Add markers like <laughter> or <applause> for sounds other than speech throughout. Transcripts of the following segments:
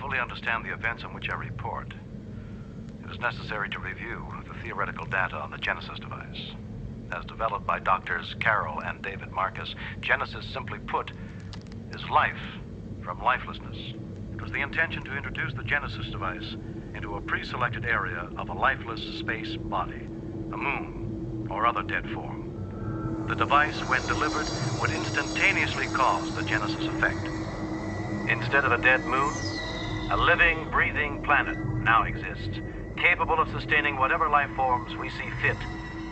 fully understand the events on which I report, it is necessary to review the theoretical data on the Genesis device. As developed by doctors Carol and David Marcus, Genesis, simply put, is life from lifelessness. It was the intention to introduce the Genesis device into a pre selected area of a lifeless space body, a moon, or other dead form. The device, when delivered, would instantaneously cause the Genesis effect. Instead of a dead moon, a living, breathing planet now exists, capable of sustaining whatever life forms we see fit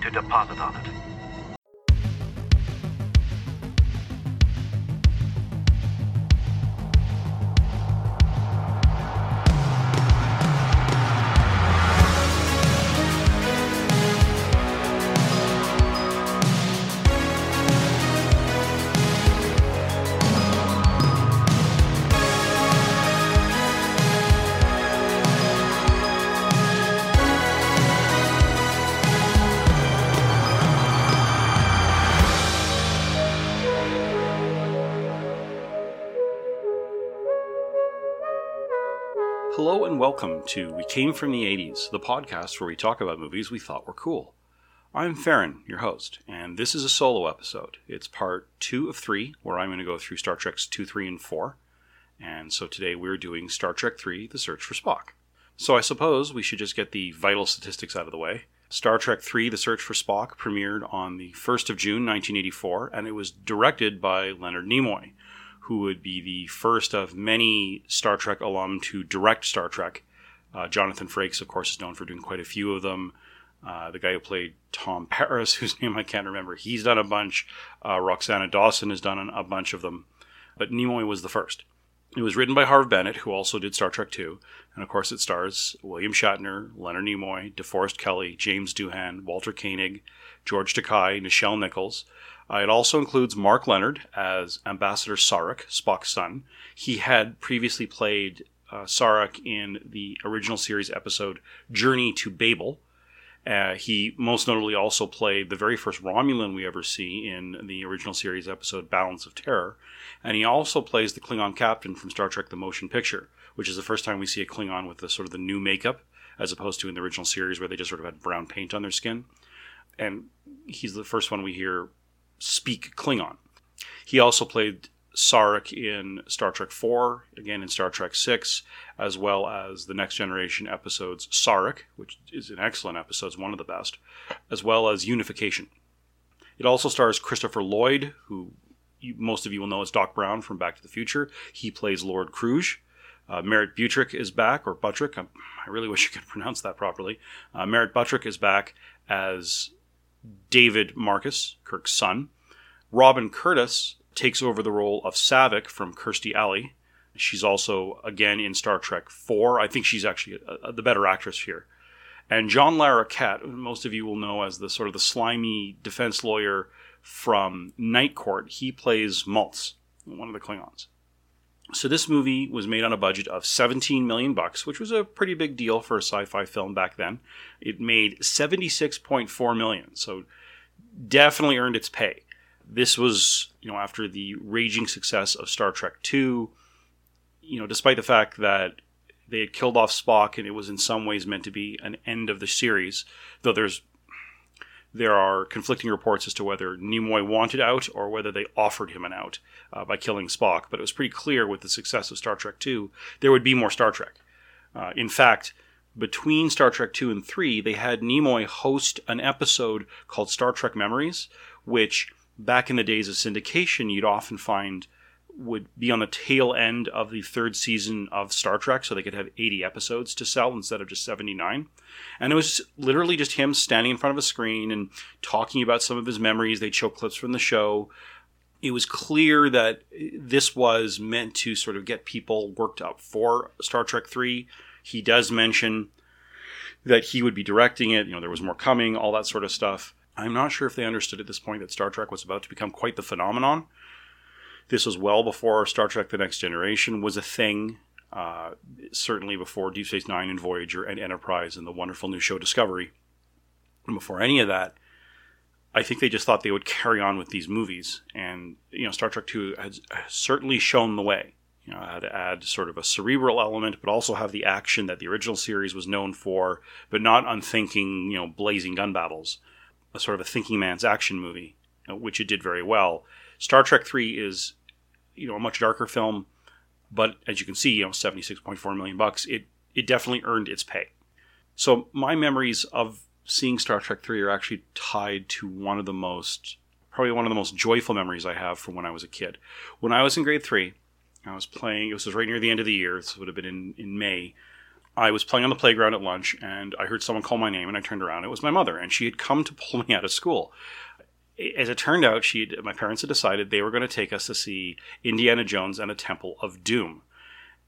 to deposit on it. Welcome to We Came From the 80s, the podcast where we talk about movies we thought were cool. I'm Farron, your host, and this is a solo episode. It's part two of three, where I'm going to go through Star Trek's 2, 3, and 4. And so today we're doing Star Trek 3 The Search for Spock. So I suppose we should just get the vital statistics out of the way. Star Trek 3 The Search for Spock premiered on the 1st of June 1984, and it was directed by Leonard Nimoy who would be the first of many Star Trek alum to direct Star Trek. Uh, Jonathan Frakes, of course, is known for doing quite a few of them. Uh, the guy who played Tom <laughs> Paris, whose name I can't remember, he's done a bunch. Uh, Roxann Dawson has done a bunch of them. But Nimoy was the first. It was written by Harve Bennett, who also did Star Trek II. And of course, it stars William Shatner, Leonard Nimoy, DeForest Kelley, James Doohan, Walter Koenig, George Takei, Nichelle Nichols. Uh, it also includes Mark Lenard as Ambassador Sarek, Spock's son. He had previously played uh, Sarek in the original series episode Journey to Babel. Uh, he most notably also played the very first Romulan we ever see in the original series episode Balance of Terror. And he also plays the Klingon captain from Star Trek The Motion Picture, which is the first time we see a Klingon with the sort of the new makeup, as opposed to in the original series where they just sort of had brown paint on their skin. And he's the first one we hear speak Klingon. He also played Sarek in Star Trek 4, again in Star Trek 6, as well as the Next Generation episodes Sarek, which is an excellent episode, one of the best, as well as Unification. It also stars Christopher Lloyd, who you, most of you will know as Doc Brown from Back to the Future. He plays Lord Kruge. Uh, Merritt Butrick is back, or Buttrick. I, I really wish I could <laughs> pronounce that properly. Uh, Merritt Buttrick is back as David Marcus, Kirk's son. Robin Curtis takes over the role of Saavik from Kirstie Alley. She's also, again, in Star Trek 4. I think she's actually a, a, the better actress here. And John Larroquette, most of you will know as the sort of the slimy defense lawyer from Night Court, he plays Maltz, one of the Klingons. So this movie was made on a budget of 17 million bucks, which was a pretty big deal for a sci-fi film back then. It made 76.4 million, so definitely earned its pay. This was, you know, after the raging success of Star Trek II, you know, despite the fact that they had killed off Spock and it was in some ways meant to be an end of the series, though there's there are conflicting reports as to whether Nimoy wanted out or whether they offered him an out uh, by killing Spock. But it was pretty clear with the success of Star Trek II, there would be more Star Trek. Uh, in fact, between Star Trek II and 3, they had Nimoy host an episode called Star Trek Memories, which back in the days of syndication, you'd often find would be on the tail end of the third season of Star Trek, so they could have 80 episodes to sell instead of just 79. And it was literally just him standing in front of a screen and talking about some of his memories. They'd show clips from the show. It was clear that this was meant to sort of get people worked up for Star Trek 3. He does mention that he would be directing it. You know, there was more coming, all that sort of stuff. I'm not sure if they understood at this point that Star Trek was about to become quite the phenomenon. This was well before Star Trek The Next Generation was a thing. Uh, certainly before Deep Space Nine and Voyager and Enterprise and the wonderful new show Discovery. And before any of that, I think they just thought they would carry on with these movies. And, you know, Star Trek II has certainly shown the way. You know, had to add sort of a cerebral element, but also have the action that the original series was known for, but not unthinking, you know, blazing gun battles. A sort of a thinking man's action movie, uh, which it did very well. Star Trek Three is, you know, a much darker film, but as you can see, you know, seventy six point four million bucks. It it definitely earned its pay. So my memories of seeing Star Trek 3 are actually tied to one of the most, probably one of the most joyful memories I have from when I was a kid. When I was in grade three, I was playing, it was right near the end of the year, this would have been in, in May. I was playing on the playground at lunch and I heard someone call my name and I turned around. It was my mother and she had come to pull me out of school. As it turned out, she my parents had decided they were going to take us to see Indiana Jones and the Temple of Doom.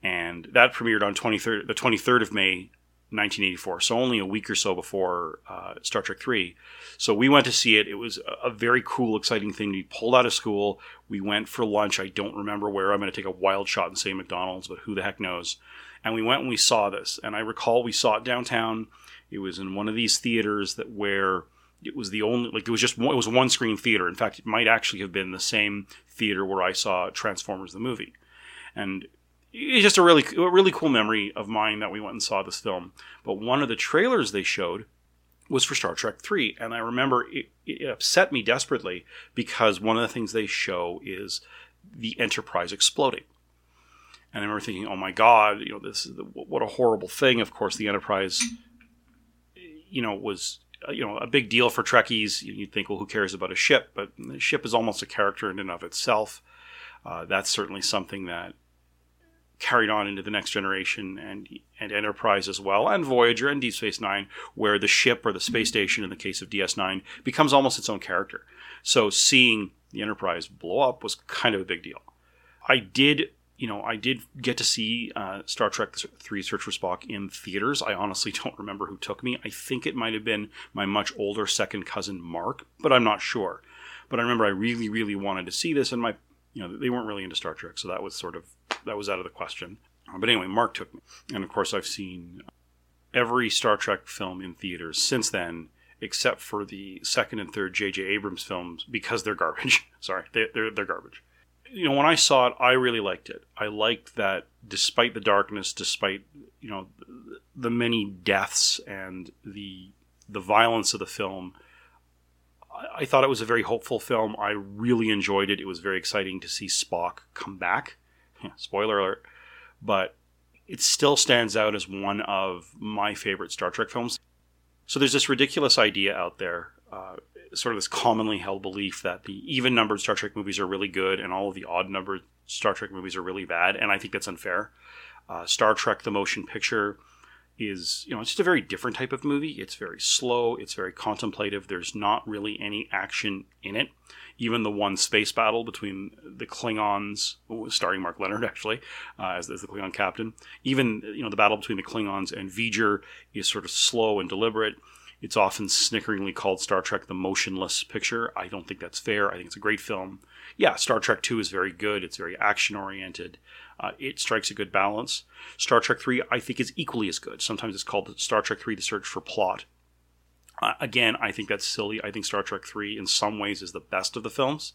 And that premiered on 23rd, the 23rd of May 1984, so only a week or so before uh, Star Trek 3. So we went to see it. It was a very cool, exciting thing. We pulled out of school. We went for lunch. I don't remember where. I'm going to take a wild shot and say McDonald's, but who the heck knows? And we went and we saw this. And I recall we saw it downtown. It was in one of these theaters that where it was the only like it was just one, it was one screen theater. In fact, it might actually have been the same theater where I saw Transformers the movie. And it's just a really a really cool memory of mine that we went and saw this film. But one of the trailers they showed was for Star Trek 3 and I remember it, it, upset me desperately because one of the things they show is the Enterprise exploding. And I remember thinking, "Oh my god, you know, this is the, what a horrible thing." Of course, the Enterprise you know was you know a big deal for Trekkies. You'd think, well, who cares about a ship? But the ship is almost a character in and of itself. Uh, that's certainly something that carried on into the next generation and and Enterprise as well, and Voyager and Deep Space Nine, where the ship or the space station, in the case of DS9, becomes almost its own character. So seeing the Enterprise blow up was kind of a big deal. I did, you know, I did get to see uh, Star Trek Three: Search for Spock in theaters. I honestly <laughs> don't remember who took me. I think it might have been my much older second cousin Mark, but I'm not sure. But I remember I really, really wanted to see this, and my you know, they weren't really into Star Trek, so that was sort of that was out of the question. But anyway, Mark took me, and of course, I've seen every Star Trek film in theaters since then, except for the second and third J.J. Abrams films because they're garbage. <laughs> Sorry, they, they're they're garbage. You know, when I saw it, I really liked it. I liked that, despite the darkness, despite you know the many deaths and the the violence of the film I thought it was a very hopeful film. I really enjoyed it. It was very exciting to see Spock come back. Yeah, <laughs> spoiler alert. But it still stands out as one of my favorite Star Trek films. So there's this ridiculous idea out there, uh, sort of this commonly held belief that the even numbered Star Trek movies are really good and all of the odd numbered Star Trek movies are really bad. And I think that's unfair. Uh, Star Trek the Motion Picture is you know it's just a very different type of movie. It's very slow. It's very contemplative. There's not really any action in it. Even the one space battle between the klingons starring mark Lenard <laughs> actually uh, as, as, the klingon captain. Even you know the battle between the klingons and v'ger is sort of slow and deliberate it's often snickeringly called star trek the motionless picture i don't think that's fair i think it's a great film yeah star trek 2 is very good it's very action oriented uh, it strikes a good balance. Star Trek 3, I think, is equally as good. Sometimes it's called Star Trek 3 The Search for Plot. Uh, again, I think that's silly. I think Star Trek 3, in some ways, is the best of the films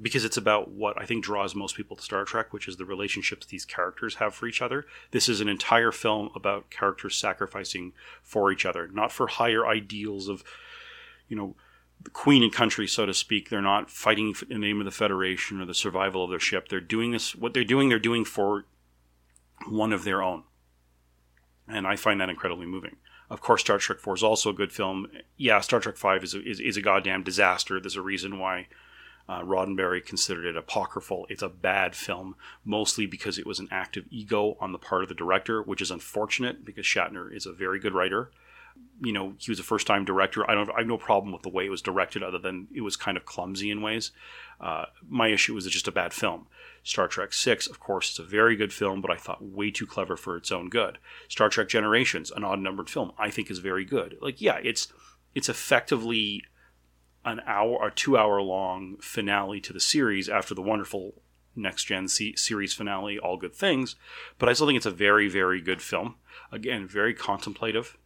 because it's about what I think draws most people to Star Trek, which is the relationships these characters have for each other. This is an entire film about characters sacrificing for each other, not for higher ideals of, you know, the queen and country, so to speak. They're not fighting in the name of the Federation or the survival of their ship. They're doing this. What they're doing, they're doing for one of their own, and I find that incredibly moving. Of course, Star Trek Four is also a good film. Yeah, Star Trek Five is a, is, is a goddamn disaster. There's a reason why uh, Roddenberry considered it apocryphal. It's a bad film, mostly because it was an act of ego on the part of the director, which is unfortunate because Shatner is a very good writer you know, he was a first time director. I don't, I have no problem with the way it was directed, other than it was kind of clumsy in ways. Uh, my issue was it's just a bad film. Star Trek Six, of course, is a very good film, but I thought way too clever for its own good. Star Trek Generations, an odd numbered film, I think is very good. Like, yeah, it's it's effectively an hour, a two hour long finale to the series after the wonderful next gen C- series finale, All Good Things. But I still think it's a very, very good film. Again, very contemplative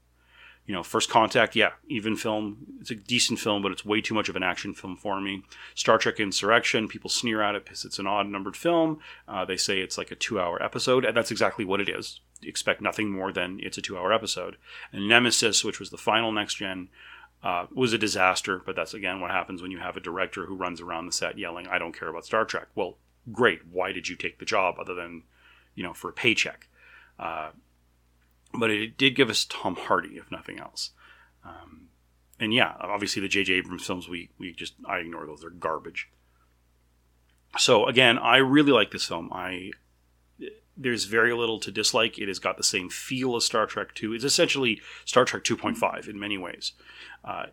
You know, First Contact, yeah, even film. It's a decent film, but it's way too much of an action film for me. Star Trek Insurrection, people sneer at it because it's an odd numbered film. Uh, they say it's like a two hour episode, and that's exactly what it is. Expect nothing more than it's a two hour episode. And Nemesis, which was the final next gen, uh, was a disaster, but that's again what happens when you have a director who runs around the set yelling, I don't care about Star Trek. Well, great. Why did you take the job other than, you know, for a paycheck? Uh, but it did give us Tom Hardy, if nothing else. Um, and yeah, obviously the J.J. Abrams films, we, we just, I ignore those. They're garbage. So again, I really like this film. I there's very little to dislike. It has got the same feel as Star Trek 2. It's essentially Star Trek 2.5 in many ways. Uh,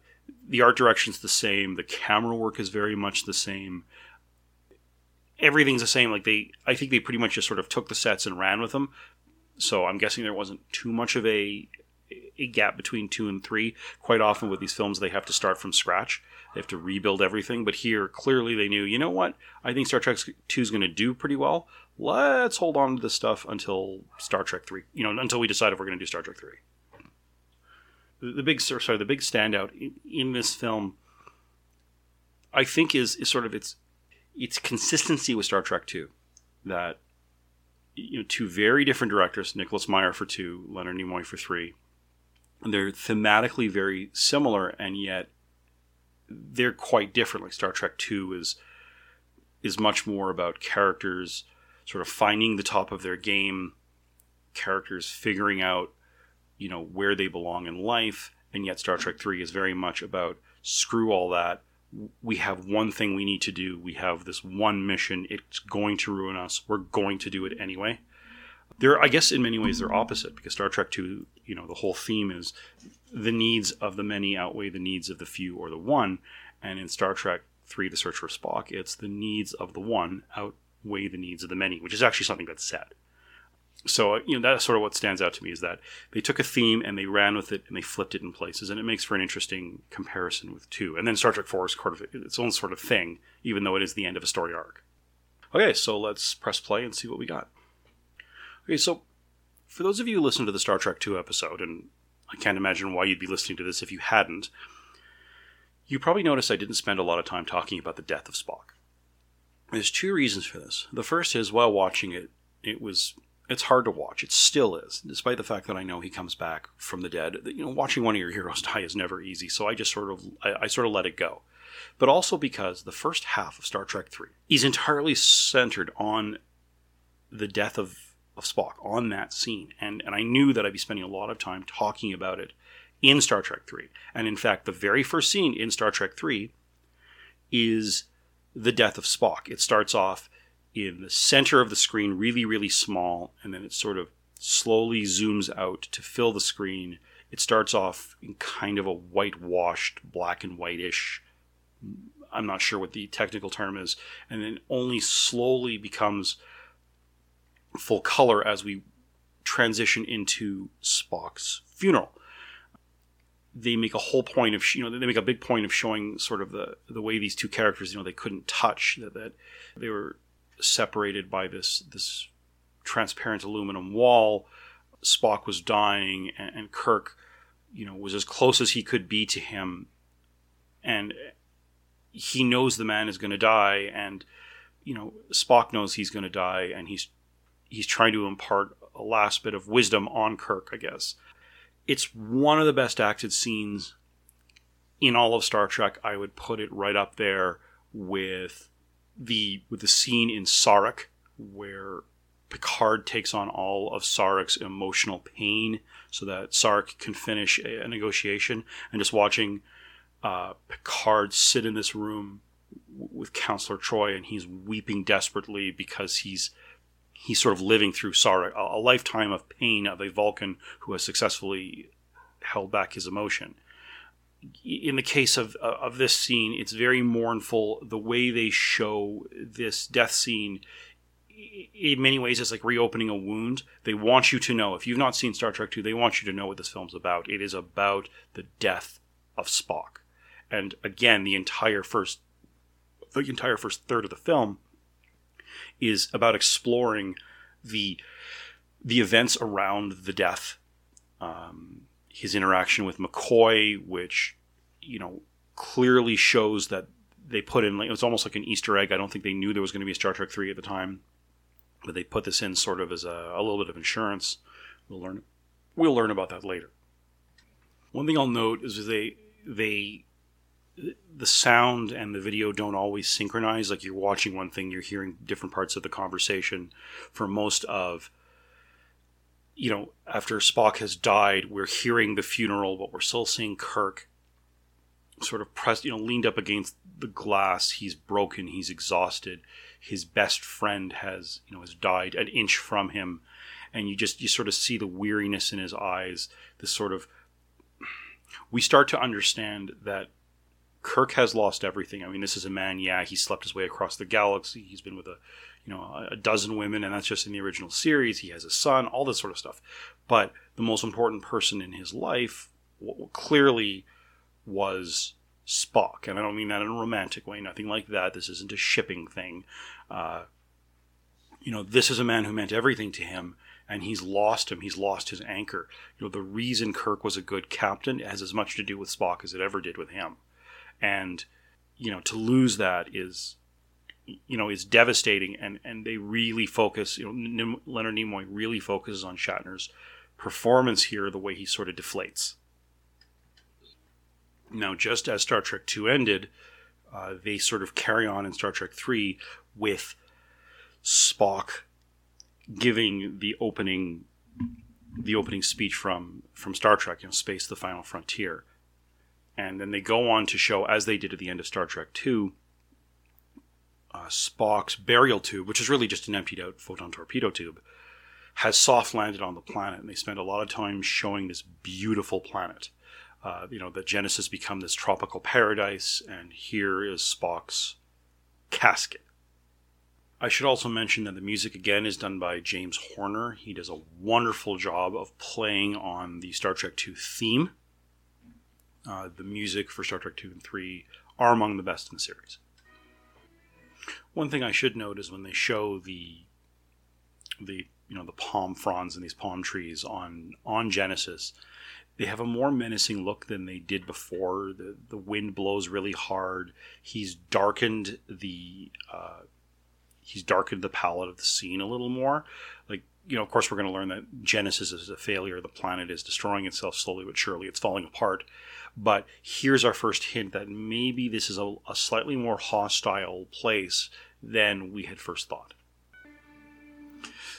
the art direction's the same. The camera work is very much the same. Everything's the same. Like they, I think they pretty much just sort of took the sets and ran with them so I'm guessing there wasn't too much of a a gap between two and three. Quite often with these films, they have to start from scratch. They have to rebuild everything. But here, clearly, they knew. You know what? I think Star Trek Two is going to do pretty well. Let's hold on to this stuff until Star Trek Three. You know, until we decide if we're going to do Star Trek Three. The, big sorry, the big standout in, in this film, I think, is is sort of its its consistency with Star Trek Two. That you know two very different directors, Nicholas Meyer for two, Leonard Nimoy for three. And they're thematically very similar, and yet they're quite different. Like Star Trek Two is is much more about characters sort of finding the top of their game, characters figuring out you know where they belong in life, and yet Star Trek Three is very much about screw all that we have one thing we need to do. We have this one mission. It's going to ruin us. We're going to do it anyway. They're, I guess, in many ways, they're opposite because Star Trek Two, you know, the whole theme is the needs of the many outweigh the needs of the few or the one, and in Star Trek Three: The Search for Spock, it's the needs of the one outweigh the needs of the many, which is actually something that's said so uh, you know that's sort of what stands out to me is that they took a theme and they ran with it and they flipped it in places and it makes for an interesting comparison with two. And then star trek 4 is sort of its own sort of thing even though it is the end of a story arc. Okay so let's press play and see what we got. Okay so for those of you who listened to the star trek 2 episode and i can't imagine why you'd be listening to this if you hadn't you probably noticed i didn't spend a lot of time talking about the death of spock there's two reasons for this the first is while watching it it was it's hard to watch. It still is, despite the fact that I know he comes back from the dead. You know, watching one of your heroes <laughs> die is never easy, so I just sort of I, I sort of let it go. But also because the first half of Star Trek Three is entirely centered on the death of, of Spock, on that scene, and and I knew that I'd be spending a lot of time talking about it in Star Trek Three. And in fact, the very first scene in Star Trek Three is the death of Spock. It starts off in the center of the screen, really, really small, and then it sort of slowly zooms out to fill the screen. It starts off in kind of a whitewashed, black and whitish. I'm not sure what the technical term is, and then only slowly becomes full color as we transition into Spock's funeral. They make a whole point of you know they make a big point of showing sort of the the way these two characters you know they couldn't touch that, that they were separated by this this transparent aluminum wall. Spock was dying, and, and Kirk, you know, was as close as he could be to him, and he knows the man is going to die, and you know, Spock knows he's going to die, and he's he's trying to impart a last bit of wisdom on Kirk, I guess. It's one of the best acted scenes in all of Star Trek. I would put it right up there with the with the scene in Sarek where Picard takes on all of Sarek's emotional pain so that Sarek can finish a, negotiation, and just watching uh, Picard sit in this room with Counselor Troi and he's weeping desperately because he's he's sort of living through sorrow, a, a lifetime of pain of a Vulcan who has successfully held back his emotion in the case of uh, of this scene, it's very mournful. The way they show this death scene, in many ways, is like reopening a wound. They want you to know. If you've not seen Star Trek Two, they want you to know what this film's about. It is about the death of Spock, and again, the entire first the entire first third of the film is about exploring the the events around the death. Um, his interaction with McCoy, which you know clearly shows that they put in like it was almost like an Easter egg. I don't think they knew there was going to be a Star Trek three at the time, but they put this in sort of as a, a little bit of insurance. We'll learn we'll learn about that later. One thing I'll note is they they the sound and the video don't always synchronize. Like you're watching one thing, you're hearing different parts of the conversation. For most of, you know, after Spock has died, we're hearing the funeral, but we're still seeing Kirk sort of pressed, you know, leaned up against the glass. He's broken. He's exhausted. His best friend has, you know, has died an inch from him, and you just you sort of see the weariness in his eyes. This sort of we start to understand that Kirk has lost everything. I mean, this is a man. Yeah, he slept his way across the galaxy. He's been with a, you know, a dozen women, and that's just in the original series. He has a son, all this sort of stuff. But the most important person in his life clearly was Spock, and I don't mean that in a romantic way. Nothing like that. This isn't a shipping thing. Uh, you know, this is a man who meant everything to him, and he's lost him. He's lost his anchor. You know, the reason Kirk was a good captain has as much to do with Spock as it ever did with him and you know to lose that is you know is devastating. And and they really focus you know Leonard Nimoy really focuses on Shatner's performance here the way he sort of deflates. Now just as Star Trek 2 ended uh, they sort of carry on in Star Trek 3 with Spock giving the opening the opening speech from from Star Trek you know space the final frontier and then they go on to show, as they did at the end of Star Trek II, uh, Spock's burial tube, which is really just an emptied out photon torpedo tube, has soft landed on the planet. And they spend a lot of time showing this beautiful planet. Uh, you know, that Genesis become this tropical paradise, and here is Spock's casket. I should also mention that the music again is done by James Horner. He does a wonderful job of playing on the Star Trek II theme uh, the music for Star Trek 2 and 3 are among the best in the series. One thing I should note is when they show the the you know the palm fronds and these palm trees on on Genesis, they have a more menacing look than they did before. The the wind blows really hard. He's darkened the uh, he's darkened the palette of the scene a little more. Like you know, of course, we're going to learn that Genesis is a failure. The planet is destroying itself slowly but surely. It's falling apart. But here's our first hint that maybe this is a, a slightly more hostile place than we had first thought.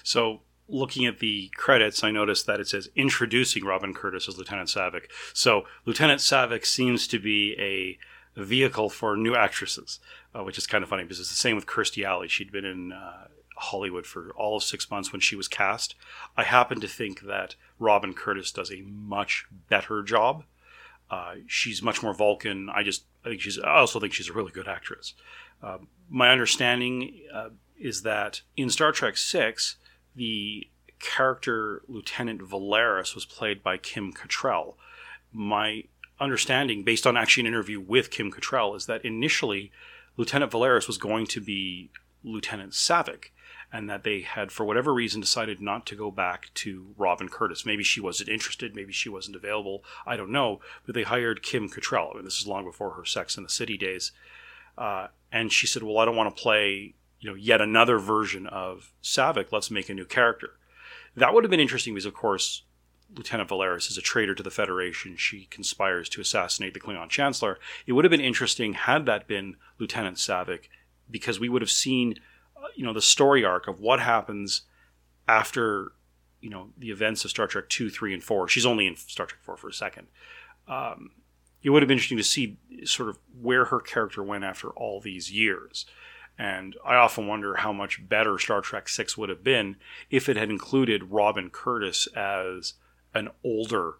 So, looking at the credits, I noticed that it says introducing Robin Curtis as Lieutenant Saavik. So, Lieutenant Saavik seems to be a, vehicle for new actresses, uh, which is kind of funny because it's the same with Kirstie Alley. She'd been in uh, Hollywood for all of six months when she was cast. I happen to think that Robin Curtis does a much better job uh, she's much more Vulcan. I just I think she's I also think she's a really good actress. Uh, my understanding uh, is that in Star Trek Six, the character Lieutenant Valeris was played by Kim Cattrall. My understanding, based on actually an interview with Kim Cattrall, is that initially Lieutenant Valeris was going to be Lieutenant Saavik, and that they had, for whatever reason, decided not to go back to Robin Curtis. Maybe she wasn't interested, maybe she wasn't available. I don't know. But they hired Kim Cattrall. I mean, this is long before her Sex in the City days. Uh, and she said, "Well, I don't want to play, you know, yet another version of Saavik. Let's make a new character." That would have been interesting because, of course, Lieutenant Valeris is a traitor to the Federation. She conspires to assassinate the Klingon Chancellor. It would have been interesting had that been Lieutenant Saavik, because we would have seen you know the story arc of what happens after you know the events of Star Trek two, three, and four. She's only in Star Trek four for a second. Um, it would have been interesting to see sort of where her character went after all these years. And I often wonder how much better Star Trek Six would have been if it had included Robin Curtis as an older,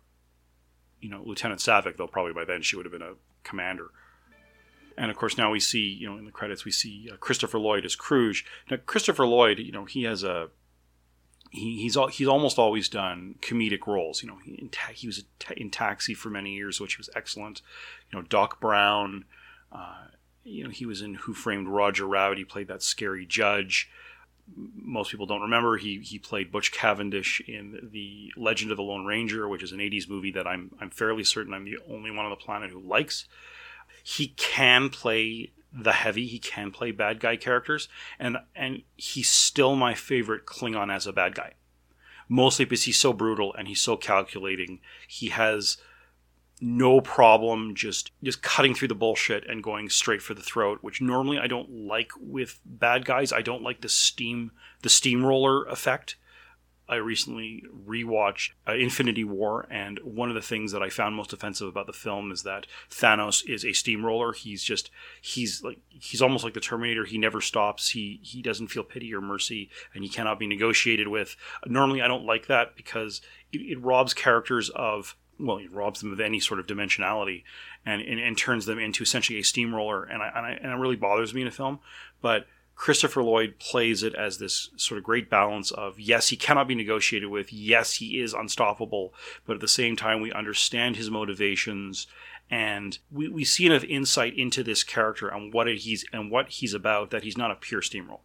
you know, Lieutenant Saavik. Though probably by then she would have been a commander. And of course, now we see, you know, in the credits, we see uh, Christopher Lloyd as Kruge. Now, Christopher Lloyd, you know, he has a he, he's he's almost always done comedic roles. You know, he, ta- he was in Taxi for many years, which was excellent. You know, Doc Brown. Uh, you know, he was in Who Framed Roger Rabbit. He played that scary judge. most people don't remember, he he played Butch Cavendish in the Legend of the Lone Ranger, which is an '80s movie that I'm I'm fairly certain I'm the only one on the planet who likes. He can play the heavy. He can play bad guy characters, and and he's still my favorite Klingon as a bad guy, mostly because he's so brutal and he's so calculating. He has no problem just just cutting through the bullshit and going straight for the throat which normally i don't like with bad guys i don't like the steam the steamroller effect i recently rewatched uh, infinity war and one of the things that i found most offensive about the film is that thanos is a steamroller he's just he's like he's almost like the terminator he never stops he he doesn't feel pity or mercy and he cannot be negotiated with normally i don't like that because it, it robs characters of well, it robs them of any sort of dimensionality and, and, and turns them into essentially a steamroller. And, I, and, I, and it really bothers me in a film. But Christopher Lloyd plays it as this sort of great balance of yes, he cannot be negotiated with. Yes, he is unstoppable. But at the same time, we understand his motivations and we, we see enough insight into this character and what he's and what he's about that he's not a pure steamroller.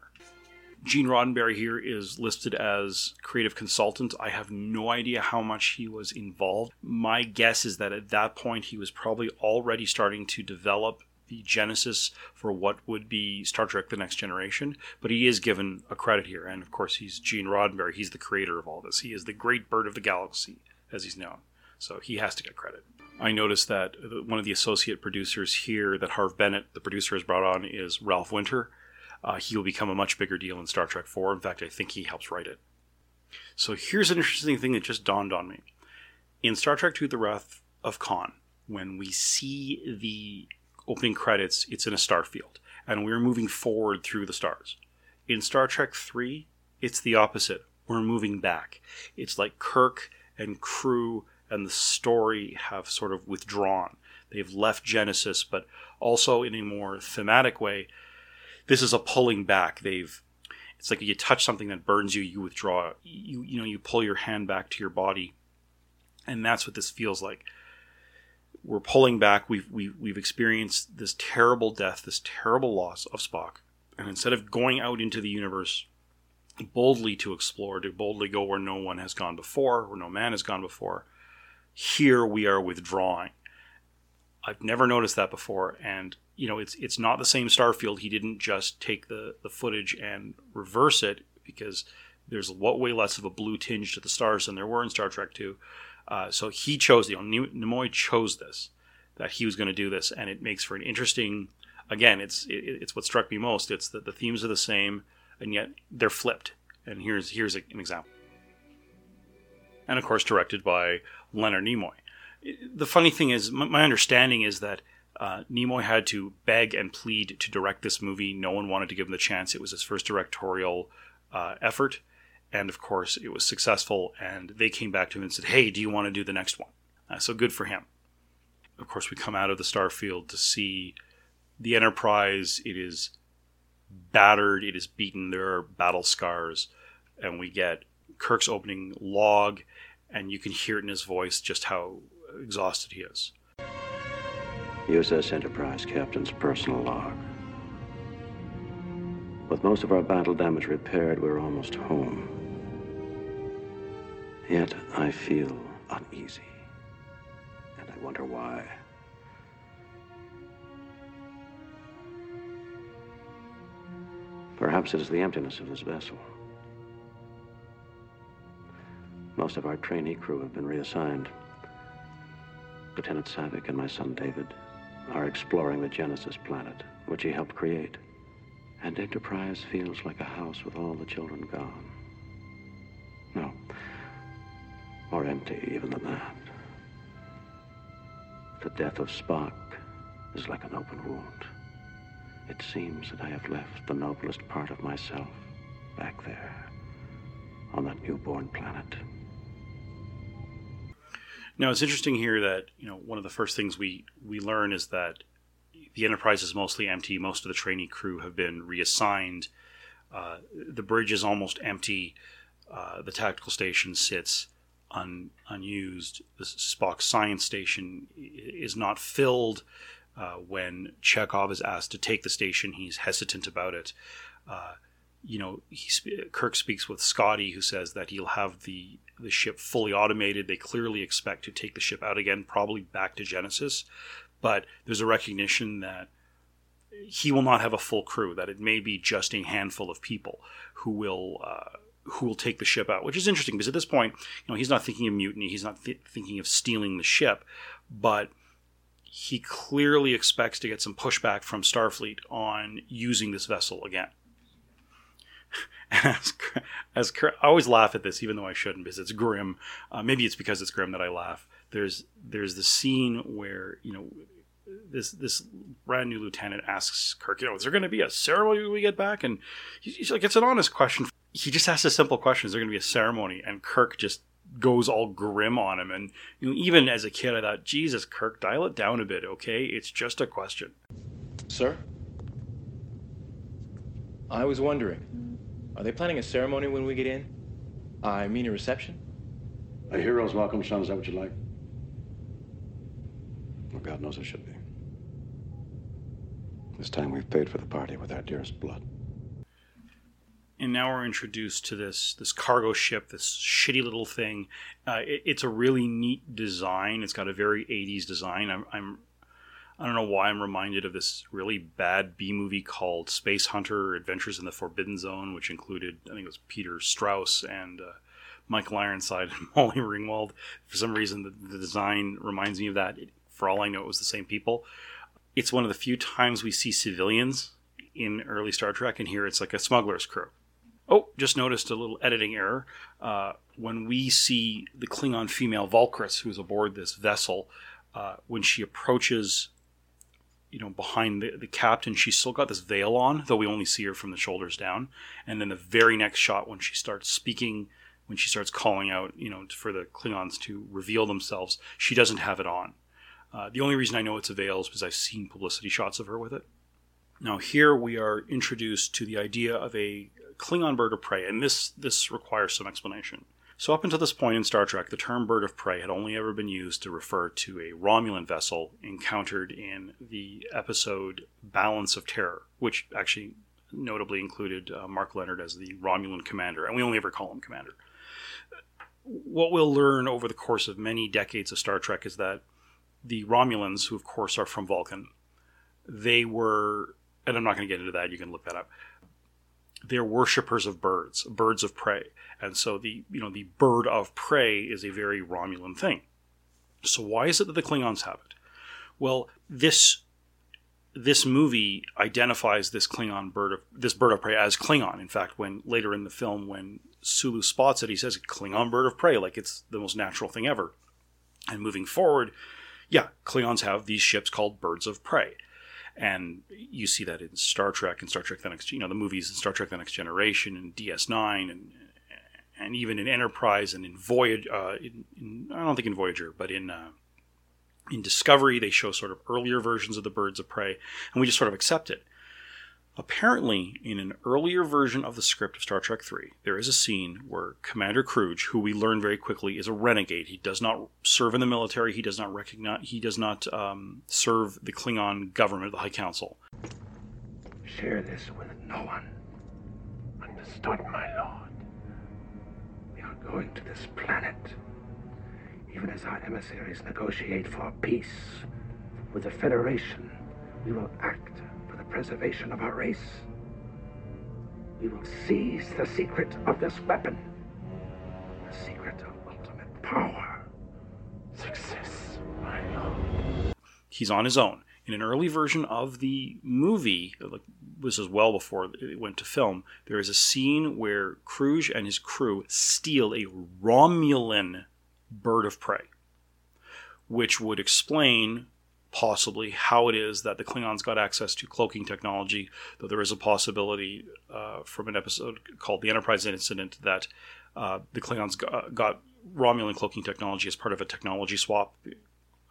Gene Roddenberry here is listed as creative consultant. I have no idea how much he was involved. My guess is that at that point he was probably already starting to develop the genesis for what would be Star Trek The Next Generation, but he is given a credit here. And of course, he's Gene Roddenberry. He's the creator of all this. He is the great bird of the galaxy, as he's known. So he has to get credit. I noticed that one of the associate producers here that Harve Bennett, the producer, has brought on is Ralph Winter uh, he will become a much bigger deal in Star Trek 4. In fact, I think he helps write it. So here's an interesting thing that just dawned on me. In Star Trek II The Wrath of Khan, when we see the opening credits, it's in a star field, and we're moving forward through the stars. In Star Trek 3, it's the opposite. We're moving back. It's like Kirk and crew and the story have sort of withdrawn. They've left Genesis, but also in a more thematic way, this is a pulling back. They've it's like you touch something that burns you, you withdraw. You you know you pull your hand back to your body, and that's what this feels like. We're pulling back. We've we've, we've experienced this terrible death, this terrible loss of Spock, and instead of going out into the universe boldly to explore, to boldly go where no one has gone before, where no man has gone before, here we are withdrawing. I've never noticed that before, and you know, it's it's not the same Starfield. He didn't just take the the footage and reverse it because there's what way less of a blue tinge to the stars than there were in Star Trek Two. Uh, so he chose you know, Nimoy chose this that he was going to do this, and it makes for an interesting. Again, it's it, it's what struck me most. It's that the themes are the same, and yet they're flipped. And here's here's an example. And of course, directed by Leonard Nimoy. The funny thing is, my understanding is that uh, Nimoy had to beg and plead to direct this movie. No one wanted to give him the chance. It was his first directorial uh, effort. And of course, it was successful. And they came back to him and said, Hey, do you want to do the next one? Uh, so good for him. Of course, we come out of the Starfield to see the Enterprise. It is battered, it is beaten. There are battle scars. And we get Kirk's opening log, and you can hear it in his voice just how exhausted he is. USS Enterprise Captain's personal log. With most of our battle damage repaired, we're almost home. Yet I feel uneasy. And I wonder why. Perhaps it is the emptiness of this vessel. Most of our trainee crew have been reassigned. Lieutenant Saavik and my son David are exploring the Genesis planet, which he helped create. And Enterprise feels like a house with all the children gone. More empty even than that. The death of Spock is like an open wound. It seems that I have left the noblest part of myself back there on that newborn planet. Now it's interesting here that you know one of the first things we we learn is that the Enterprise is mostly empty. Most of the trainee crew have been reassigned. Uh, the bridge is almost empty. Uh, the tactical station sits un, unused. The Spock science station is not filled. Uh, when Chekov is asked to take the station, he's hesitant about it. Uh, you know, he, Kirk speaks with Scotty, who says that he'll have the the ship fully automated. They clearly expect to take the ship out again, probably back to Genesis, but there's a recognition that he will not have a full crew. That it may be just a handful of people who will. Uh, who will take the ship out, which is interesting because at this point, you know, he's not thinking of mutiny, he's not th- thinking of stealing the ship, but he clearly expects to get some pushback from Starfleet on using this vessel again. <laughs> as, as I always laugh at this, even though I shouldn't, because it's grim. Uh, maybe it's because it's grim that I laugh. There's there's the scene where you know this this brand new lieutenant asks Kirk, you know, is there going to be a ceremony when we get back? And he's like, it's an honest question. He just asks a simple question: Is there going to be a ceremony? And Kirk just goes all grim on him. And you know, even as a kid, I thought, Jesus, Kirk, dial it down a bit, okay? It's just a question. Sir, I was wondering. Are they planning a ceremony when we get in? I mean a reception? A hero's welcome, Sean. Is that what you'd like? Well, God knows it should be. This time we've paid for the party with our dearest blood. And now we're introduced to this this cargo ship, this shitty little thing. Uh, it, it's a really neat design. It's got a very '80s design. I'm, I'm I don't know why I'm reminded of this really bad B movie called Space Hunter: Adventures in the Forbidden Zone, which included I think it was Peter Strauss and uh, Michael Ironside and <laughs> Molly Ringwald. For some reason, the, the design reminds me of that. It, for all I know, it was the same people. It's one of the few times we see civilians in early Star Trek, and here it's like a smuggler's crew. Oh, just noticed a little editing error. Uh, when we see the Klingon female Valkris, who's aboard this vessel, uh, when she approaches you know, behind the, the captain, she's still got this veil on, though we only see her from the shoulders down. And then the very next shot, when she starts speaking, when she starts calling out, you know, for the Klingons to reveal themselves, she doesn't have it on. Uh, the only reason I know it's a veil is because I've seen publicity shots of her with it. Now here we are introduced to the idea of a Klingon bird of prey, and this this requires some explanation. So, up until this point in Star Trek, the term bird of prey had only ever been used to refer to a Romulan vessel encountered in the episode Balance of Terror, which actually notably included uh, Mark Lenard as the Romulan commander, and we only ever call him commander. What we'll learn over the course of many decades of Star Trek is that the Romulans, who of course are from Vulcan, they were, and I'm not going to get into that, you can look that up they're worshippers of birds, birds of prey. And so the you know the bird of prey is a very Romulan thing. So why is it that the Klingons have it? Well, this this movie identifies this Klingon bird of this bird of prey as Klingon. In fact, when later in the film, when Sulu spots it, he says Klingon bird of prey, like it's the most natural thing ever. And moving forward, yeah, Klingons have these ships called birds of prey and you see that in Star Trek and Star Trek: The Next, you know, the movies in Star Trek: The Next Generation and DS9 and and even in Enterprise and in Voyage. Uh, in, in, I don't think in Voyager, but in uh, in Discovery, they show sort of earlier versions of the birds of prey, and we just sort of accept it. Apparently, in an earlier version of the script of Star Trek III, there is a scene where Commander Kruge, who we learn very quickly is a renegade, he does not serve in the military, he does not recognize, he does not um, serve the Klingon government, the High Council. Share this with no one. Understood, my lord. We are going to this planet. Even as our emissaries negotiate for peace with the Federation, we will act preservation of our race. We will seize the secret of this weapon. The secret of ultimate power. Success, my lord. He's on his own. In an early version of the movie, this is well before it went to film, there is a scene where Kruge and his crew steal a Romulan bird of prey, which would explain possibly how it is that the Klingons got access to cloaking technology, though there is a possibility uh, from an episode called The Enterprise Incident that uh, the Klingons got, got, Romulan cloaking technology as part of a technology swap.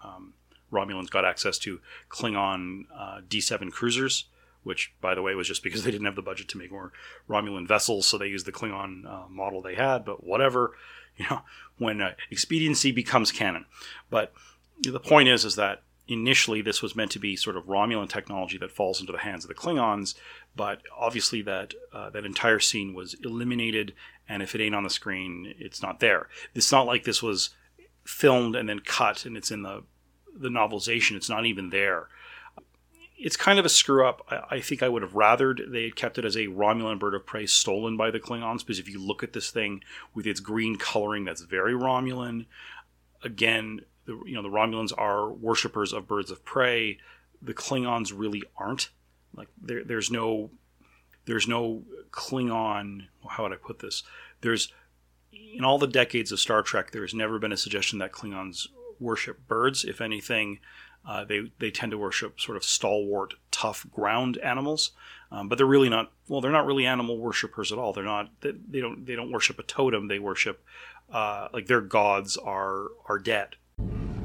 Um, Romulans got access to Klingon uh, D7 cruisers, which, by the way, was just because they didn't have the budget to make more Romulan vessels, so they used the Klingon uh, model they had. But whatever, you know, when uh, expediency becomes canon. But the point is, is that initially this was meant to be sort of Romulan technology that falls into the hands of the Klingons, but obviously that uh, that entire scene was eliminated, and if it ain't on the screen, it's not there. It's not like this was filmed and then cut and it's in the the novelization. It's not even there. It's kind of a screw up. I, I think I would have rathered they had kept it as a Romulan bird of prey stolen by the Klingons because if you look at this thing with its green coloring, that's very Romulan. Again, the, you know the Romulans are worshippers of birds of prey. The Klingons really aren't. Like there, there's no, there's no Klingon. How would I put this? There's in all the decades of Star Trek, there has never been a suggestion that Klingons worship birds. If anything, uh, they they tend to worship sort of stalwart, tough ground animals. Um, but they're really not. Well, they're not really animal worshippers at all. They're not. They, they don't. They don't worship a totem. They worship uh, like their gods are are dead.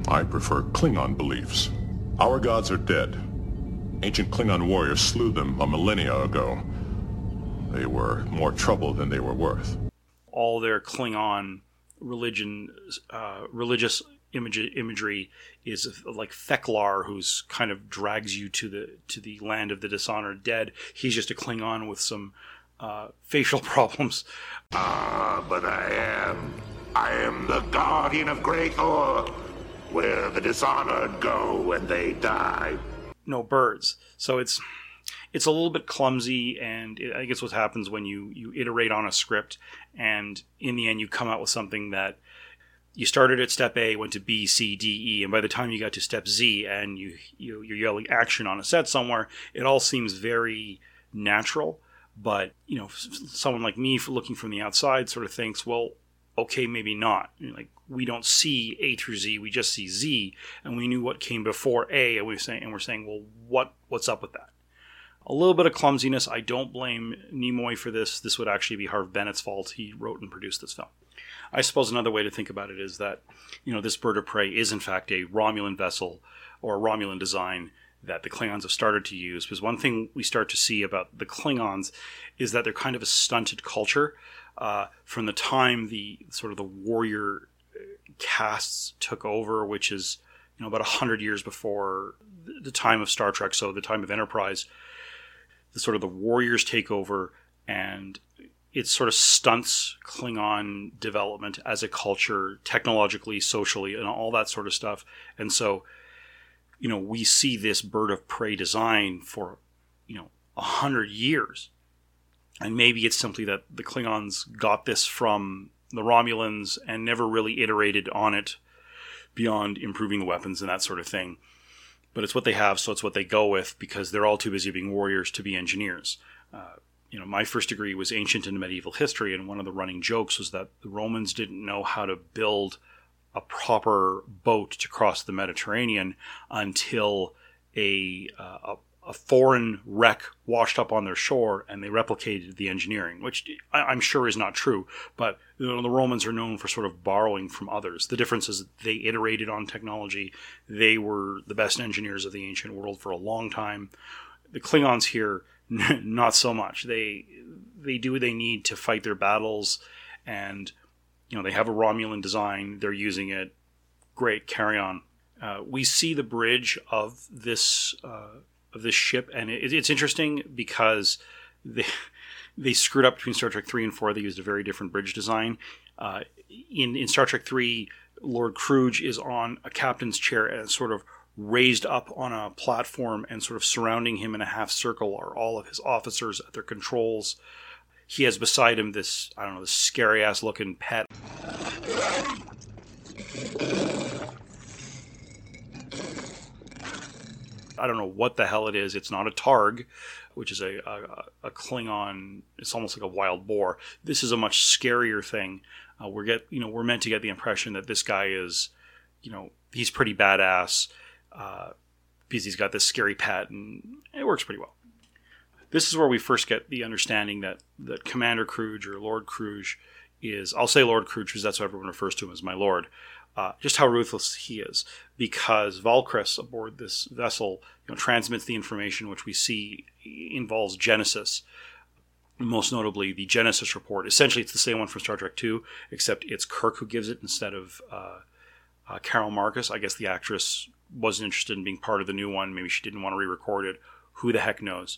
I prefer Klingon beliefs. Our gods are dead. Ancient Klingon warriors slew them a millennia ago. They were more trouble than they were worth. All their Klingon religion, uh, religious image, imagery is like Fek'lhr, who's kind of drags you to the to the land of the dishonored dead. He's just a Klingon with some uh, facial <laughs> problems. Ah, but I am. I am the guardian of Gre'thor, where the dishonored go when they die. No birds, so it's it's a little bit clumsy, and it, I guess what happens when you you iterate on a script, and in the end you come out with something that you started at step A, went to B, C, D, E, and by the time you got to step Z, and you, you you're yelling action on a set somewhere, it all seems very natural. But you know, someone like me, looking from the outside, sort of thinks, well, okay, maybe not. like we don't see A through Z, we just see Z, and we knew what came before A, and we're saying, and we're saying, well, what what's up with that? A little bit of clumsiness. I don't blame Nimoy for this. This would actually be Harve Bennett's fault. He wrote and produced this film. I suppose another way to think about it is that, you know, this bird of prey is in fact a Romulan vessel or a Romulan design that the Klingons have started to use. Because one thing we start to see about the Klingons is that they're kind of a stunted culture. Uh, from the time the sort of the warrior uh, castes took over, which is you know about hundred years before the time of Star Trek, so the time of Enterprise, the sort of the warriors take over and it sort of stunts Klingon development as a culture, technologically, socially, and all that sort of stuff. And so, you know, we see this bird of prey design for, you know, a hundred years. And maybe it's simply that the Klingons got this from the Romulans and never really iterated on it beyond improving the weapons and that sort of thing. But it's what they have, so it's what they go with because they're all too busy being warriors to be engineers. Uh, you know, my first degree was ancient and medieval history, and one of the running jokes was that the Romans didn't know how to build a proper boat to cross the Mediterranean until a, uh, a, foreign wreck washed up on their shore, and they replicated the engineering, which I, am sure is not true. But you know, the Romans are known for sort of borrowing from others. The difference is they iterated on technology. They were the best engineers of the ancient world for a long time. The Klingons here <laughs> not so much. They they do what they need to fight their battles, and you know they have a Romulan design. They're using it. Great, carry on. Uh, we see the bridge of this uh, of this ship, and it, it's interesting because they <laughs> they screwed up between Star Trek three and four. They used a very different bridge design. Uh, in in Star Trek three, Lord Kruge is on a captain's chair and sort of raised up on a platform and sort of surrounding him in a half circle are all of his officers at their controls. He has beside him this, I don't know, this scary ass looking pet. I don't know what the hell it is. It's not a Targ, which is a, a, a Klingon. It's almost like a wild boar. This is a much scarier thing. Uh, we're get you know we're meant to get the impression that this guy is, you know, he's pretty badass uh, because he's got this scary pet, and it works pretty well. This is where we first get the understanding that that Commander Kruge or Lord Kruge is. I'll say Lord Kruge because that's what everyone refers to him as my lord. Uh, just how ruthless he is, because Valkris aboard this vessel, you know, transmits the information which we see involves Genesis. Most notably, the Genesis report. Essentially, it's the same one from Star Trek Two, except it's Kirk who gives it instead of uh, uh, Carol Marcus. I guess the actress wasn't interested in being part of the new one. Maybe she didn't want to re-record it. Who the heck knows?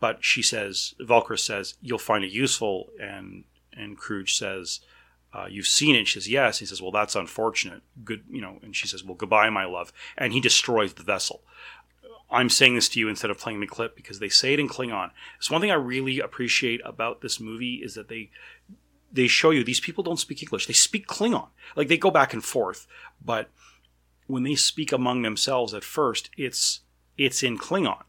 But she says, Valkris says, you'll find it useful, and and Kruge says, uh, you've seen it. She says, yes. He says, well, that's unfortunate. Good, you know. And she says, well, goodbye, my love. And he destroys the vessel. I'm saying this to you instead of playing the clip because they say it in Klingon. It's one thing I really appreciate about this movie is that they they show you these people don't speak English. They speak Klingon. Like they go back and forth, but when they speak among themselves at first, it's it's in Klingon.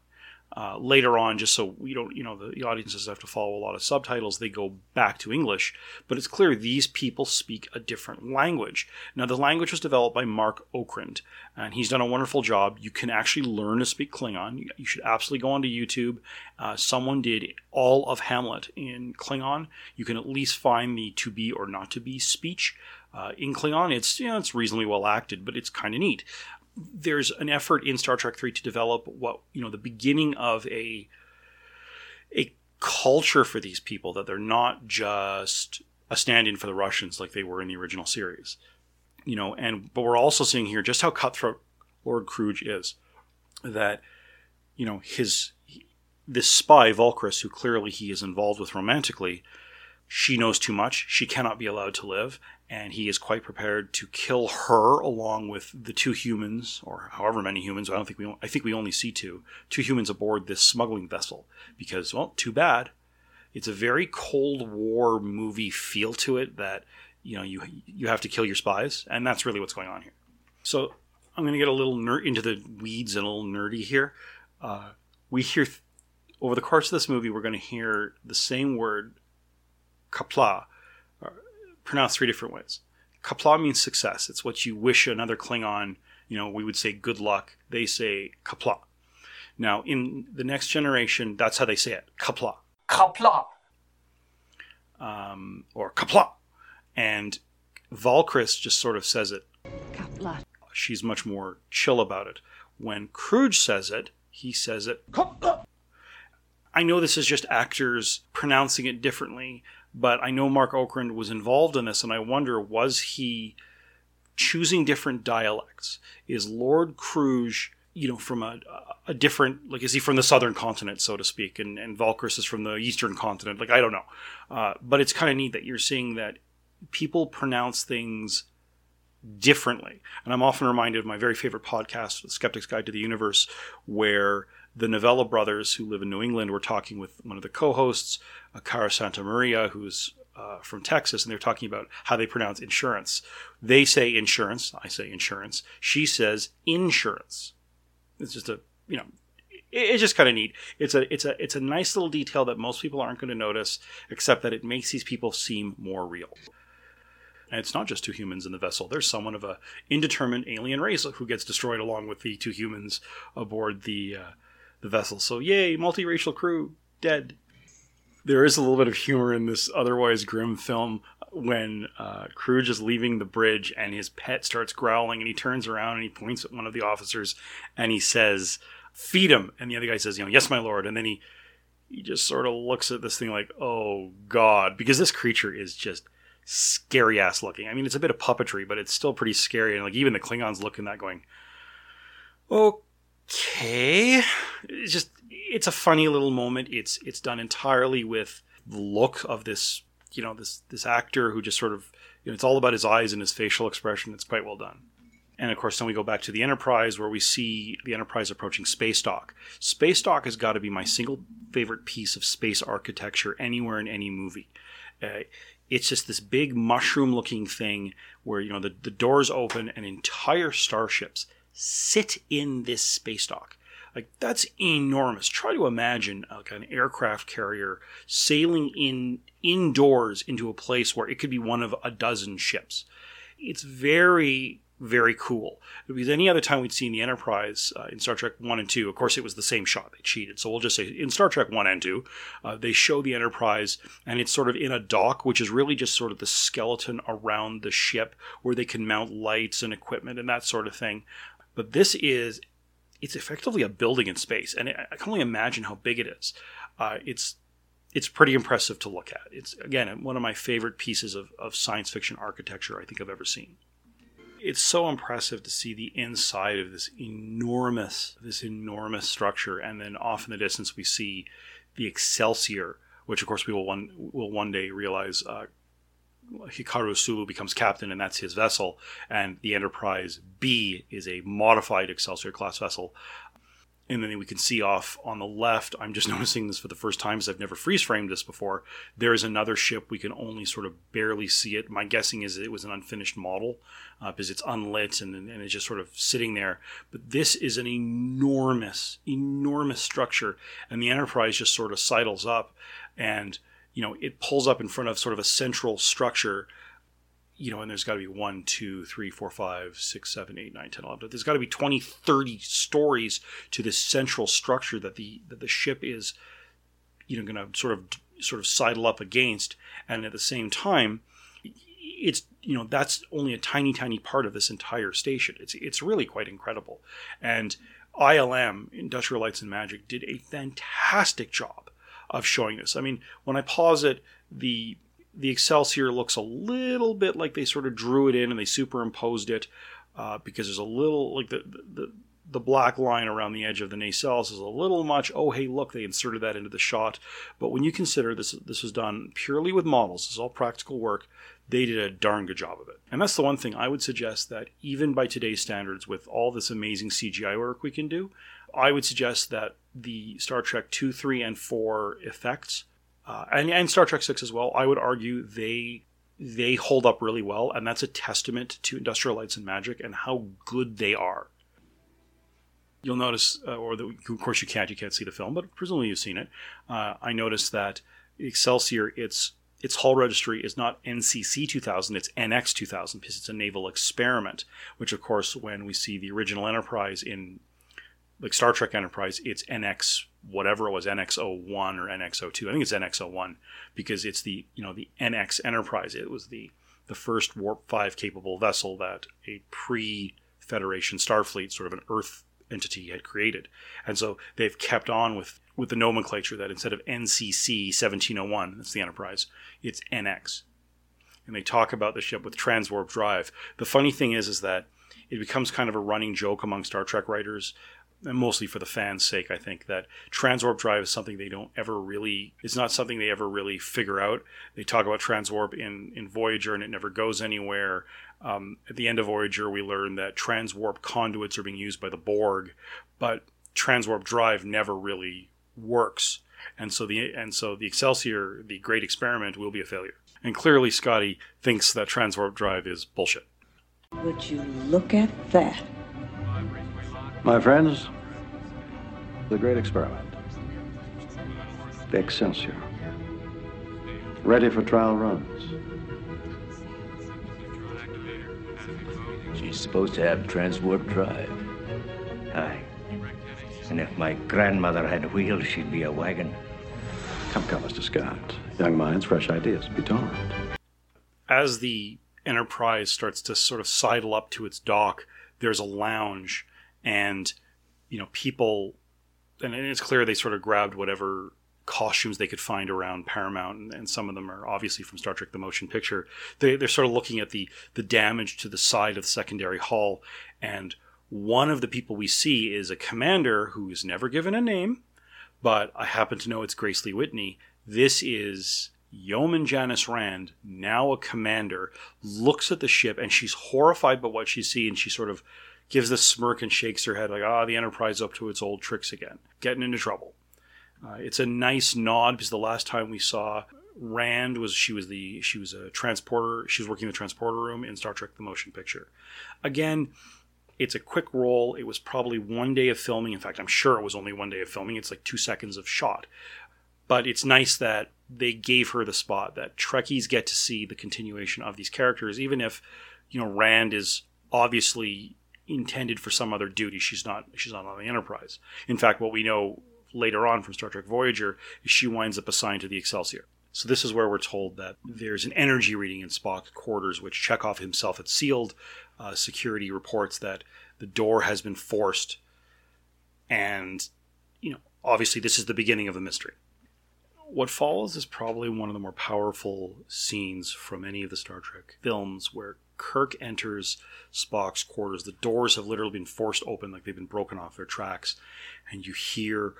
Uh, later on, just so we don't, you know, the, the, audiences have to follow a lot of subtitles, they go back to English. But it's clear these people speak a different language. Now, the language was developed by Mark Okrand, and he's done a wonderful job. You can actually learn to speak Klingon. You should absolutely go onto YouTube. Uh, someone did all of Hamlet in Klingon. You can at least find the to be or not to be speech. Uh, in Klingon, it's you know, it's reasonably well acted, but it's kind of neat there's an effort in Star Trek 3 to develop what, you know, the beginning of a a culture for these people that they're not just a stand-in for the Russians like they were in the original series. You know, and but we're also seeing here just how cutthroat Lord Kruge is that you know, his this spy Valkris who clearly he is involved with romantically, she knows too much. She cannot be allowed to live, and he is quite prepared to kill her along with the two humans, or however many humans. I don't think we. I think we only see two. Two humans aboard this smuggling vessel because, well, too bad. It's a very Cold War movie feel to it that you know you you have to kill your spies, and that's really what's going on here. So I'm going to get a little ner- into the weeds and a little nerdy here. Uh, we hear th- over the course of this movie, we're going to hear the same word, qapla', pronounced three different ways. Kapla means success. It's what you wish another Klingon, you know, we would say good luck. They say kapla. Now, in the next generation, that's how they say it. kapla. Kapla. Um, or kapla. And Valkris just sort of says it. Qapla'. She's much more chill about it. When Kruge says it, he says it. Qapla'. I know this is just actors pronouncing it differently, but I know Mark Okrand was involved in this, and I wonder was he choosing different dialects? Is Lord Kruge, you know, from a, a different, like, is he from the southern continent, so to speak, and, and Valkris is from the eastern continent? Like, I don't know. Uh, but it's kind of neat that you're seeing that people pronounce things differently. And I'm often reminded of my very favorite podcast, The Skeptic's Guide to the Universe, where the Novella brothers who live in New England were talking with one of the co-hosts, Cara Santa Maria, who's uh, from Texas, and they're talking about how they pronounce insurance. They say insurance. I say insurance. She says insurance. It's just a you know, it's just kind of neat. It's a it's a it's a nice little detail that most people aren't going to notice, except that it makes these people seem more real. And it's not just two humans in the vessel. There's someone of a indeterminate alien race who gets destroyed along with the two humans aboard the uh, the vessel. So yay, multiracial crew dead. There is a little bit of humor in this otherwise grim film when uh, Kruge is leaving the bridge and his pet starts growling and he turns around and he points at one of the officers and he says, "Feed him." And the other guy says, "You know, yes, my lord." And then he he just sort of looks at this thing like, "Oh God," because this creature is just scary ass looking. I mean, it's a bit of puppetry, but it's still pretty scary. And like even the Klingons look in that going, "Oh." Okay. It's just it's a funny little moment. It's it's done entirely with the look of this you know this this actor who just sort of you know, it's all about his eyes and his facial expression. It's quite well done. And of course, then we go back to the Enterprise, where we see the Enterprise approaching space dock. Space dock has got to be my single favorite piece of space architecture anywhere in any movie. Uh, it's just this big mushroom-looking thing where you know the, the doors open and entire starships sit in this space dock. Like that's enormous. Try to imagine like an aircraft carrier sailing in indoors into a place where it could be one of a dozen ships. It's very very cool. Because any other time we'd seen the Enterprise uh, in Star Trek 1 and 2, of course, it was the same shot. They cheated. So we'll just say in Star Trek 1 and 2, uh, they show the Enterprise and it's sort of in a dock, which is really just sort of the skeleton around the ship where they can mount lights and equipment and that sort of thing. But this is it's effectively a building in space, and I can only imagine how big it is. Uh, it's it's pretty impressive to look at. It's again one of my favorite pieces of, of science fiction architecture I think I've ever seen. it's so impressive to see the inside of this enormous this enormous structure and then off in the distance we see the excelsior which of course we will one will one day realize uh, Hikaru Sulu becomes captain and that's his vessel. And the Enterprise B is a modified Excelsior class vessel. And then we can see off on the left i'm just <laughs> noticing this for the first time because i've never freeze framed this before there is another ship we can only sort of barely see it. My guessing is it was an unfinished model uh, because it's unlit and, and it's just sort of sitting there. But this is an enormous enormous structure and the enterprise just sort of sidles up and you know it pulls up in front of sort of a central structure you know, and there's got to be one, two, three, four, five, six, seven, eight, nine, 10, 11. There's got to be 20, 30 stories to this central structure that the that the ship is, you know, going to sort of sort of sidle up against, and at the same time, it's you know that's only a tiny, tiny part of this entire station. It's it's really quite incredible, and ILM Industrial Lights and Magic did a fantastic job of showing this. I mean, when I pause it, the the Excelsior looks a little bit like they sort of drew it in and they superimposed it uh, because there's a little like the, the the black line around the edge of the nacelles is a little much. Oh, hey, look, they inserted that into the shot. But when you consider this, this was done purely with models. This is all practical work. They did a darn good job of it. And that's the one thing I would suggest that even by today's standards, with all this amazing CGI work we can do, I would suggest that the Star Trek 2, 3, and 4 effects uh, and, and Star Trek Six as well. I would argue they they hold up really well, and that's a testament to Industrial Lights and Magic and how good they are. You'll notice, uh, or the, of course you can't, you can't see the film, but presumably you've seen it. Uh, I noticed that Excelsior, its its hull registry is not NCC 2000, it's NX 2000 because it's a naval experiment. Which, of course, when we see the original Enterprise in like Star Trek Enterprise, it's NX whatever it was NX01 or NX02. I think it's NX01 because it's the you know the NX Enterprise. It was the the first warp five capable vessel that a pre Federation Starfleet sort of an Earth entity had created, and so they've kept on with with the nomenclature that instead of NCC 1701, that's the Enterprise, it's NX. And they talk about the ship with transwarp drive. The funny thing is, is that it becomes kind of a running joke among Star Trek writers and mostly for the fans' sake, I think that transwarp drive is something they don't ever really. It's not something they ever really figure out. They talk about transwarp in in Voyager, and it never goes anywhere. Um, at the end of Voyager, we learn that transwarp conduits are being used by the Borg, but transwarp drive never really works. And so the and so the Excelsior, the great experiment, will be a failure. And clearly, Scotty thinks that transwarp drive is bullshit. Would you look at that? My friends, the great experiment. The Excelsior. Ready for trial runs. She's supposed to have transwarp drive. Aye. And if my grandmother had wheels, she'd be a wagon. Come, come, Mr. Scott. Young minds, fresh ideas. Be tolerant. As the Enterprise starts to sort of sidle up to its dock, there's a lounge and you know people and it's clear they sort of grabbed whatever costumes they could find around Paramount, and, and, some of them are obviously from Star Trek: The Motion Picture. They, they're sort of looking at the the damage to the side of the secondary hull, and one of the people we see is a commander who is never given a name, but I happen to know it's Grace Lee Whitney. This is Yeoman Janice Rand, now a commander, looks at the ship and she's horrified by what she sees, and she sort of gives this smirk and shakes her head like, ah, the Enterprise up to its old tricks again, getting into trouble. Uh, it's a nice nod because the last time we saw Rand was she was the she was a transporter. She was working the transporter room in Star Trek: The Motion Picture. Again, it's a quick roll. It was probably one day of filming. In fact, I'm sure it was only one day of filming. It's like two seconds of shot. But it's nice that they gave her the spot that Trekkies get to see the continuation of these characters, even if you know Rand is obviously intended for some other duty. She's not she's not on the Enterprise. In fact, what we know later on from Star Trek Voyager is she winds up assigned to the Excelsior. So this is where we're told that there's an energy reading in Spock's quarters, which Chekov himself had sealed. Uh, security reports that the door has been forced, and you know, obviously, this is the beginning of the mystery. What follows is probably one of the more powerful scenes from any of the Star Trek films, where Kirk enters Spock's quarters. The doors have literally been forced open, like they've been broken off their tracks, and you hear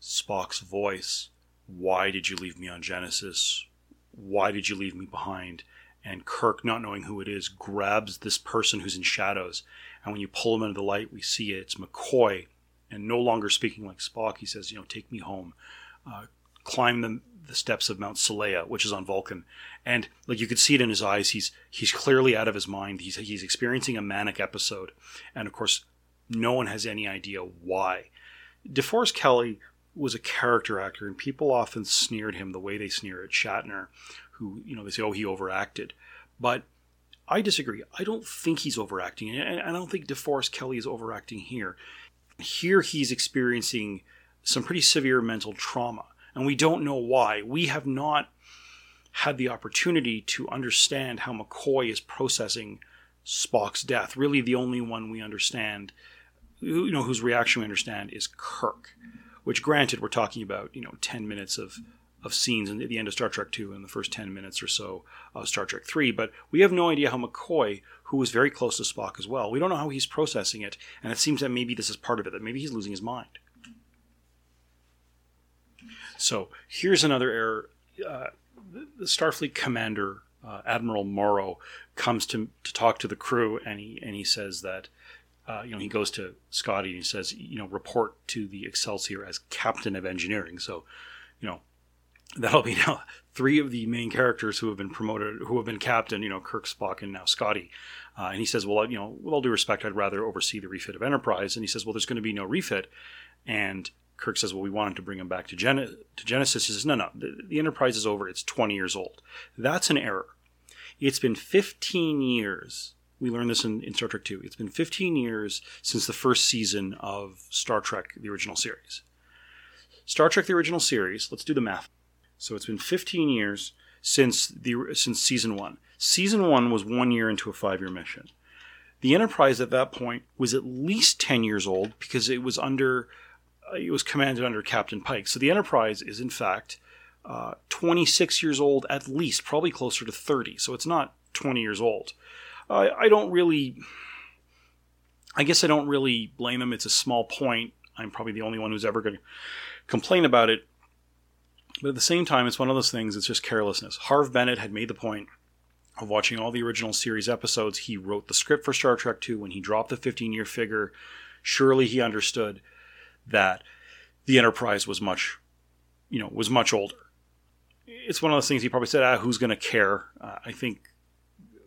Spock's voice. Why did you leave me on Genesis? Why did you leave me behind? And Kirk, not knowing who it is, grabs this person who's in shadows. And when you pull him into the light, we see it. It's McCoy. And no longer speaking like Spock, he says, You know, take me home. Uh, climb the, the steps of Mount Seleya, which is on Vulcan. And like you could see it in his eyes, he's he's clearly out of his mind. He's he's experiencing a manic episode. And of course, no one has any idea why. DeForest Kelley was a character actor, and people often sneered him the way they sneer at Shatner, who, you know, they say, oh, he overacted. But I disagree. I don't think he's overacting, and I don't think DeForest Kelley is overacting here. Here he's experiencing some pretty severe mental trauma, and we don't know why. We have not had the opportunity to understand how McCoy is processing Spock's death. Really, the only one we understand, you know, whose reaction we understand is Kirk which granted we're talking about you know 10 minutes of of scenes at the end of Star Trek 2 and the first 10 minutes or so of Star Trek 3 but we have no idea how McCoy who was very close to Spock as well we don't know how he's processing it and it seems that maybe this is part of it that maybe he's losing his mind so here's another error uh, the Starfleet commander uh, Admiral Morrow comes to to talk to the crew and he and he says that uh, you know, he goes to Scotty and he says, you know, report to the Excelsior as captain of engineering. So, you know, that'll be <laughs> now three of the main characters who have been promoted, who have been captain, you know, Kirk, Spock, and now Scotty. Uh, and he says, well, you know, with all due respect, I'd rather oversee the refit of Enterprise. And he says, well, there's going to be no refit. And Kirk says, well, we wanted to bring him back to, Gen- to Genesis. He says, no, no, the, the Enterprise is over. It's 20 years old. That's an error. It's been 15 years we learned this in, in Star Trek 2. It's been 15 years since the first season of Star Trek, the original series. Star Trek, the original series, let's do the math. So it's been 15 years since the since season one. Season one was one year into a five year mission. The Enterprise at that point was at least 10 years old because it was under it was commanded under Captain Pike. So the Enterprise is in fact uh, 26 years old at least, probably closer to 30. So it's not 20 years old. I, I don't really. I guess I don't really blame him. It's a small point. I'm probably the only one who's ever going to complain about it. But at the same time, it's one of those things, it's just carelessness. Harve Bennett had made the point of watching all the original series episodes. He wrote the script for Star Trek 2 when he dropped the 15 year figure. Surely he understood that the Enterprise was much, you know, was much older. It's one of those things he probably said, ah, who's going to care? Uh, I think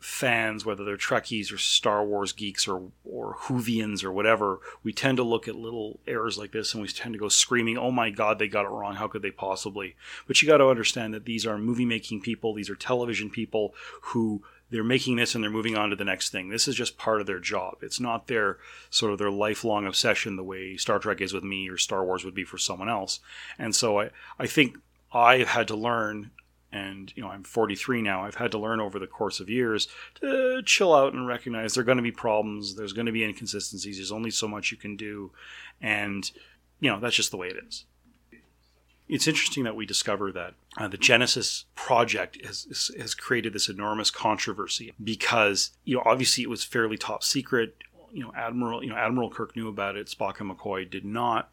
fans, whether they're Trekkies or Star Wars geeks or or Whovians or whatever, we tend to look at little errors like this and we tend to go screaming, "Oh my God, they got it wrong! How could they possibly?" But you got to understand that these are movie making people, these are television people who they're making this and they're moving on to the next thing. This is just part of their job. It's not their sort of their lifelong obsession the way Star Trek is with me or Star Wars would be for someone else. And so I I think I've had to learn and you know I'm 43 now. I've had to learn over the course of years to chill out and recognize there're going to be problems. There's going to be inconsistencies. There's only so much you can do, and you know that's just the way it is. It's interesting that we discover that uh, the Genesis project has has created this enormous controversy because you know obviously it was fairly top secret. You know Admiral you know Admiral Kirk knew about it. Spock and McCoy did not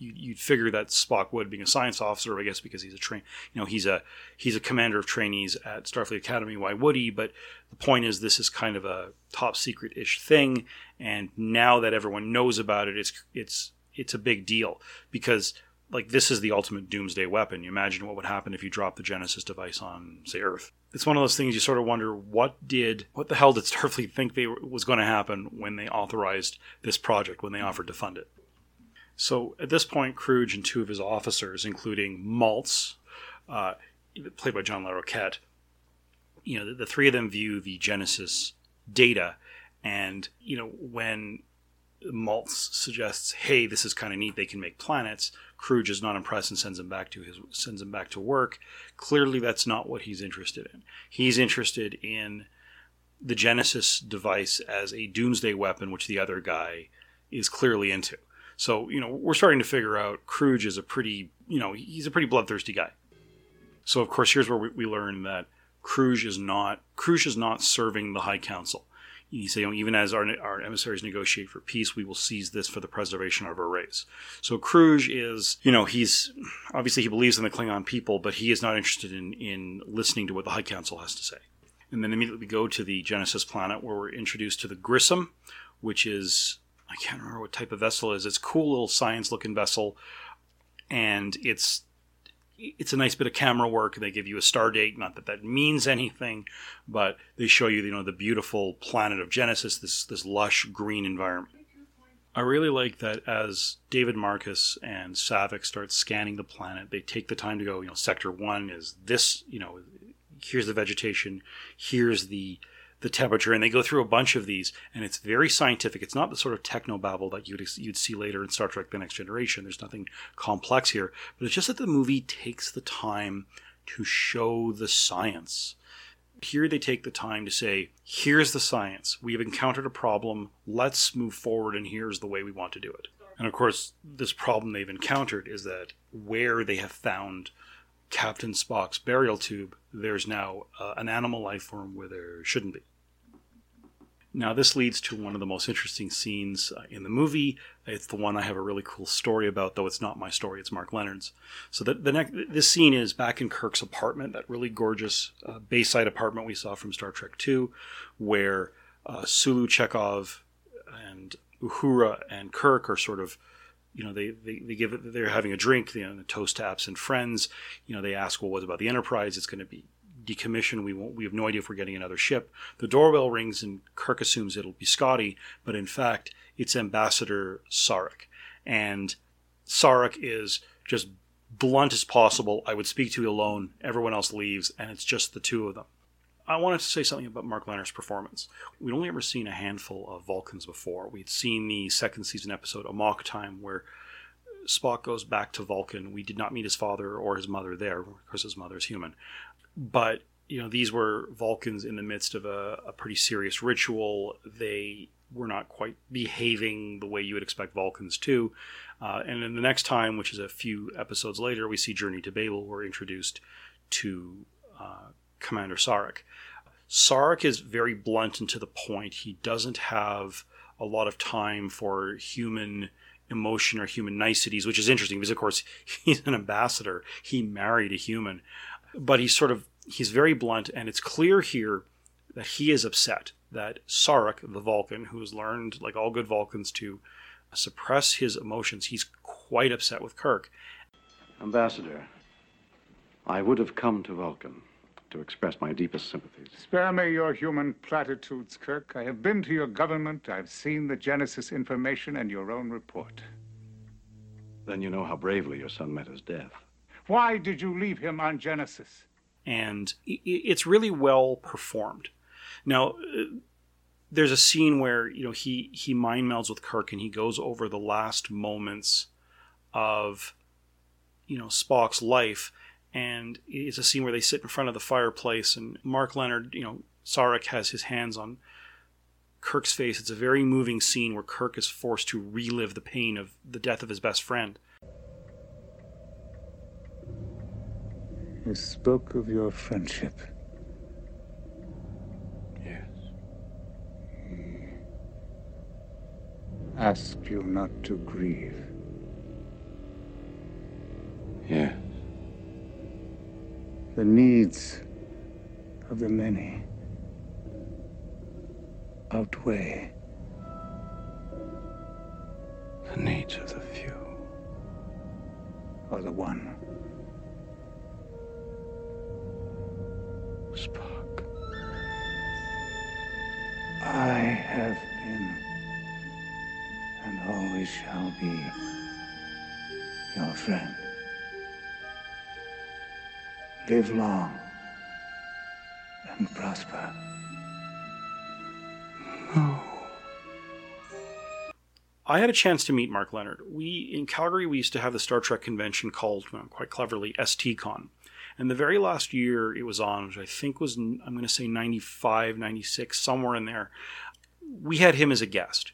you, would figure that Spock would, being a science officer, I guess because he's a train, you know, he's a he's a commander of trainees at Starfleet Academy. Why would he? But the point is, this is kind of a top secret ish thing, and now that everyone knows about it, it's it's it's a big deal because like this is the ultimate doomsday weapon. You imagine what would happen if you dropped the Genesis device on, say, Earth. It's one of those things you sort of wonder what did what the hell did Starfleet think they was going to happen when they authorized this project when they offered to fund it. So at this point, Kruge and two of his officers, including Maltz, uh, played by John Larroquette, you know, the, the, three of them view the Genesis data, and you know when Maltz suggests, "Hey, this is kind of neat. They can make planets." Kruge is not impressed and sends him back to his sends him back to work. Clearly, that's not what he's interested in. He's interested in the Genesis device as a doomsday weapon, which the other guy is clearly into. So, you know, we're starting to figure out Kruge is a pretty, you know, he's a pretty bloodthirsty guy. So, of course, here's where we, we learn that Kruge is not Kruge is not serving the High Council. Say, you know, even as our, our emissaries negotiate for peace, we will seize this for the preservation of our race. So Kruge is, you know, he's obviously he believes in the Klingon people, but he is not interested in in listening to what the High Council has to say. And then immediately we go to the Genesis planet where we're introduced to the Grissom, which is I can't remember what type of vessel it is. It's a cool little science looking vessel, and it's it's a nice bit of camera work. They give you a star date, not that that means anything, but they show you, you know, the beautiful planet of Genesis, this this lush green environment. I really like that as David Marcus and Saavik start scanning the planet, they take the time to go, you know, sector one is this, you know, here's the vegetation, here's the the temperature, and they go through a bunch of these, and it's very scientific. It's not the sort of techno babble that you'd you'd see later in Star Trek: The Next Generation. There's nothing complex here, but it's just that the movie takes the time to show the science. Here they take the time to say, here's the science. We have encountered a problem. Let's move forward, and here's the way we want to do it. And of course, this problem they've encountered is that where they have found Captain Spock's burial tube, there's now uh, an animal life form where there shouldn't be. Now, this leads to one of the most interesting scenes uh, in the movie. It's the one I have a really cool story about, though it's not my story, it's Mark Lenard's. So, the, the next, this scene is back in Kirk's apartment, that really gorgeous uh, Bayside apartment we saw from Star Trek II, where uh, Sulu Chekov and Uhura and Kirk are sort of you know, they, they, they give it, they're having a drink, you know, toast to absent friends. You know, they ask, well, what about the Enterprise? It's going to be decommissioned. We won't, we have no idea if we're getting another ship. The doorbell rings and Kirk assumes it'll be Scotty, but in fact, it's Ambassador Sarek. And Sarek is just blunt as possible. I would speak to you alone. Everyone else leaves, and it's just the two of them. I wanted to say something about Mark Lenard's performance. We'd only ever seen a handful of Vulcans before. We'd seen the second season episode Amok Time, where Spock goes back to Vulcan. We did not meet his father or his mother there, because his mother is human. But you know, these were Vulcans in the midst of a, a pretty serious ritual. They were not quite behaving the way you would expect Vulcans to. Uh, and then the next time, which is a few episodes later, we see Journey to Babel. We're introduced to uh, Commander Sarek. Sarek is very blunt and to the point. He doesn't have a lot of time for human emotion or human niceties, which is interesting because, of course, <laughs> he's an ambassador. He married a human, but he's sort of he's very blunt, and it's clear here that he is upset that Sarek, the Vulcan, who has learned, like all good Vulcans, to suppress his emotions, he's quite upset with Kirk. Ambassador, I would have come to Vulcan to express my deepest sympathies. Spare me your human platitudes, Kirk. I have been to your government. I've seen the Genesis information and your own report. Then you know how bravely your son met his death. Why did you leave him on Genesis? And it's really well performed. Now, uh, there's a scene where you know he he mind melds with Kirk and he goes over the last moments of you know Spock's life and it's a scene where they sit in front of the fireplace and Mark Lenard, you know, Sarek has his hands on Kirk's face. It's a very moving scene where Kirk is forced to relive the pain of the death of his best friend. You spoke of your friendship. Yes. Hmm. He asked you not to grieve. Yes the needs of the many outweigh the needs of the few. Or the one. Spock. I have been and always shall be your friend. Live long and prosper. No. I had a chance to meet Mark Lenard. We in Calgary we used to have the Star Trek convention called well, quite cleverly STCon. And the very last year it was on, which I think was I'm going to say 95, 96, somewhere in there. We had him as a guest.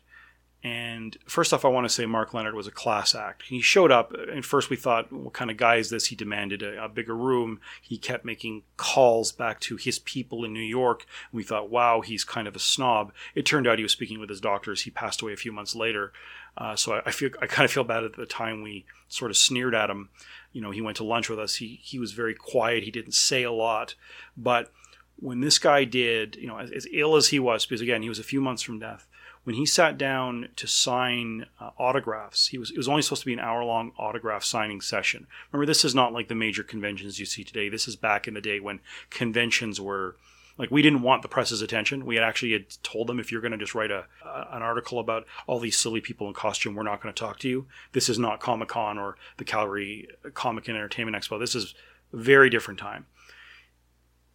And first off, I want to say Mark Lenard was a class act. He showed up, and first we thought, what kind of guy is this? He demanded a, a bigger room. He kept making calls back to his people in New York. We thought, wow, he's kind of a snob. It turned out he was speaking with his doctors. He passed away a few months later. Uh, so I, I, feel I kind of feel bad at the time we sort of sneered at him. You know, he went to lunch with us. He he was very quiet. He didn't say a lot, but when this guy did, you know, as, as ill as he was, because again, he was a few months from death when he sat down to sign uh, autographs, he was it was only supposed to be an hour long autograph signing session. Remember, this is not like the major conventions you see today. This is back in the day when conventions were like we didn't want the press's attention. We had actually had told them if you're going to just write a, an article about all these silly people in costume, we're not going to talk to you. This is not Comic Con or the Calgary Comic and Entertainment Expo. This is a very different time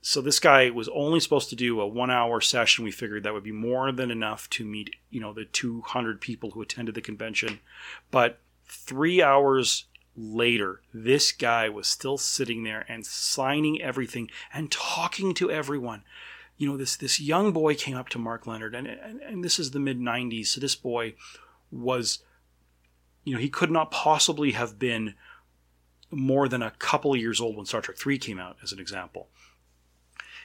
so this guy was only supposed to do a one hour session we figured that would be more than enough to meet you know the 200 people who attended the convention but three hours later this guy was still sitting there and signing everything and talking to everyone you know this this young boy came up to mark lenard and and, and this is the mid 90s so this boy was you know he could not possibly have been more than a couple years old when star trek 3 came out as an example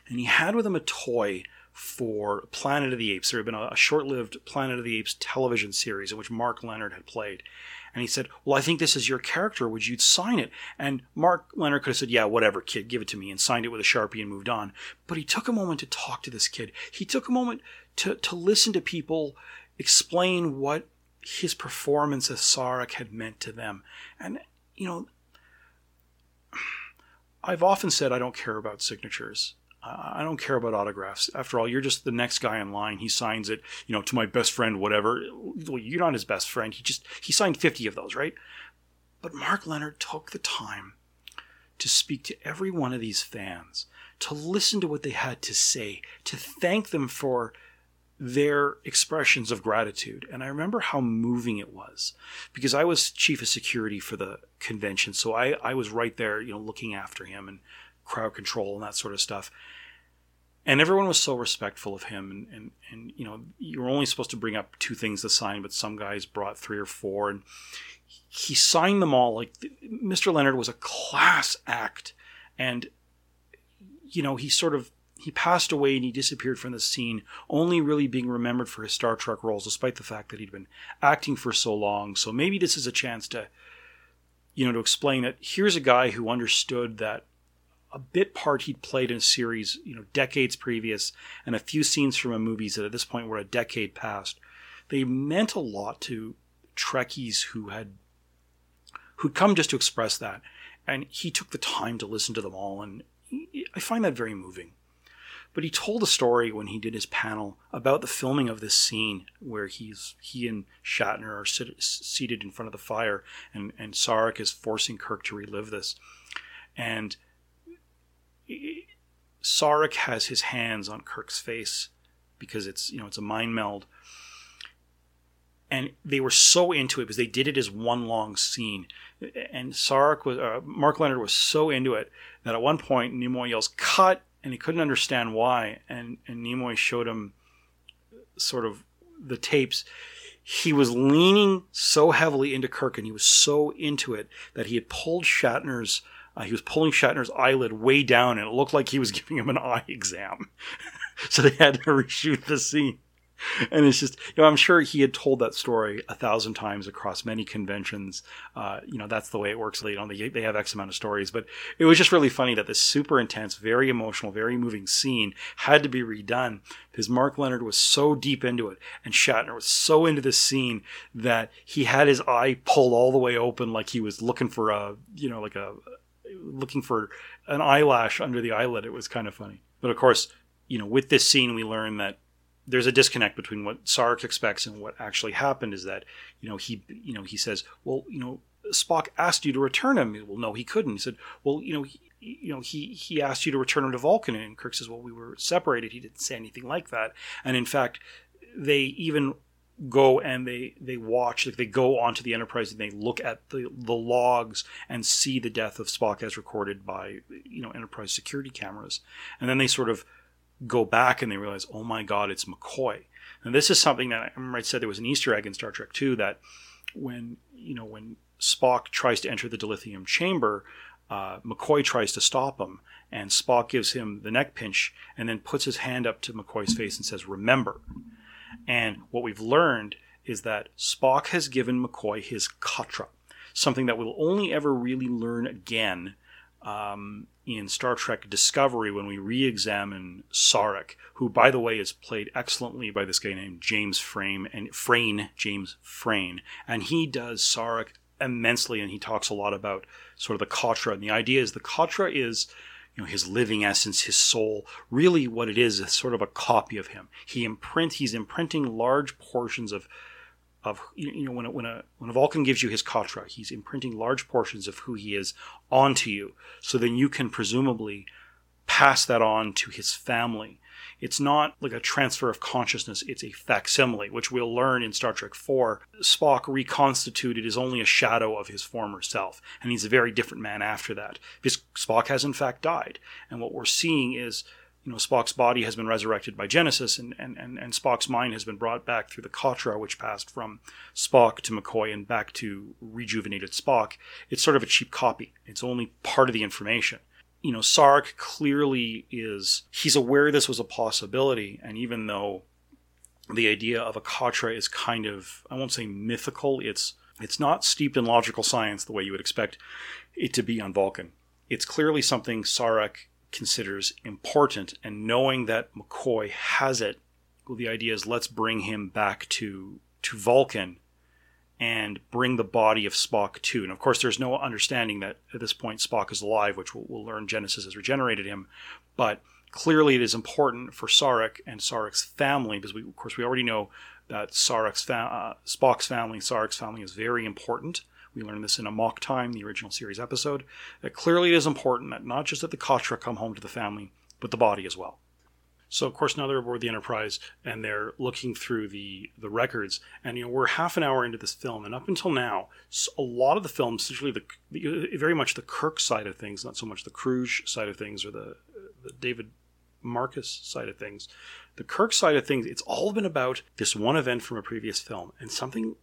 and he had with him a toy for Planet of the Apes. There had been a, a short lived Planet of the Apes television series in which Mark Lenard had played. And he said, Well, I think this is your character. Would you sign it? And Mark Lenard could have said, Yeah, whatever, kid, give it to me, and signed it with a Sharpie and moved on. But he took a moment to talk to this kid. He took a moment to, to listen to people explain what his performance as Sarek had meant to them. And, you know, I've often said I don't care about signatures. I don't care about autographs. After all, you're just the next guy in line. He signs it, you know, to my best friend, whatever. Well, you're not his best friend. He just he signed 50 of those, right? But Mark Lenard took the time to speak to every one of these fans, to listen to what they had to say, to thank them for their expressions of gratitude. And I remember how moving it was because I was chief of security for the convention. So I, I was right there, you know, looking after him and crowd control and that sort of stuff and everyone was so respectful of him and, and, and you know you were only supposed to bring up two things to sign but some guys brought three or four. And he signed them all like mr lenard was a class act. And you know he sort of he passed away and he disappeared from the scene only really being remembered for his star trek roles despite the fact that he'd been acting for so long. So maybe this is a chance to you know to explain that here's a guy who understood that a bit part he'd played in a series, you know, decades previous, and a few scenes from a movies that at this point were a decade past. They meant a lot to Trekkies who had who'd come just to express that, and he took the time to listen to them all, and I find that very moving. But he told a story when he did his panel about the filming of this scene where he's he and Shatner are sit, seated in front of the fire, and and Sarek is forcing Kirk to relive this, and Sarek has his hands on Kirk's face because it's you know it's a mind meld, and they were so into it because they did it as one long scene, and Sarek was uh, Mark Lenard was so into it that at one point Nimoy yells "cut" and he couldn't understand why, and and Nimoy showed him sort of the tapes. He was leaning so heavily into Kirk and he was so into it that he had pulled Shatner's uh, he was pulling Shatner's eyelid way down, and it looked like he was <laughs> giving him an eye exam. <laughs> so they had to reshoot the scene. And it's just, you know, I'm sure he had told that story a thousand times across many conventions. Uh, you know, that's the way it works. They, you know, they, they have X amount of stories, but it was just really funny that this super intense, very emotional, very moving scene had to be redone because Mark Lenard was so deep into it and Shatner was so into this scene that he had his eye pulled all the way open like he was looking for a, you know, like a, looking for an eyelash under the eyelid. It was kind of funny. But of course, you know, with this scene, we learn that there's a disconnect between what Sarek expects and what actually happened. Is that you know he you know he says, well, you know, Spock asked you to return him. Well, no, he couldn't. He said, well, you know, he, you know, he he asked you to return him to Vulcan, and Kirk says, well, we were separated. He didn't say anything like that. And in fact, they even go and they they watch like they go onto the enterprise and they look at the the logs and see the death of Spock as recorded by you know enterprise security cameras and then they sort of go back and they realize oh my god it's McCoy And this is something that I remember I said there was an Easter egg in Star Trek 2 that when you know when Spock tries to enter the dilithium chamber, uh, McCoy tries to stop him, and Spock gives him the neck pinch and then puts his hand up to McCoy's face and says, "Remember." And what we've learned is that Spock has given McCoy his Katra, something that we'll only ever really learn again um, in Star Trek Discovery when we re-examine Sarek, who, by the way, is played excellently by this guy named James Frame and Frain, James Frain, and he does Sarek immensely, and he talks a lot about sort of the Katra, and the idea is the Katra is you know his living essence his soul really what it is is sort of a copy of him he imprint he's imprinting large portions of of you know when a, when a when a Vulcan gives you his katra, he's imprinting large portions of who he is onto you, so then you can presumably pass that on to his family. It's not like a transfer of consciousness, it's a facsimile, which we'll learn in Star Trek 4. Spock reconstituted is only a shadow of his former self, and he's a very different man after that. Because Spock has in fact died. And what we're seeing is you know, Spock's body has been resurrected by Genesis, and, and, and, and Spock's mind has been brought back through the Katra, which passed from Spock to McCoy and back to rejuvenated Spock. It's sort of a cheap copy. It's only part of the information. You know, Sarek clearly is, he's aware this was a possibility, and even though the idea of a Katra is kind of, I won't say mythical, it's, it's not steeped in logical science the way you would expect it to be on Vulcan. It's clearly something Sarek considers important. And knowing that McCoy has it, well, the idea is let's bring him back to to Vulcan and bring the body of Spock too. And of course, there's no understanding that at this point Spock is alive, which we'll, we'll learn Genesis has regenerated him. But clearly, it is important for Sarek and Sarek's family because we, of course, we already know that Sarek's fa- uh, Spock's family, Sarek's family, is very important. We learned this in Amok Time, the original series episode. That clearly it is important that not just that the Katra come home to the family, but the body as well. So of course now they're aboard the Enterprise and they're looking through the the records, and you know we're half an hour into this film, and up until now, a lot of the films, especially the, the uh, very much the Kirk side of things, not so much the Kruge side of things or the, uh, the David Marcus side of things. The Kirk side of things, it's all been about this one event from a previous film and something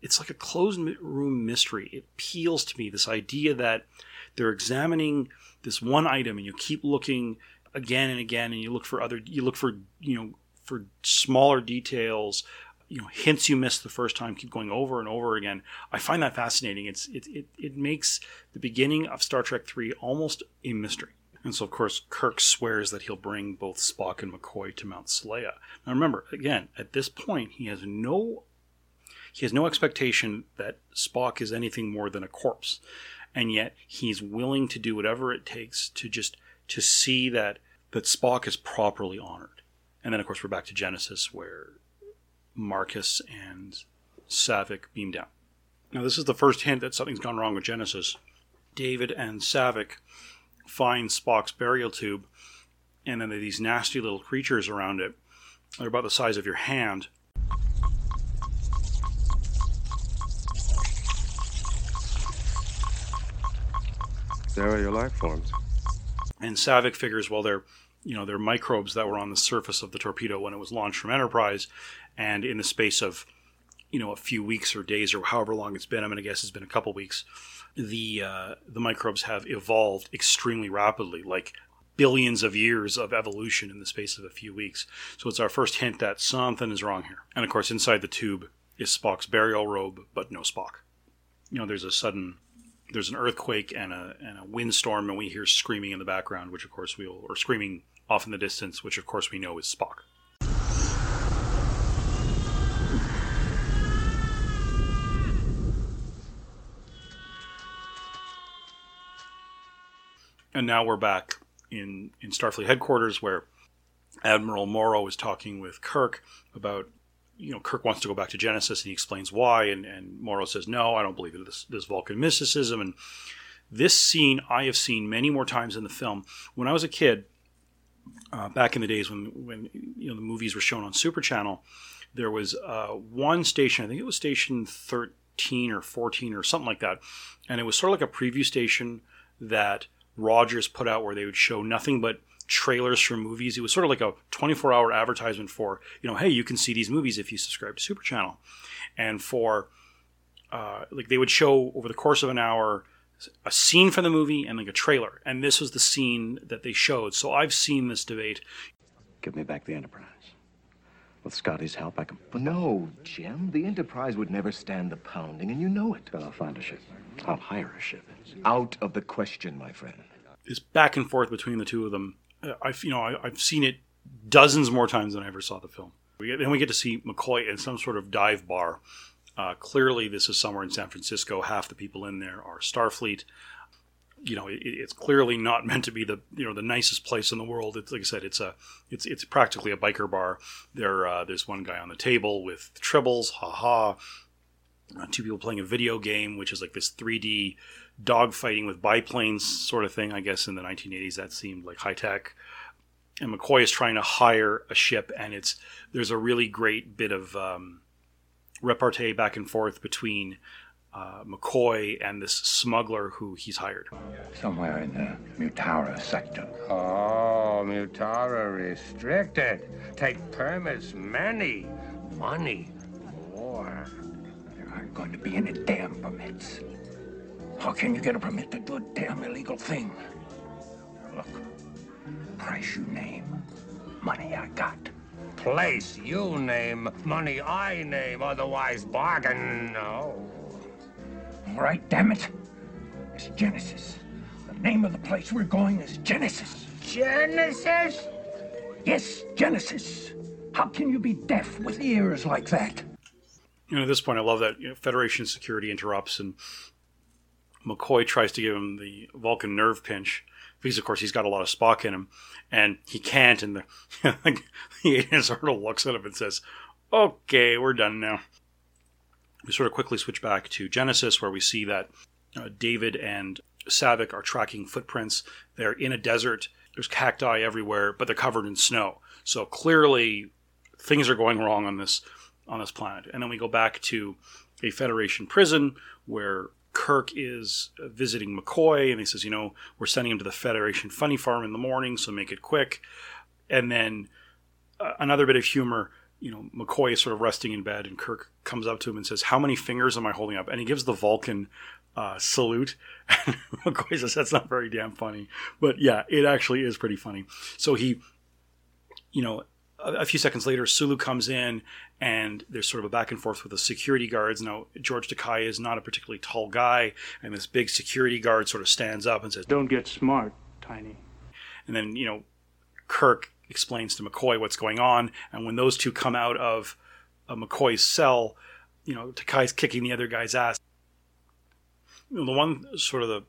it's like a closed room mystery. It appeals to me this idea that they're examining this one item and you keep looking again and again and you look for other you look for you know for smaller details you know hints you missed the first time keep going over and over again. I find that fascinating. It's it, it, it makes the beginning of star trek 3 almost a mystery. And so of course kirk swears that he'll bring both spock and mccoy to mount seleya now remember again at this point he has no he has no expectation that Spock is anything more than a corpse. And yet he's willing to do whatever it takes to just to see that that Spock is properly honored. And then of course we're back to Genesis where Marcus and Saavik beam down. Now this is the first hint that something's gone wrong with Genesis. David and Saavik find Spock's burial tube, and then there are these nasty little creatures around it. They're about the size of your hand, There are your life forms. And Saavik figures, well, they're you know they're microbes that were on the surface of the torpedo when it was launched from Enterprise, and in the space of you know a few weeks or days or however long it's been, I'm going to guess it's been a couple weeks. The uh, the microbes have evolved extremely rapidly, like billions of years of evolution in the space of a few weeks. So it's our first hint that something is wrong here. And of course, inside the tube is Spock's burial robe, but no Spock. You know, there's a sudden there's an earthquake and a, and a windstorm, and we hear screaming in the background, which of course we'll, or screaming off in the distance, which of course we know is Spock. And now we're back in, in Starfleet headquarters where Admiral Morrow is talking with Kirk about you know, Kirk wants to go back to Genesis and he explains why, and, and Morrow says, no, I don't believe in this, this Vulcan mysticism. And this scene I have seen many more times in the film. When I was a kid, uh, back in the days when, when you know the movies were shown on Super Channel, there was uh, one station, I think it was station 13 or 14 or something like that, and it was sort of like a preview station that Rogers put out where they would show nothing but trailers for movies. It was sort of like a 24 hour advertisement for, you know, hey, you can see these movies if you subscribe to Super Channel. And for, uh, like, they would show over the course of an hour a scene from the movie and like a trailer. And this was the scene that they showed. So I've seen this debate. Give me back the Enterprise. With Scotty's help, I can. No, Jim. The Enterprise would never stand the pounding, and you know it. Then I'll find a ship. I'll hire a ship. Out of the question, my friend. This back and forth between the two of them. I've you know I, I've seen it dozens more times than I ever saw the film. We get, then we get to see McCoy in some sort of dive bar. Uh, clearly, this is somewhere in San Francisco. Half the people in there are Starfleet. You know, it, it's clearly not <laughs> meant to be the you know the nicest place in the world. It's like I said, it's a it's it's practically a biker bar. There, uh, there's one guy on the table with tribbles, haha. Uh, two people playing a video game, which is like this 3D dogfighting with biplanes sort of thing. I guess in the 1980s that seemed like high tech. And McCoy is trying to hire a ship, and it's there's a really great bit of um, repartee back and forth between uh, McCoy and this smuggler who he's hired. Somewhere in the Mutara sector. Oh, Mutara restricted. Take permits, many. Money, more. There aren't going to be any damn permits. How can you get a permit to do a damn illegal thing? Look, price you name, money I got. Place you name, money I name, otherwise bargain no. All right, damn it. It's Genesis. The name of the place we're going is Genesis. Genesis? Yes, Genesis. How can you be deaf with ears like that? You know, at this point, I love that you know, Federation security interrupts and McCoy tries to give him the Vulcan nerve pinch because, of course, he's got a lot of Spock in him, and he can't. And the, <laughs> the alien sort of looks at him and says, "Okay, we're done now." We sort of quickly switch back to Genesis, where we see that uh, David and Saavik are tracking footprints. They're in a desert. There's cacti everywhere, but they're covered in snow. So clearly, things are going wrong on this on this planet. And then we go back to a Federation prison where Kirk is visiting McCoy, and he says, "You know, we're sending him to the Federation Funny Farm in the morning, so make it quick." And then uh, another bit of humor. You know, McCoy is sort of resting in bed, and Kirk comes up to him and says, "How many fingers am I holding up?" And he gives the Vulcan uh, salute. <laughs> And McCoy says, "That's not very damn funny," but yeah, it actually is pretty funny. So he, you know, a, few seconds later, Sulu comes in, and there's sort of a back and forth with the security guards. Now, George Takei is not a particularly tall guy, and this big security guard sort of stands up and says, "Don't get smart, Tiny." And then, you know, Kirk explains to McCoy what's going on, and when those two come out of uh, McCoy's cell, you know, Takei's kicking the other guy's ass. You know, the one sort of the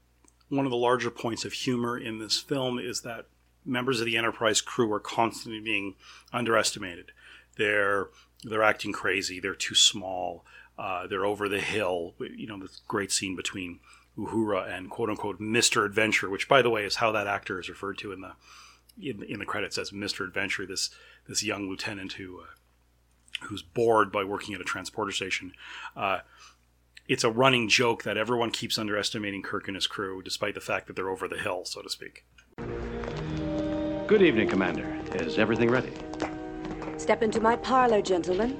one of the larger points of humor in this film is that members of the Enterprise crew are constantly being underestimated. They're they're acting crazy. They're too small. Uh, they're over the hill. You know, the great scene between Uhura and quote unquote Mister Adventure, which by the way is how that actor is referred to in the in, in the credits as Mister Adventure. This this young lieutenant who uh, who's bored by working at a transporter station. Uh, it's a running joke that everyone keeps underestimating Kirk and his crew, despite the fact that they're over the hill, so to speak. Good evening, Commander. Is everything ready? Step into my parlor, gentlemen.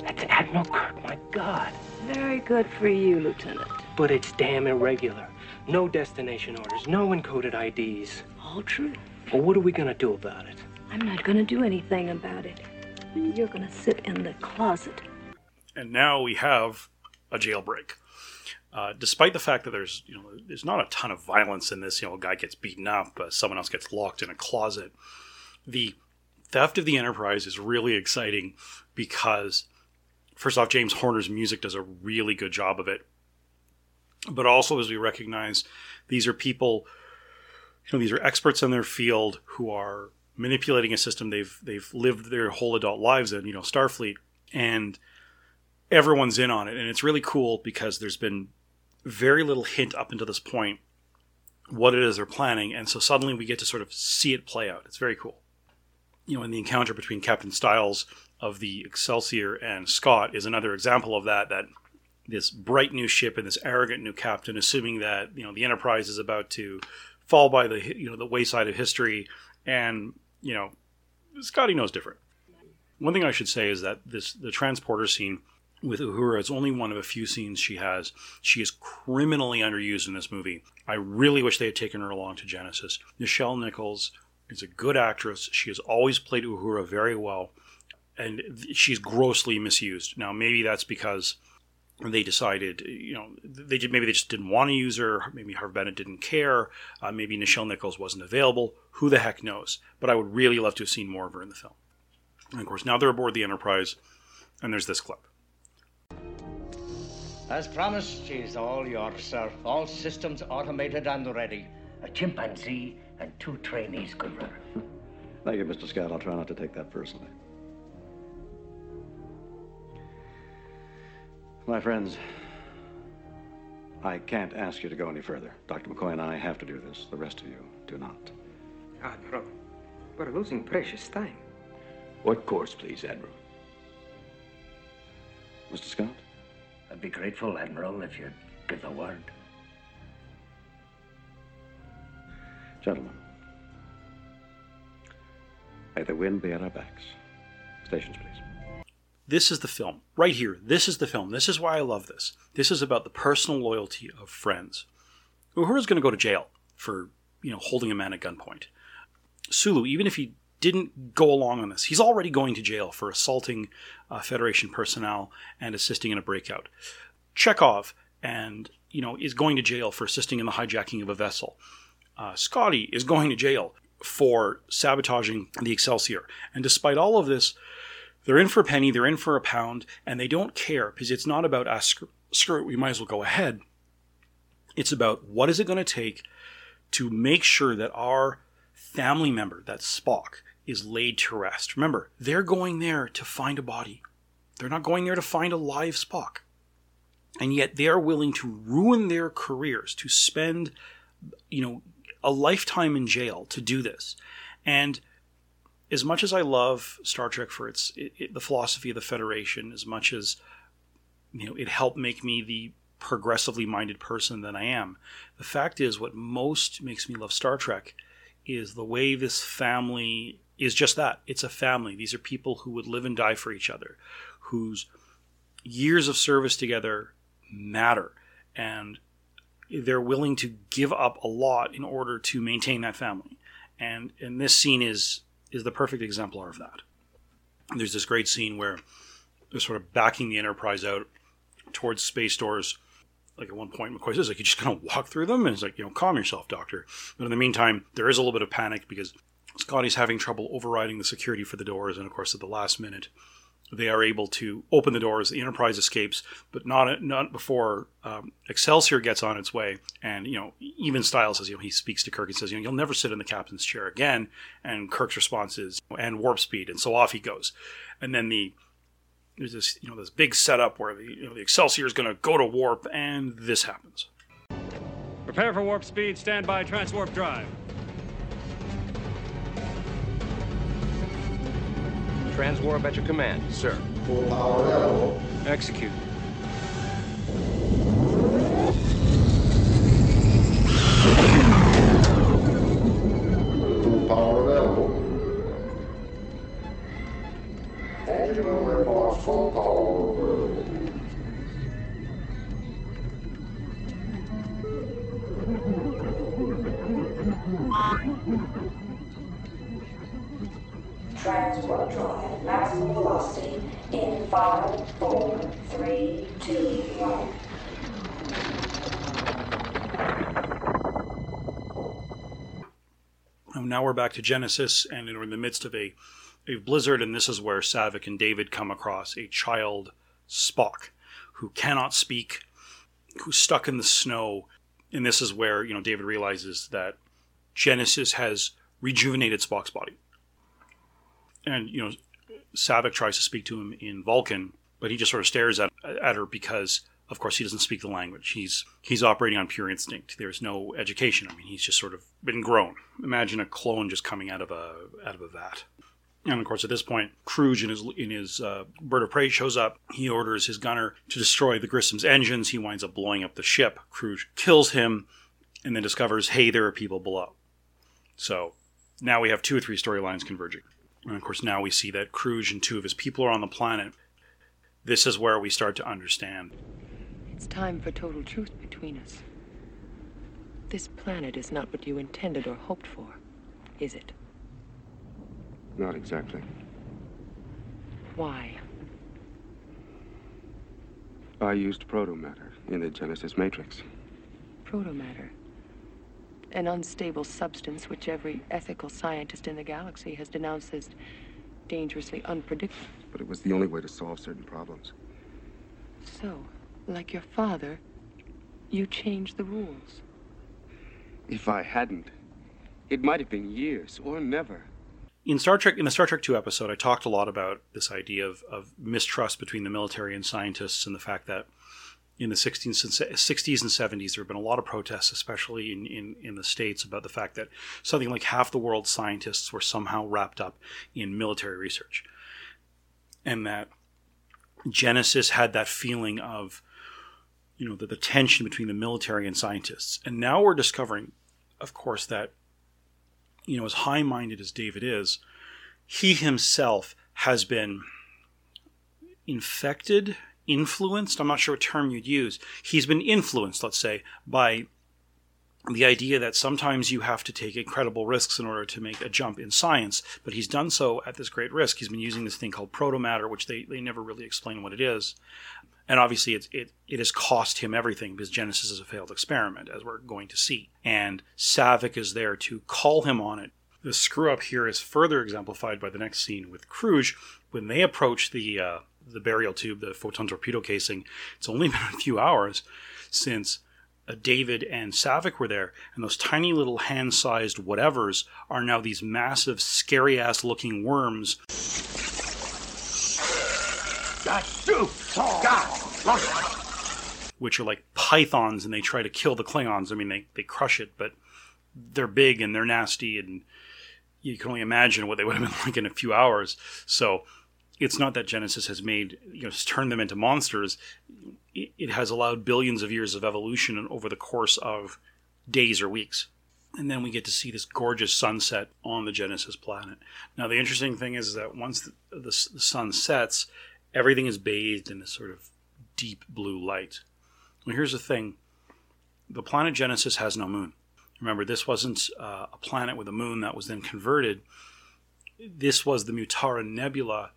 That's Admiral Kirk, my God. Very good for you, Lieutenant. But it's damn irregular. No destination orders, no encoded IDs. All true. Well, what are we gonna do about it? I'm not going to do anything about it. You're going to sit in the closet. And now we have a jailbreak. Uh, despite the fact that there's you know there's not a ton of violence in this, you know, a guy gets beaten up, uh, someone else gets locked in a closet. The theft of the Enterprise is really exciting because, first off, James Horner's music does a really good job of it. But also, as we recognize, these are people, you know, these are experts in their field who are manipulating a system they've they've lived their whole adult lives in, you know, Starfleet, and everyone's in on it, and it's really cool because there's been very little hint up until this point what it is they're planning, and so suddenly we get to sort of see it play out. It's very cool. You know, and the encounter between Captain Styles of the Excelsior and Scott is another example of that. That this bright new ship and this arrogant new captain, assuming that you know the Enterprise is about to fall by the you know the wayside of history, and you know Scotty knows different. One thing I should say is that this the transporter scene with Uhura It's only one of a few scenes she has. She is criminally underused in this movie. I really wish they had taken her along to Genesis. Nichelle Nichols is a good actress. She has always played Uhura very well, and she's grossly misused. Now, maybe that's because they decided, you know, they did, maybe they just didn't want to use her. Maybe Harve Bennett didn't care. Uh, maybe Nichelle Nichols wasn't available. Who the heck knows? But I would really love to have seen more of her in the film. And of course, now they're aboard the Enterprise, and there's this clip. As promised, she's all yours, sir. All systems automated and ready. A chimpanzee and two trainees, Goodrich. Thank you, Mr. Scott. I'll try not to take that personally. My friends, I can't ask you to go any further. Dr. McCoy and I have to do this. The rest of you do not. Ah, Admiral, we're losing precious time. What course, please, Admiral? Mr. Scott? I'd be grateful, Admiral, if you'd give the word. Gentlemen, may the wind be at our backs. Stations, please. This is the film. Right here. This is the film. This is why I love this. This is about the personal loyalty of friends. Uhura's going to go to jail for, you know, holding a man at gunpoint. Sulu, even if he didn't go along on this, he's already going to jail for assaulting uh, Federation personnel and assisting in a breakout. Chekov and you know is going to jail for assisting in the hijacking of a vessel. Uh, Scotty is going to jail for sabotaging the Excelsior. And despite all of this, they're in for a penny, they're in for a pound, and they don't care because it's not about us. Screw it, we might as well go ahead. It's about what is it going to take to make sure that our family member, that Spock, is laid to rest. Remember, they're going there to find a body. They're not going there to find a live Spock. And yet they are willing to ruin their careers, to spend, you know, a lifetime in jail to do this. And as much as I love Star Trek for its it, it, the philosophy of the Federation, as much as you know it helped make me the progressively minded person that I am, the fact is, what most makes me love Star Trek is the way this family is just that. It's a family. These are people who would live and die for each other, whose years of service together matter, and they're willing to give up a lot in order to maintain that family. And and this scene is is the perfect exemplar of that. There's this great scene where they're sort of backing the Enterprise out towards space doors. Like at one point, McCoy says, like, you just kind of walk through them. And it's like, you know, calm yourself, Doctor. But in the meantime, there is a little bit of panic because Scotty's having trouble overriding the security for the doors. And of course, at the last minute, they are able to open the doors. The Enterprise escapes, but not not before um, Excelsior gets on its way. And you know, even Styles says, you know, he speaks to Kirk and says, you know, you'll never sit in the captain's chair again. And Kirk's response is, and warp speed, and so off he goes. And then the there's this you know this big setup where the you know the Excelsior is going to go to warp, and this happens. Prepare for warp speed. Stand by. Transwarp drive. Transwarp at your command, sir. Full power level. Execute. Back to Genesis, and we're in the midst of a, a blizzard, and this is where Saavik and David come across a child Spock who cannot speak, who's stuck in the snow. And this is where, you know, David realizes that Genesis has rejuvenated Spock's body. And, you know, Saavik tries to speak to him in Vulcan, but he just sort of stares at, at her because of course he doesn't speak the language. He's he's operating on pure instinct. There's no education. I mean he's just sort of been grown. Imagine a clone just coming out of a out of a vat. And of course at this point Kruge in his in his uh, bird of prey shows up. He orders his gunner to destroy the grissom's engines. He winds up blowing up the ship. Kruge kills him and then discovers, hey, there are people below. So now we have two or three storylines converging. And of course, now we see that Kruge and two of his people are on the planet. This is where we start to understand. It's time for total truth between us. This planet is not what you intended or hoped for, is it? Not exactly. Why? I used protomatter in the Genesis Matrix. Protomatter. An unstable substance which every ethical scientist in the galaxy has denounced as dangerously unpredictable. But it was the only way to solve certain problems. So, like your father, you changed the rules. If I hadn't, it might have been years or never. In Star Trek, in the Star Trek Two episode, I talked a lot about this idea of, of mistrust between the military and scientists, and the fact that in the 60s and, 60s and 70s, there have been a lot of protests, especially in, in, in the States, about the fact that something like half the world's scientists were somehow wrapped up in military research. And that Genesis had that feeling of, you know, the, the tension between the military and scientists. And now we're discovering, of course, that, you know, as high minded as David is, he himself has been infected influenced i'm not sure what term you'd use he's been influenced let's say by the idea that sometimes you have to take incredible risks in order to make a jump in science but he's done so at this great risk. He's been using this thing called protomatter which they, they never really explain what it is. And obviously it, it, it has cost him everything because genesis is a failed experiment as we're going to see. And Saavik is there to call him on it. The screw up here is further exemplified by the next scene with Kruge. When they approach the uh, the burial tube, the photon torpedo casing. It's only <laughs> been a few hours since Uh, David and Saavik were there, and those tiny little hand-sized whatevers are now these massive, scary-ass looking worms. Which are like pythons, and they try to kill the Klingons. I mean, they, they crush it, but they're big and they're nasty, and you can only imagine what they would have been <laughs> like in a few hours. So it's not that Genesis has made you know turned them into monsters. It, has allowed billions of years of evolution over the course of days or weeks. And then we get to see this gorgeous sunset on the Genesis planet. Now, the interesting thing is that once the, the, the sun sets, everything is bathed in this sort of deep blue light. Well, here's the thing the planet Genesis has no moon. Remember, this wasn't uh, a planet with a moon that was then converted. This was the Mutara Nebula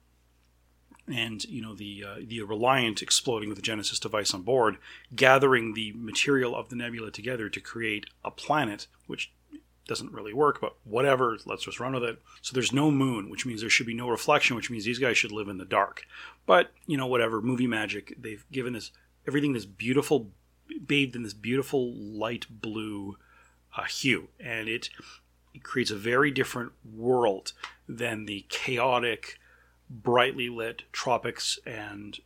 and you know the uh, the Reliant exploding with the Genesis device on board, gathering the material of the nebula together to create a planet, which doesn't really work, but whatever, let's just run with it. So there's no moon, which means there should be no reflection, which means these guys should live in the dark. But you know, whatever, movie magic, they've given this everything this beautiful, bathed in this beautiful light blue uh, hue, and it it creates a very different world than the chaotic brightly lit tropics and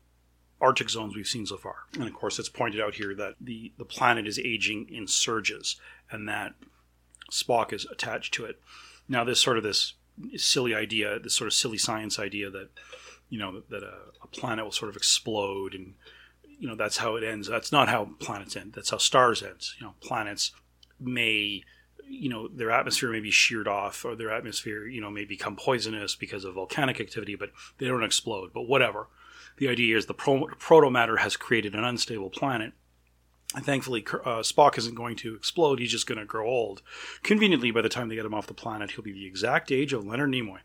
Arctic zones we've seen so far. And of course, it's pointed out here that the, the planet is aging in surges and that Spock is attached to it. Now, this sort of this silly idea, this sort of silly science idea that, you know, that a, a planet will sort of explode and, you know, that's how it ends. That's not how planets end. That's how stars end. You know, planets may you know their atmosphere may be sheared off or their atmosphere you know may become poisonous because of volcanic activity but they don't explode but whatever. The idea is the pro- protomatter has created an unstable planet. And thankfully uh, spock isn't going to explode he's just going to grow old. Conveniently by the time they get him off the planet he'll be the exact age of leonard nimoy.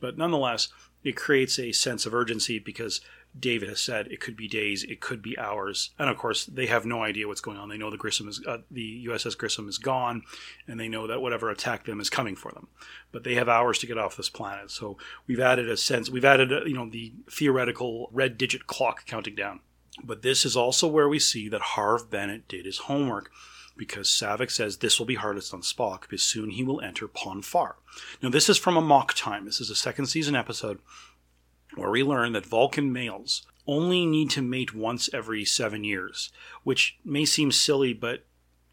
But nonetheless it creates a sense of urgency because David has said it could be days, it could be hours, and of course they have no idea what's going on. They know the Grissom is uh, the USS Grissom is gone, and they know that whatever attacked them is coming for them. But they have hours to get off this planet. So we've added a sense. We've added a, you know the theoretical red digit clock counting down. But this is also where we see that Harve Bennett did his homework because Saavik says this will be hardest on Spock because soon he will enter Pon farr. Now, this is from Amok Time. This is a second season episode where we learn that Vulcan males only need to mate once every seven years, which may seem silly, but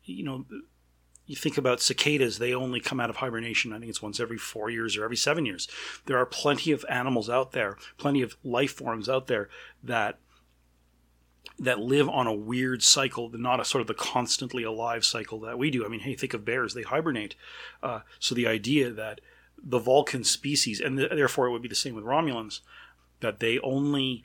you know, you think about cicadas, they only come out of hibernation, I think it's once every four years or every seven years. There are plenty of animals out there, plenty of life forms out there that that live on a weird cycle, not a sort of the constantly alive cycle that we do. I mean, hey, think of bears; they hibernate. Uh, so the idea that the Vulcan species, and th- therefore it would be the same with Romulans, that they only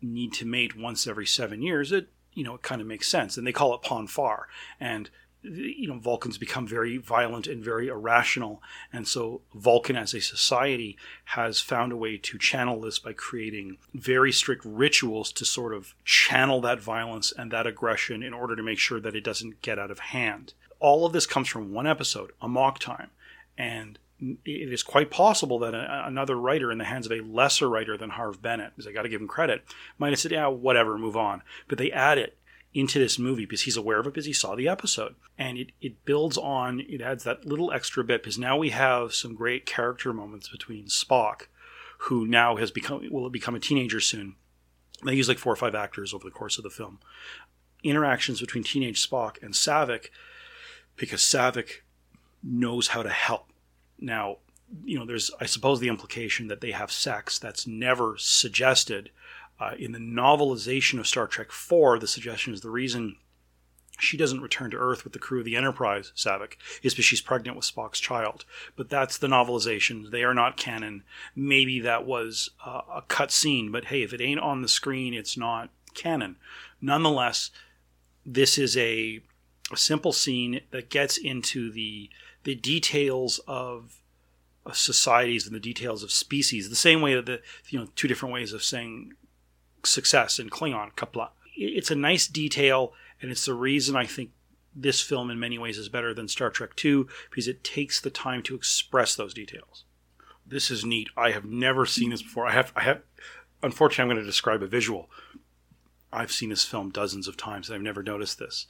need to mate once every seven years. It you know it kind of makes sense, and they call it Pon farr. And you know Vulcans become very violent and very irrational, and so Vulcan as a society has found a way to channel this by creating very strict rituals to sort of channel that violence and that aggression in order to make sure that it doesn't get out of hand. All of this comes from one episode, Amok Time, and it is quite possible that a, another writer in the hands of a lesser writer than Harve Bennett, because I got to give him credit, might have said, "Yeah, whatever, move on." But they add it into this movie because he's aware of it because he saw the episode. And it, it builds on, it adds that little extra bit because now we have some great character moments between Spock, who now has become, will become a teenager soon. They use like four or five actors over the course of the film. Interactions between teenage Spock and Saavik because Saavik knows how to help. Now, you know, there's, I suppose, the implication that they have sex that's never suggested uh, in the novelization of Star Trek IV, the suggestion is the reason she doesn't return to Earth with the crew of the Enterprise, Saavik, is because she's pregnant with Spock's child. But that's the novelization. They are not canon. Maybe that was uh, a cut scene, but hey, if it ain't on the screen, it's not canon. Nonetheless, this is a, a simple scene that gets into the the details of societies and the details of species, the same way that the you know two different ways of saying success in Klingon, Qapla'. It's a nice detail, and it's the reason I think this film in many ways is better than Star Trek II because it takes the time to express those details. This is neat. I have never seen this before. I have I have unfortunately I'm going to describe a visual. I've seen this film dozens of times and I've never noticed this.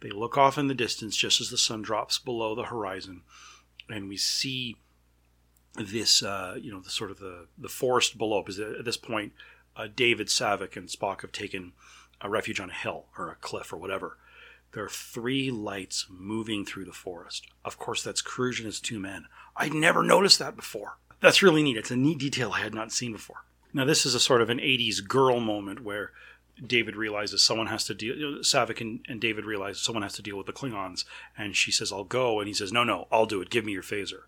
They look off in the distance just as the sun drops below the horizon and we see this uh, you know the sort of the the forest below because at this point uh, David Saavik and Spock have taken a refuge on a hill or a cliff or whatever. There are three lights moving through the forest. Of course, that's Kruge and his two men. I'd never noticed that before. That's really neat. It's a neat detail I had not seen before. Now, this is a sort of an 80s girl moment where David realizes someone has to deal. Saavik and, and David realize someone has to deal with the Klingons, and she says, "I'll go," and he says, "No, no, I'll do it. Give me your phaser."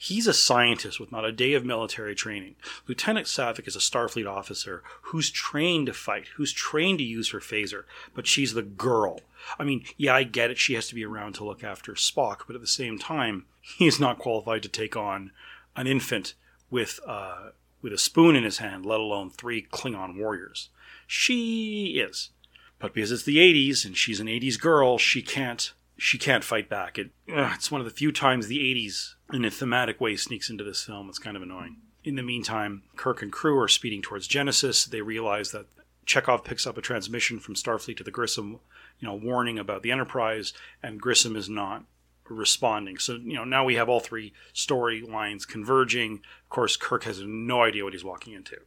He's a scientist with not a day of military training. Lieutenant Saavik is a Starfleet officer who's trained to fight, who's trained to use her phaser, but she's the girl. I mean, yeah, I get it. She has to be around to look after Spock, but at the same time, he's not qualified to take on an infant with uh, with a spoon in his hand, let alone three Klingon warriors. She is, but because it's the '80s and she's an '80s girl, she can't she can't fight back. It, ugh, it's one of the few times the 80s in a thematic way sneaks into this film. It's kind of annoying. In the meantime, Kirk and crew are speeding towards Genesis. They realize that Chekov picks up a transmission from Starfleet to the Grissom, you know, warning about the Enterprise, and Grissom is not responding. So, you know, now we have all three storylines converging. Of course, Kirk has no idea what he's walking into.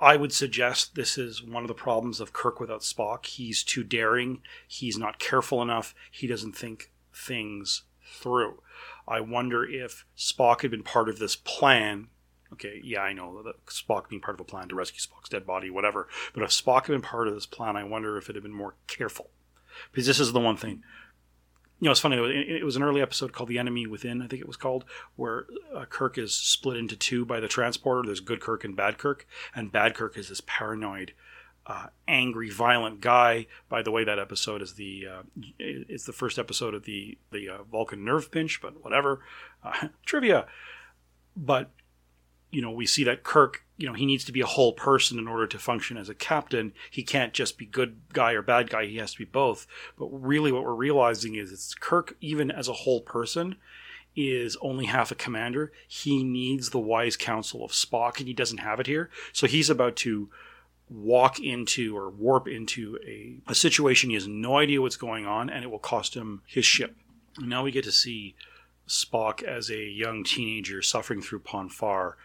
I would suggest this is one of the problems of Kirk without Spock. He's too daring. He's not careful enough. He doesn't think things through. I wonder if Spock had been part of this plan. Okay, yeah, I know that Spock being part of a plan to rescue Spock's dead body, whatever. But if Spock had been part of this plan, I wonder if it had been more careful. Because this is the one thing you know, it's funny. It was an early episode called "The Enemy Within," I think it was called, where uh, Kirk is split into two by the transporter. There's good Kirk and bad Kirk, and bad Kirk is this paranoid, uh, angry, violent guy. By the way, that episode is the uh, it's the first episode of the the uh, Vulcan nerve pinch, but whatever, uh, <laughs> trivia. But you know, we see that Kirk, you know, he needs to be a whole person in order to function as a captain. He can't just be good guy or bad guy. He has to be both. But really, what we're realizing is it's Kirk, even as a whole person, is only half a commander. He needs the wise counsel of Spock, and he doesn't have it here. So he's about to walk into or warp into a, a situation he has no idea what's going on, and it will cost him his ship. And now we get to see Spock as a young teenager suffering through Pon farr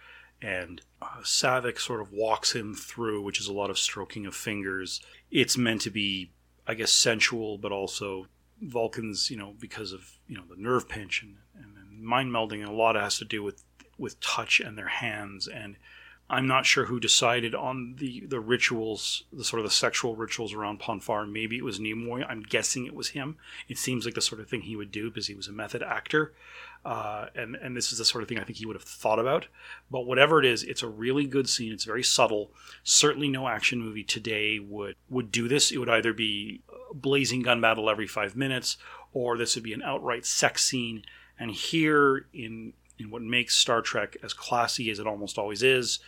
and uh, Saavik sort of walks him through, which is a lot of stroking of fingers. It's meant to be, I guess, sensual, but also Vulcans, you know, because of you know the nerve pinch and, and mind melding, and a lot has to do with with touch and their hands. And I'm not sure who decided on the the rituals, the sort of the sexual rituals around Pon farr. Maybe it was Nimoy. I'm guessing it was him. It seems like the sort of thing he would do because he was a method actor, uh, and and this is the sort of thing I think he would have thought about. But whatever it is, it's a really good scene. It's very subtle. Certainly, no action movie today would would do this. It would either be blazing gun battle every five minutes, or this would be an outright sex scene. And here in in what makes Star Trek as classy as it almost always is,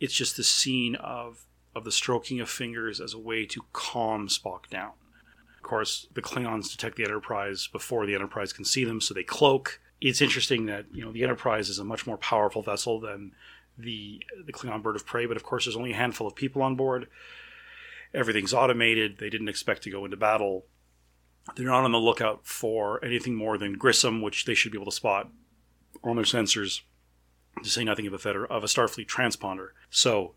it's just the scene of of the stroking of fingers as a way to calm Spock down. Of course, the Klingons detect the Enterprise before the Enterprise can see them, so they cloak. It's interesting that you know the Enterprise is a much more powerful vessel than the the Klingon bird of prey, but of course there's only a handful of people on board. Everything's automated. They didn't expect to go into battle. They're not on the lookout for anything more than Grissom, which they should be able to spot on their sensors, to say nothing of a Feder- of a Starfleet transponder. So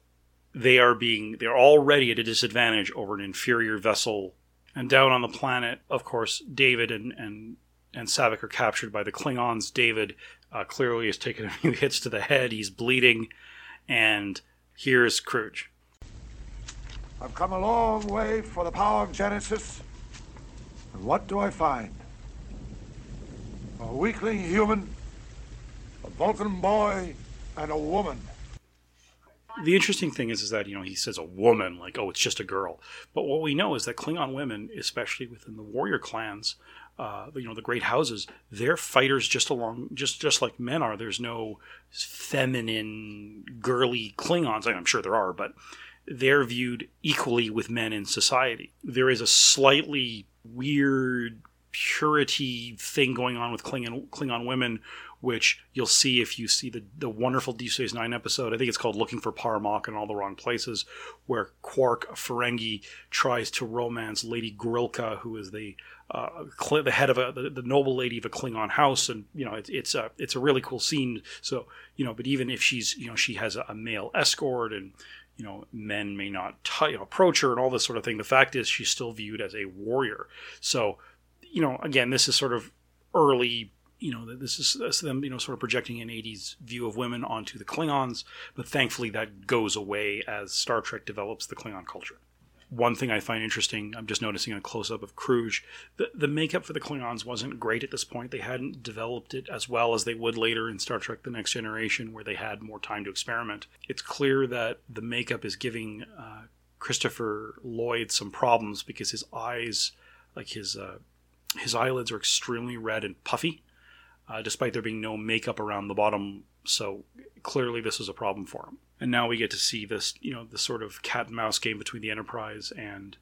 they are being they're already at a disadvantage over an inferior vessel. And down on the planet, of course, David and and and Saavik are captured by the Klingons. David uh, clearly has taken <laughs> a few hits to the head. He's bleeding, and here's Kruge. I've come a long way for the power of Genesis. And what do I find? A weakling human, a Vulcan boy, and a woman. the interesting thing is, is that you know he says a woman, like oh, it's just a girl. But what we know is that Klingon women, especially within the warrior clans, uh, you know the great houses, they're fighters just along, just just like men are. There's no feminine, girly Klingons. I'm sure there are, but they're viewed equally with men in society. There is a slightly weird purity thing going on with Klingon Klingon women, which you'll see if you see the the wonderful Deep Space Nine episode. I think it's called "Looking for par'Mach in All the Wrong Places," where Quark Ferengi tries to romance Lady Grilka, who is the uh, the head of a the, the noble lady of a Klingon house, and you know it's it's a it's a really cool scene. So you know, but even if she's you know she has a, a male escort and you know, men may not t- you know, approach her and all this sort of thing. The fact is, she's still viewed as a warrior. So, you know, again, this is sort of early. You know, this is, this is them, you know, sort of projecting an '80s view of women onto the Klingons. But thankfully, that goes away as Star Trek develops the Klingon culture. One thing I find interesting, I'm just noticing a close up of Kruge. The, the makeup for the Klingons wasn't great at this point. They hadn't developed it as well as they would later in Star Trek The Next Generation, where they had more time to experiment. It's clear that the makeup is giving uh, Christopher Lloyd some problems because his eyes, like his, uh, his eyelids, are extremely red and puffy, uh, despite there being no makeup around the bottom. So clearly, this is a problem for him and now we get to see this, you know, the sort of cat and mouse game between the Enterprise and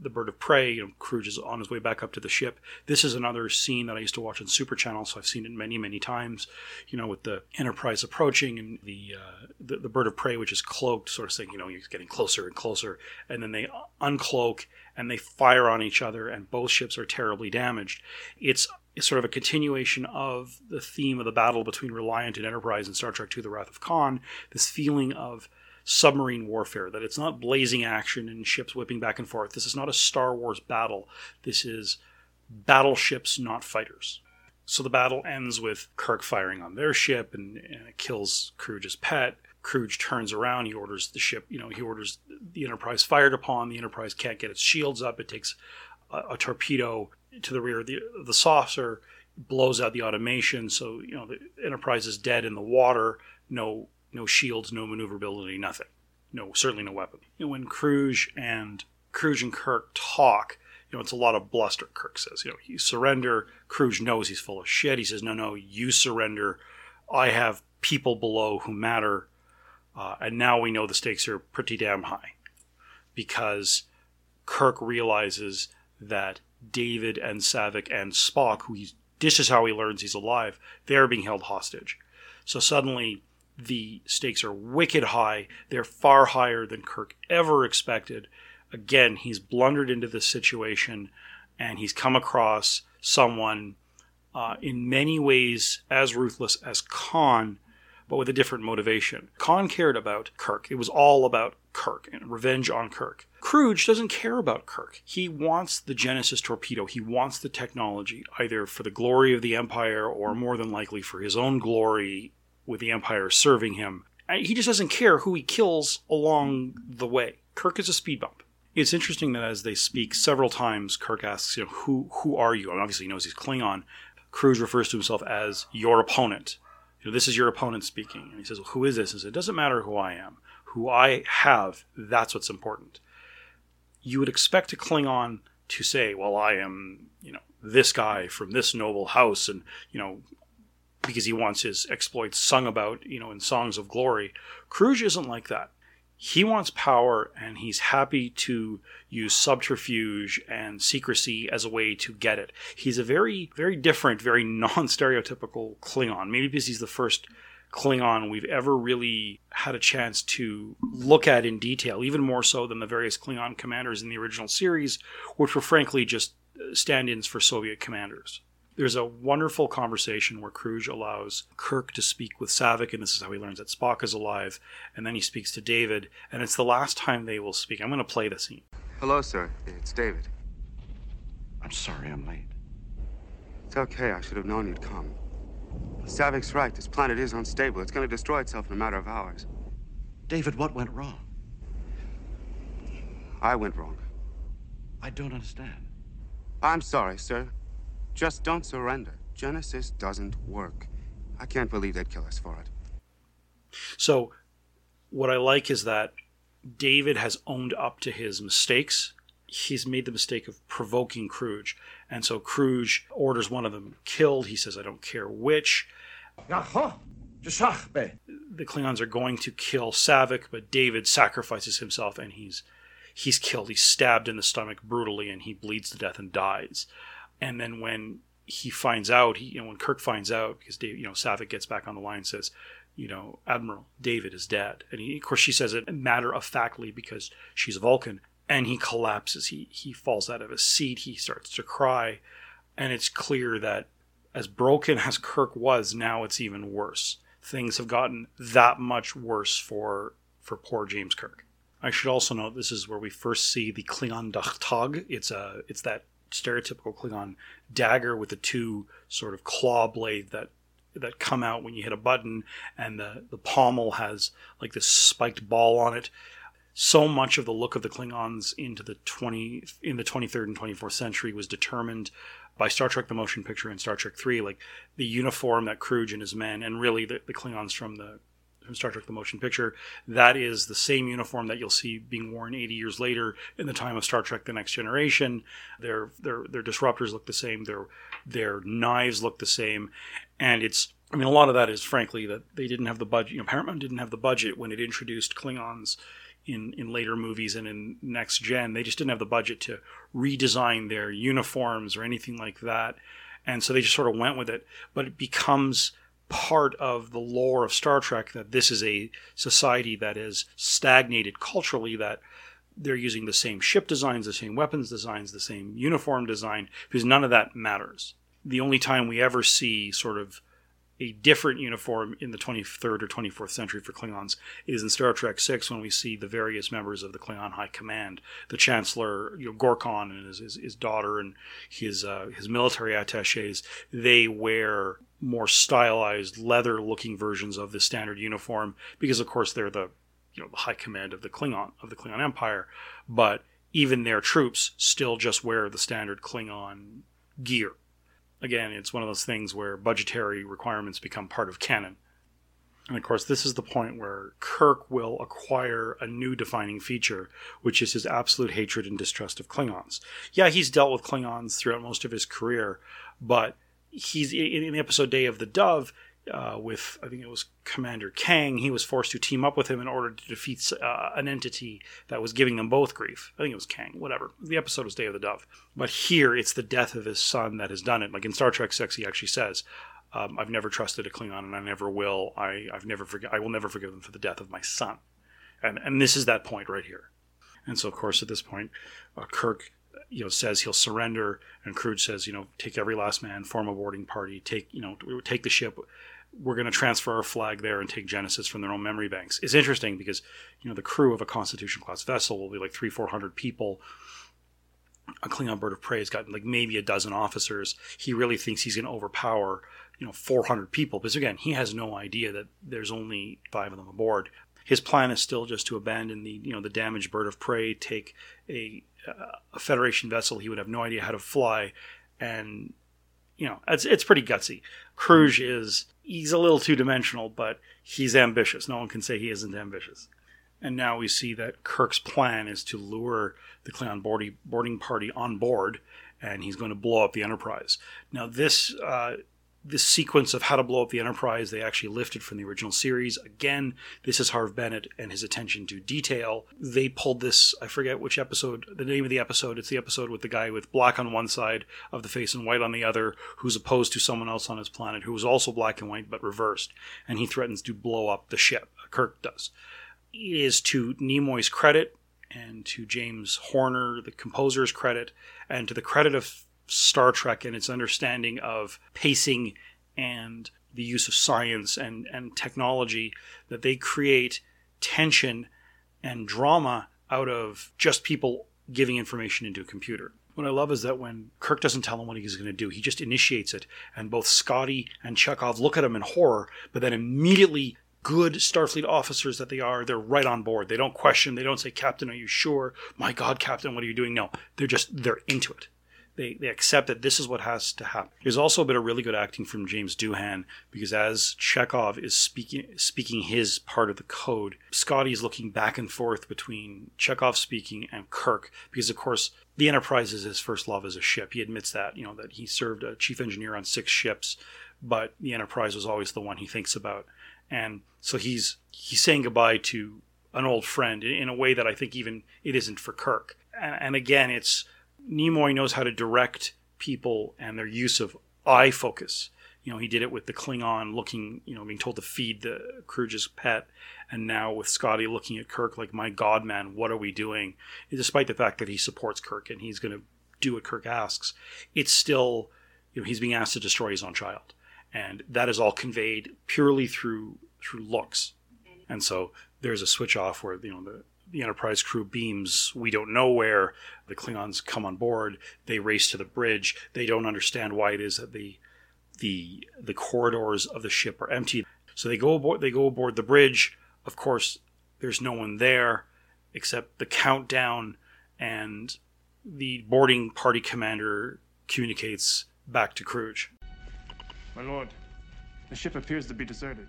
the Bird of Prey. You know, Kruge is on his way back up to the ship. This is another scene that I used to watch on Super Channel, so I've seen it many, many times. You know, with the Enterprise approaching and the uh, the, the Bird of Prey, which is cloaked, sort of saying, you know, he's getting closer and closer, and then they uncloak and they fire on each other, and both ships are terribly damaged. It's sort of a continuation of the theme of the battle between Reliant and Enterprise in Star Trek II The Wrath of Khan, this feeling of submarine warfare, that it's not blazing action and ships whipping back and forth. This is not a Star Wars battle. This is battleships, not fighters. So the battle ends with Kirk firing on their ship and, and it kills Kruge's pet. Kruge turns around. He orders the ship, you know, he orders the Enterprise fired upon. The Enterprise can't get its shields up. It takes a, a torpedo to the rear of the, the saucer, blows out the automation. So you know the Enterprise is dead in the water. No no shields, no maneuverability, nothing. No certainly no weapon. When Kruge and Kruge and Kirk talk, you know it's a lot of bluster. Kirk says, you know, you surrender. Kruge knows he's full of shit. He says, no, no, you surrender. I have people below who matter. Uh, and now we know the stakes are pretty damn high because Kirk realizes that David and Saavik and Spock, who he's this is how he learns he's alive, they're being held hostage. So suddenly the stakes are wicked high. They're far higher than Kirk ever expected. Again, he's blundered into this situation and he's come across someone uh, in many ways as ruthless as Khan, but with a different motivation. Khan cared about Kirk. It was all about Kirk and revenge on Kirk. Kruge doesn't care about Kirk. He wants the Genesis torpedo. He wants the technology, either for the glory of the Empire or more than likely for his own glory with the Empire serving him. He just doesn't care who he kills along the way. Kirk is a speed bump. It's interesting that as they speak several times, Kirk asks, you know, who who are you? And obviously he knows he's Klingon. Kruge refers to himself as your opponent. You know, this is your opponent speaking. And he says, well, who is this? And says, it doesn't matter who I am. Who I have, that's what's important. You would expect a Klingon to say, well, I am, you know, this guy from this noble house and, you know, because he wants his exploits sung about, you know, in songs of glory. Kruge isn't like that he wants power and he's happy to use subterfuge and secrecy as a way to get it. He's a very, very different, very <laughs> non stereotypical Klingon. Maybe because he's the first Klingon we've ever really had a chance to look at in detail, even more so than the various Klingon commanders in the original series, which were frankly just uh, stand ins for Soviet commanders. There's a wonderful conversation where Kruge allows Kirk to speak with Saavik, and this is how he learns that Spock is alive. And then he speaks to David, and it's the last time they will speak. I'm going to play the scene. Hello, sir. It's David. I'm sorry I'm late. It's okay. I should have known you'd come. Saavik's right. This planet is unstable. It's going to destroy itself in a matter of hours. David, what went wrong? I went wrong. I don't understand. I'm sorry, sir. Just don't surrender. Genesis doesn't work. I can't believe they'd kill us for it. So, what I like is that David has owned up to his mistakes. He's made the mistake of provoking Kruge. And so Kruge orders one of them killed. He says, I don't care which. The Klingons are going to kill Saavik, but David sacrifices himself and he's he's killed. He's stabbed in the stomach brutally and he bleeds to death and dies. And then when he finds out, he, you know, when Kirk finds out, because Dave, you know, Saavik gets back on the line and says, you know, Admiral, David is dead. And he, of course, she says it matter of factly because she's a Vulcan. And he collapses. He he falls out of his seat. He starts to cry, and it's clear that as broken <laughs> as Kirk was, now it's even worse. Things have gotten that much worse for for poor James Kirk. I should also note this is where we first see the Klingon Tag. It's a it's that stereotypical Klingon dagger with the two sort of claw blade that that come out when you hit a button, and the the pommel has like this spiked ball on it. So much of the look of the Klingons into the twenty in the twenty third and twenty fourth century was determined by Star Trek: The Motion Picture and Star Trek Three, like the uniform that Kruge and his men, and really the, the Klingons from the from Star Trek: The Motion Picture. That is the same uniform that you'll see being worn 80 years later in the time of Star Trek: The Next Generation. Their their their disruptors look the same. Their their knives look the same, and it's. I mean, a lot of that is frankly that they didn't have the budget. You know, Paramount didn't have the budget when it introduced Klingons in in later movies and in next gen. They just didn't have the budget to redesign their uniforms or anything like that, and so they just sort of went with it. But it becomes part of the lore of Star Trek that this is a society that is stagnated culturally, that they're using the same ship designs, the same weapons designs, the same uniform design, because none of that matters. The only time we ever see sort of a different uniform in the 23rd or 24th century for Klingons. Is in Star Trek 6 when we see the various members of the Klingon High Command, the Chancellor, you know, Gorkon and his, his, his daughter and his uh, his military attaches. They wear more stylized leather looking versions of the standard uniform because of course they're the you know the high command of the Klingon of the Klingon Empire, but even their troops still just wear the standard Klingon gear again, it's one of those things where budgetary requirements become part of canon. And of course, this is the point where Kirk will acquire a new defining feature, which is his absolute hatred and distrust of Klingons. Yeah, he's dealt with Klingons throughout most of his career, but he's in the episode Day of the Dove, uh, with I think it was Commander Kang. He was forced to team up with him in order to defeat uh, an entity that was giving them both grief. I think it was Kang. Whatever. The episode was Day of the Dove, but here it's the death of his son that has done it. Like in Star Trek Six, he actually says. Um, I've never trusted a Klingon, and I never will. I, I've never forg- I will never forgive them for the death of my son, and and this is that point right here. And so, of course, at this point, uh, Kirk you know says he'll surrender and Kruge says you know take every last man form a boarding party take you know take the ship we're going to transfer our flag there and take Genesis from their own memory banks. It's interesting because you know the crew of a Constitution class vessel will be like three, four hundred people. A Klingon bird of prey has got like maybe a dozen officers. He really thinks he's going to overpower you know 400 people because again he has no idea that there's only five of them aboard his plan is still just to abandon the you know the damaged bird of prey take a, a federation vessel he would have no idea how to fly and you know it's it's pretty gutsy Kruge is he's a little two dimensional but he's ambitious no one can say he isn't ambitious and now we see that Kirk's plan is to lure the Klingon boarding party on board, and he's going to blow up the Enterprise. Now, this uh, this sequence of how to blow up the Enterprise they actually lifted from the original series. Again, this is Harve Bennett and his attention to detail. They pulled this. I forget which episode. The name of the episode. It's the episode with the guy with black on one side of the face and white on the other, who's opposed to someone else on his planet who is also black and white but reversed, and he threatens to blow up the ship. Kirk does It is to Nimoy's credit and to James Horner, the composer's credit, and to the credit of Star Trek and its understanding of pacing and the use of science and, and technology that they create tension and drama out of just people giving information into a computer. What I love is that when Kirk doesn't tell him what he's going to do, he just initiates it, and both Scotty and Chekov look at him in horror, but then immediately good Starfleet officers that they are, they're right on board. They don't question. They don't say, "Captain, are you sure?" My God, Captain, what are you doing? No, they're just they're into it. They, they accept that this is what has to happen. There's also a bit of really good acting from James Doohan because as Chekov is speaking speaking his part of the code, Scotty is looking back and forth between Chekov speaking and Kirk because of course the Enterprise is his first love as a ship. He admits that you know that he served a chief engineer on six ships, but the Enterprise was always the one he thinks about and so he's he's saying goodbye to an old friend in a way that I think even it isn't for Kirk. And, and again, it's Nimoy knows how to direct people and their use of eye focus. You know, he did it with the Klingon looking, you know, being told to feed the Kruge's pet, and now with Scotty looking at Kirk like, "My God, man, what are we doing?" Despite the fact that he supports Kirk and he's going to do what Kirk asks, it's still, you know, he's being asked to destroy his own child and that is all conveyed purely through through looks. And so there's a switch off where you know the the Enterprise crew beams we don't know where. The Klingons come on board. They race to the bridge. They don't understand why it is that the the the corridors of the ship are empty. So they go aboard. They go aboard the bridge. Of course, there's no one there except the countdown, and the boarding party commander communicates back to Kruge. My lord, the ship appears to be deserted.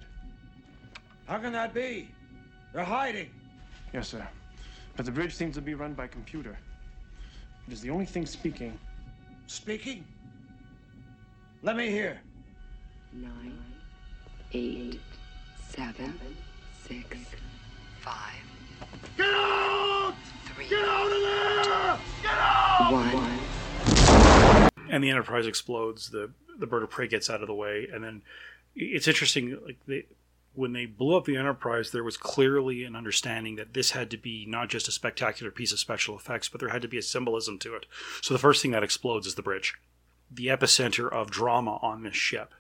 How can that be? They're hiding. Yes, sir. But the bridge seems to be run by computer. It is the only thing speaking. Speaking? Let me hear. Nine, eight, seven, six, five. Get out! Three. Get out of there! Get out! One. And the Enterprise explodes. The the bird of prey gets out of the way, and then it's interesting. Like they, when they blew up the Enterprise, there was clearly an understanding that this had to be not just a spectacular piece of special effects, but there had to be a symbolism to it. So the first thing that explodes is the bridge, the epicenter of drama on this ship,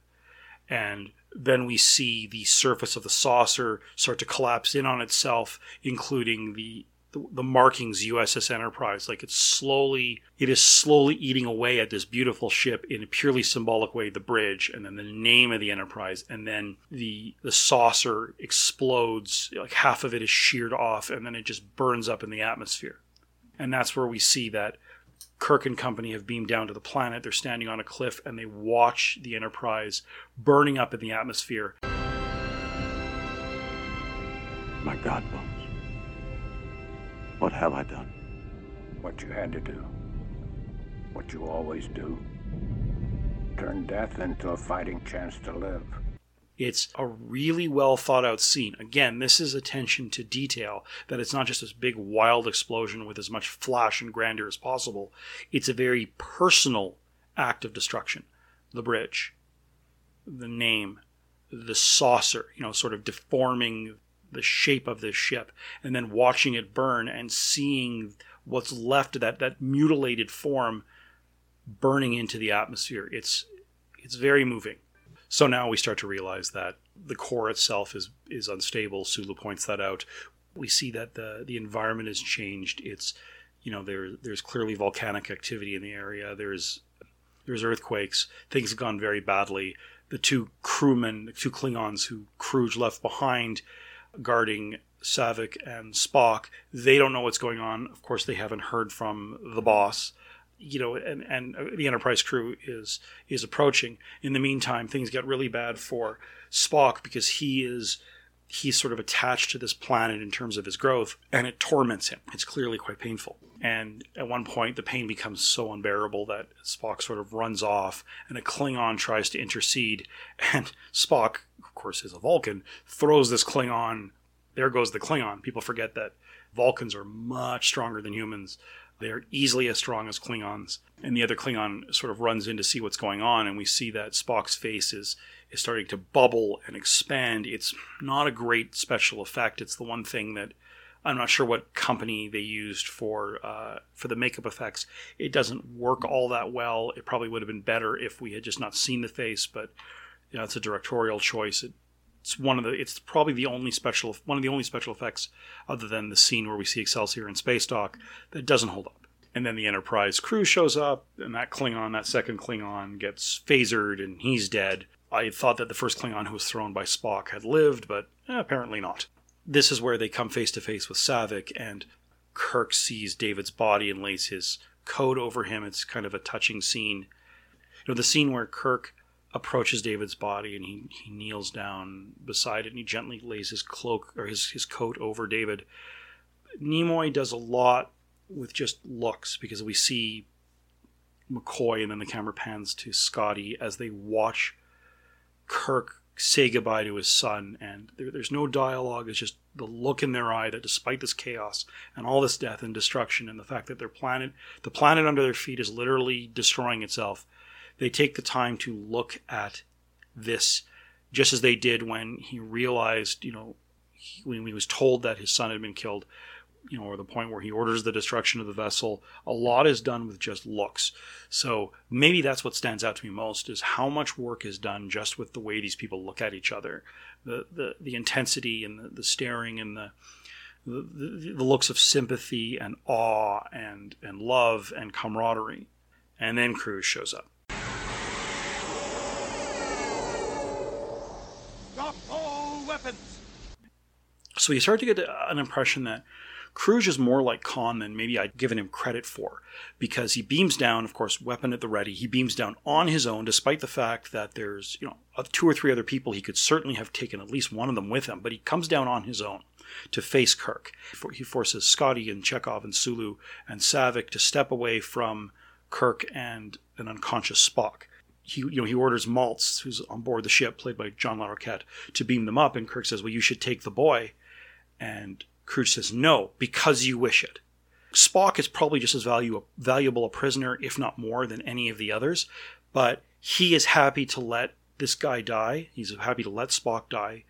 and then we see the surface of the saucer start to collapse in on itself, including the the, the markings USS Enterprise. Like it's slowly, it is slowly eating away at this beautiful ship in a purely symbolic way. The bridge, and then the name of the Enterprise, and then the the saucer explodes. Like half of it is sheared off, and then it just burns up in the atmosphere. And that's where we see that Kirk and company have beamed down to the planet. They're standing on a cliff and they watch the Enterprise burning up in the atmosphere. My God, Bones. What have I done? What you had to do. What you always do. Turn death into a fighting chance to live. It's a really well thought out scene. Again, this is attention to detail, that it's not just this big wild explosion with as much flash and grandeur as possible. It's a very personal act of destruction. The bridge, the name, the saucer, you know, sort of deforming the shape of this ship and then watching it burn and seeing what's left of that that mutilated form burning into the atmosphere. It's it's very moving. So now we start to realize that the core itself is is unstable. Sulu points that out. We see that the the environment has changed. It's you know there there's clearly volcanic activity in the area. There's There's earthquakes. Things have gone very badly. The two crewmen, the two Klingons who Kruge left behind guarding Saavik and Spock, they don't know what's going on. Of course, they haven't heard from the boss. You know, and, and the Enterprise crew is is approaching. In the meantime, things get really bad for Spock because he is he's sort of attached to this planet in terms of his growth, and it torments him. It's clearly quite painful. And at one point, the pain becomes so unbearable that Spock sort of runs off, and a Klingon tries to intercede. And Spock, course, is a Vulcan, throws this Klingon. There goes the Klingon. People forget that Vulcans are much stronger than humans. They are easily as strong as Klingons. And the other Klingon sort of runs in to see what's going on, and we see that Spock's face is is starting to bubble and expand. It's not a great special effect. It's the one thing that I'm not sure what company they used for uh, for the makeup effects. It doesn't work all that well. It probably would have been better if we had just not seen the face, but you know, it's a directorial choice. It, it's one of the it's probably the only special one of the only special effects other than the scene where we see Excelsior in space dock that doesn't hold up. And then the Enterprise crew shows up, and that Klingon, that second Klingon, gets phasered, and he's dead. I thought that the first Klingon who was thrown by Spock had lived, but eh, apparently not. This is where they come face to face with Saavik, and Kirk sees David's body and lays his coat over him. It's kind of a touching scene. You know, the scene where Kirk approaches David's body and he, he kneels down beside it and he gently lays his cloak or his, his coat over David. Nimoy does a lot with just looks because we see McCoy and then the camera pans to Scotty as they watch Kirk say goodbye to his son, and there, there's no dialogue. It's just the look in their eye that, despite this chaos and all this death and destruction, and the fact that their planet, the planet under their feet, is literally destroying itself, they take the time to look at this, just as they did when he realized, you know, he, when he was told that his son had been killed you know, or the point where he orders the destruction of the vessel. A lot is done with just looks. So maybe that's what stands out to me most is how much work is done just with the way these people look at each other, the the, the intensity and the, the staring and the, the the looks of sympathy and awe and and love and camaraderie, and then Kruge shows up. Drop all weapons. So you start to get an impression that Kruge is more like Khan than maybe I'd given him credit for, because he beams down, of course, weapon at the ready. He beams down on his own, despite the fact that there's, you know, two or three other people he could certainly have taken at least one of them with him, but he comes down on his own to face Kirk. He forces Scotty and Chekov and Sulu and Saavik to step away from Kirk and an unconscious Spock. He, you know, he orders Maltz, who's on board the ship, played by John Larroquette, to beam them up, and Kirk says, "Well, you should take the boy." And Kruge says, no, because you wish it. Spock is probably just as value, valuable a prisoner, if not more, than any of the others, but he is happy to let this guy die. He's happy to let Spock die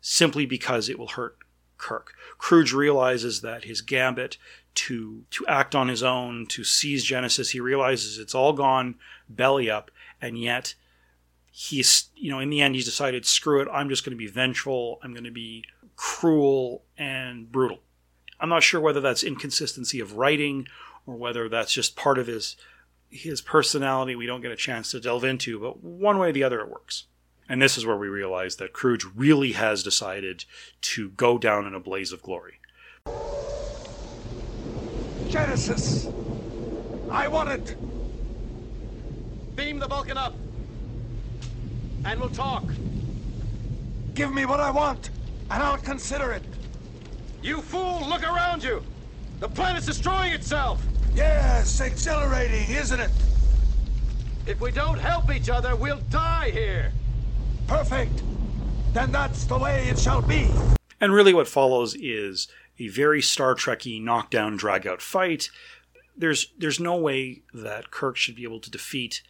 simply because it will hurt Kirk. Kruge realizes that his gambit to to act on his own, to seize Genesis, he realizes it's all gone belly up, and yet he's you know in the end he's decided screw it i'm just going to be vengeful i'm going to be cruel and brutal. I'm not sure whether that's inconsistency of writing or whether that's just part of his his personality we don't get a chance to delve into, but one way or the other it works. And this is where we realize that Kruge really has decided to go down in a blaze of glory. Genesis! I want it! Beam the Vulcan up! And we'll talk. Give me what I want! and I'll consider it. You fool, look around you! The planet's destroying itself! Yes, exhilarating, isn't it? If we don't help each other, we'll die here! Perfect! Then that's the way it shall be! And really what follows is a very Star Trekky knockdown drag-out fight. There's there's no way that Kirk should be able to defeat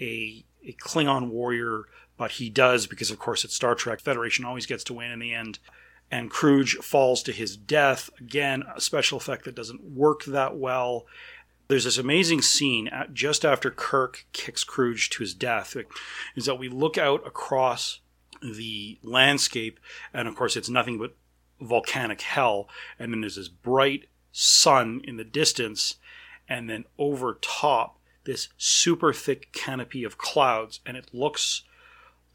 a, a Klingon warrior but he does because, of course, it's Star Trek. Federation always gets to win in the end. And Kruge falls to his death. Again, a special effect that doesn't work that well. There's this amazing scene at, just after Kirk kicks Kruge to his death. Is that we look out across the landscape, and of course, it's nothing but volcanic hell. And then there's this bright sun in the distance, and then over top, this super thick canopy of clouds, and it looks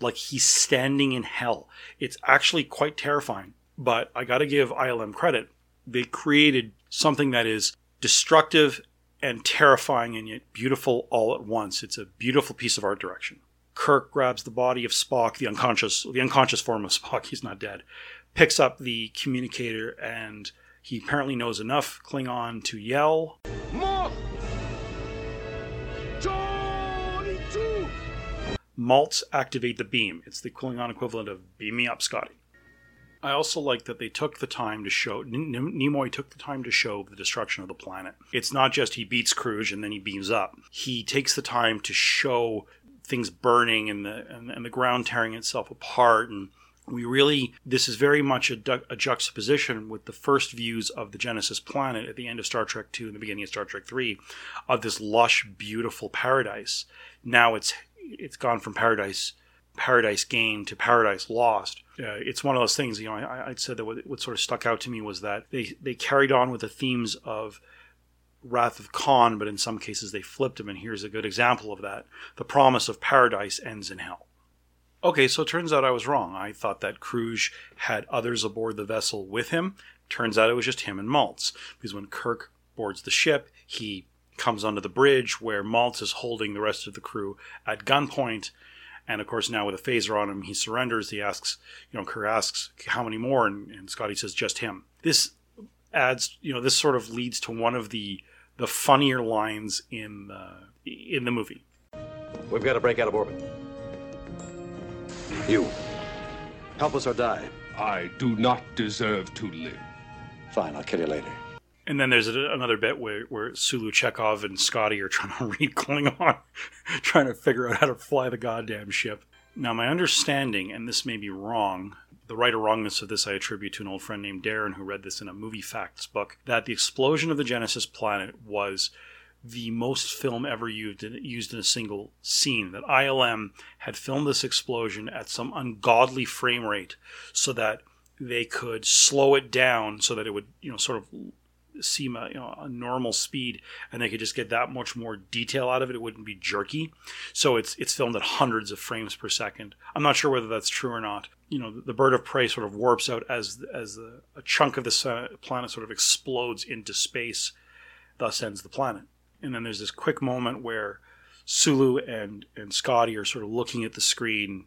like he's standing in hell. It's actually quite terrifying. But I got to give ILM credit. They created something that is destructive and terrifying and yet beautiful all at once. It's a beautiful piece of art direction. Kirk grabs the body of Spock, the unconscious, the unconscious form of <laughs> Spock. He's not dead. Picks up the communicator, and he apparently knows enough Klingon to yell. Maltz activate the beam. It's the Klingon equivalent of "beam me up, Scotty." I also like that they took the time to show Nimoy took the time to show the destruction of the planet. It's not just he beats Kruge and then he beams up. He takes the time to show things burning and the and, and the ground tearing itself apart and we really this is very much a, du- a, juxtaposition with the first views of the genesis planet at the end of star trek 2 and the beginning of star trek 3 of this lush beautiful paradise now it's it's gone from paradise paradise gained to paradise lost uh, it's one of those things you know I, I said that what, what sort of stuck out to me was that they they carried on with the themes of Wrath of Khan, but in some cases they flipped him, and here's a good example of that. The promise of paradise ends in hell. Okay, so it turns out I was wrong. I thought that Kruge had others aboard the vessel with him. Turns out it was just him and Maltz, because when Kirk boards the ship, he comes onto the bridge where Maltz is holding the rest of the crew at gunpoint. And of course, now with a phaser on him, he surrenders. He asks, you know, Kerr asks, how many more? And, and Scotty says, just him. This adds, you know, this sort of leads to one of the the funnier lines in the in the movie. We've got to break out of orbit. You, help us or die. I do not deserve to live. Fine, I'll kill you later. And then there's a, another bit where, where Sulu Chekov and Scotty are trying to <laughs> read Klingon, trying to figure out how to fly the goddamn ship. Now, my understanding, and this may be wrong, the right or wrongness of this I attribute to an old friend named Darren who read this in a movie facts book that the explosion of the Genesis planet was the most film ever used in, used in a single scene. That ILM had filmed this explosion at some ungodly frame rate so that they could slow it down so that it would, you know, sort of seem a, you know, a normal speed and they could just get that much more detail out of it it wouldn't be jerky. So it's it's filmed at hundreds of frames per second. I'm not sure whether that's true or not. You know the bird of prey sort of warps out as as the, a chunk of the planet sort of explodes into space thus ends the planet. And then there's this quick moment where sulu and and scotty are sort of looking at the screen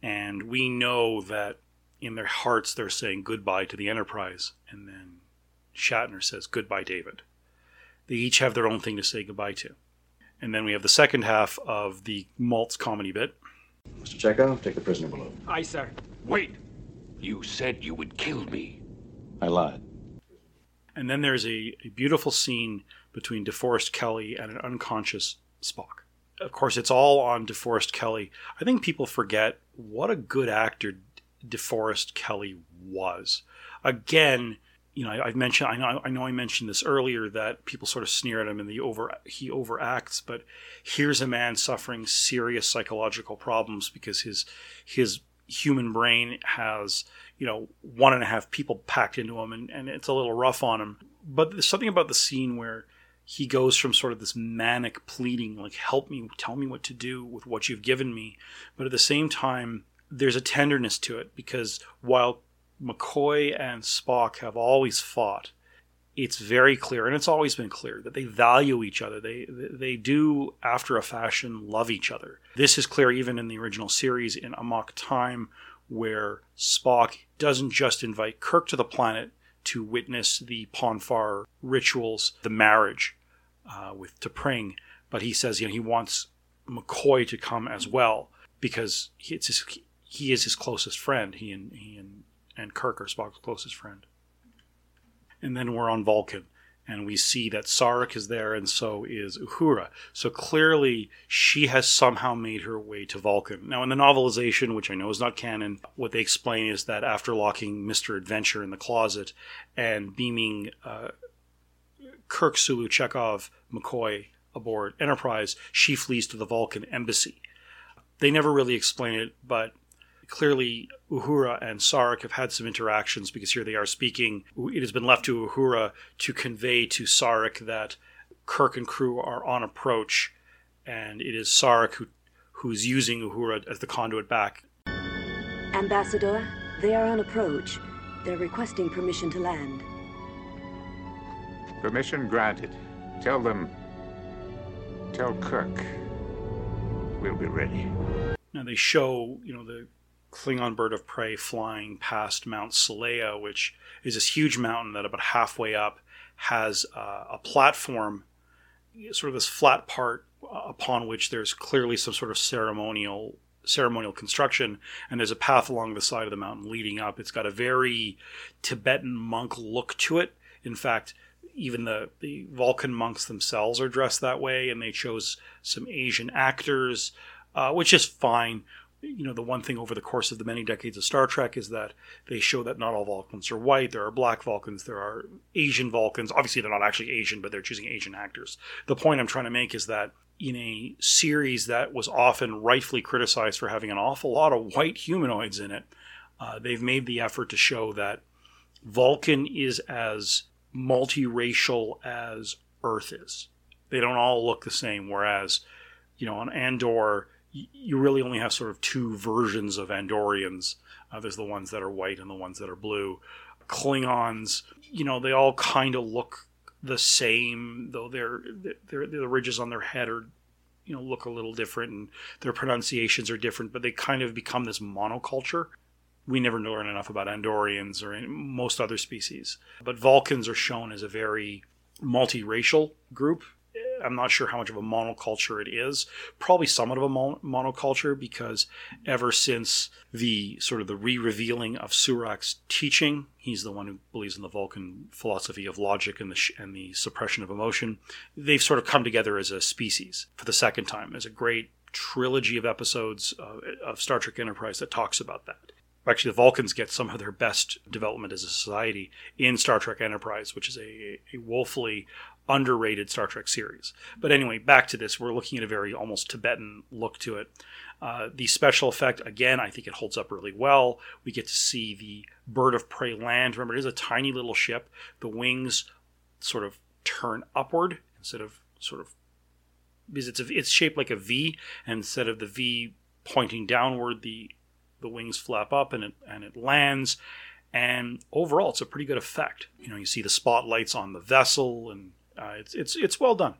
and we know that in their hearts they're saying goodbye to the enterprise and then Shatner says, Goodbye, David. They each have their own thing to say goodbye to. And then we have the second half of the Maltz comedy bit. Mr. Chekov, take the prisoner below. Aye, sir. Wait! You said you would kill me. I lied. And then there's a, a beautiful scene between DeForest Kelley and an unconscious Spock. Of course, it's all on DeForest Kelley. I think people forget what a good actor DeForest Kelley was. Again, you know, I, have mentioned, I know, I know, I mentioned this earlier that people sort of sneer at him and the over he overacts, but here's a man suffering serious psychological problems because his his human brain has you know one and a half people packed into him, and, and it's a little rough on him. But there's something about the scene where he goes from sort of this manic pleading, like "Help me, tell me what to do with what you've given me," but at the same time, there's a tenderness to it because while McCoy and Spock have always fought. It's very clear, and it's always been clear, that they value each other. They they do, after a fashion, love each other. This is clear even in the original series in Amok Time, where Spock doesn't just invite Kirk to the planet to witness the Pon farr rituals, the marriage uh, with T'Pring, but he says you know he wants McCoy to come as well because it's his, he is his closest friend. He and he and and Kirk are Spock's closest friend. And then we're on Vulcan, and we see that Sarek is there, and so is Uhura. So clearly, she has somehow made her way to Vulcan. Now, in the novelization, which I know is not canon, what they explain is that after locking Mr. Adventure in the closet and beaming uh, Kirk, Sulu, Chekov, McCoy aboard Enterprise, she flees to the Vulcan embassy. They never really explain it, but clearly Uhura and Sarek have had some interactions because here they are speaking. It has been left to Uhura to convey to Sarek that Kirk and crew are on approach, and it is Sarek who who's using Uhura as the conduit back. Ambassador, they are on approach. They're requesting permission to land. Permission granted. Tell them. Tell Kirk. We'll be ready. Now they show, you know, the Klingon bird of prey flying past Mount Seleya, which is this huge mountain that about halfway up has uh, a platform, sort of this flat part uh, upon which there's clearly some sort of ceremonial ceremonial construction, and there's a path along the side of the mountain leading up. It's got a very Tibetan monk look to it. In fact, even the, the Vulcan monks themselves are dressed that way, and they chose some Asian actors, uh, which is fine. You know, the one thing over the course of the many decades of Star Trek is that they show that not all Vulcans are white. There are black Vulcans, there are Asian Vulcans. Obviously, they're not actually Asian, but they're choosing Asian actors. The point I'm trying to make is that in a series that was often rightfully criticized for having an awful lot of white humanoids in it, uh, they've made the effort to show that Vulcan is as multiracial as Earth is. They don't all look the same, whereas, you know, on Andor, you really only have sort of two versions of Andorians. Uh, there's the ones that are white and the ones that are blue. Klingons, you know, they all kind of look the same, though their, their the ridges on their head are, you know, look a little different and their pronunciations are different. But they kind of become this monoculture. We never learn enough about Andorians or most other species, but Vulcans are shown as a very multiracial group. I'm not sure how much of a monoculture it is. Probably somewhat of a mon- monoculture because ever since the sort of the re-revealing of Surak's teaching, he's the one who believes in the Vulcan philosophy of logic and the sh- and the suppression of emotion. They've sort of come together as a species for the second time. There's a great trilogy of episodes uh, of Star Trek Enterprise that talks about that. Actually, the Vulcans get some of their best development as a society in Star Trek Enterprise, which is a, a woefully underrated Star Trek series. But anyway, back to this. We're looking at a very almost Tibetan look to it. Uh, the special effect, again, I think it holds up really well. We get to see the bird of prey land. Remember, it is a tiny little ship. The wings sort of turn upward instead of sort of because it's a, it's shaped like a V, and instead of the V pointing downward, the the wings flap up and it and it lands. And overall, it's a pretty good effect. You know, you see the spotlights on the vessel, and uh, it's it's it's well done.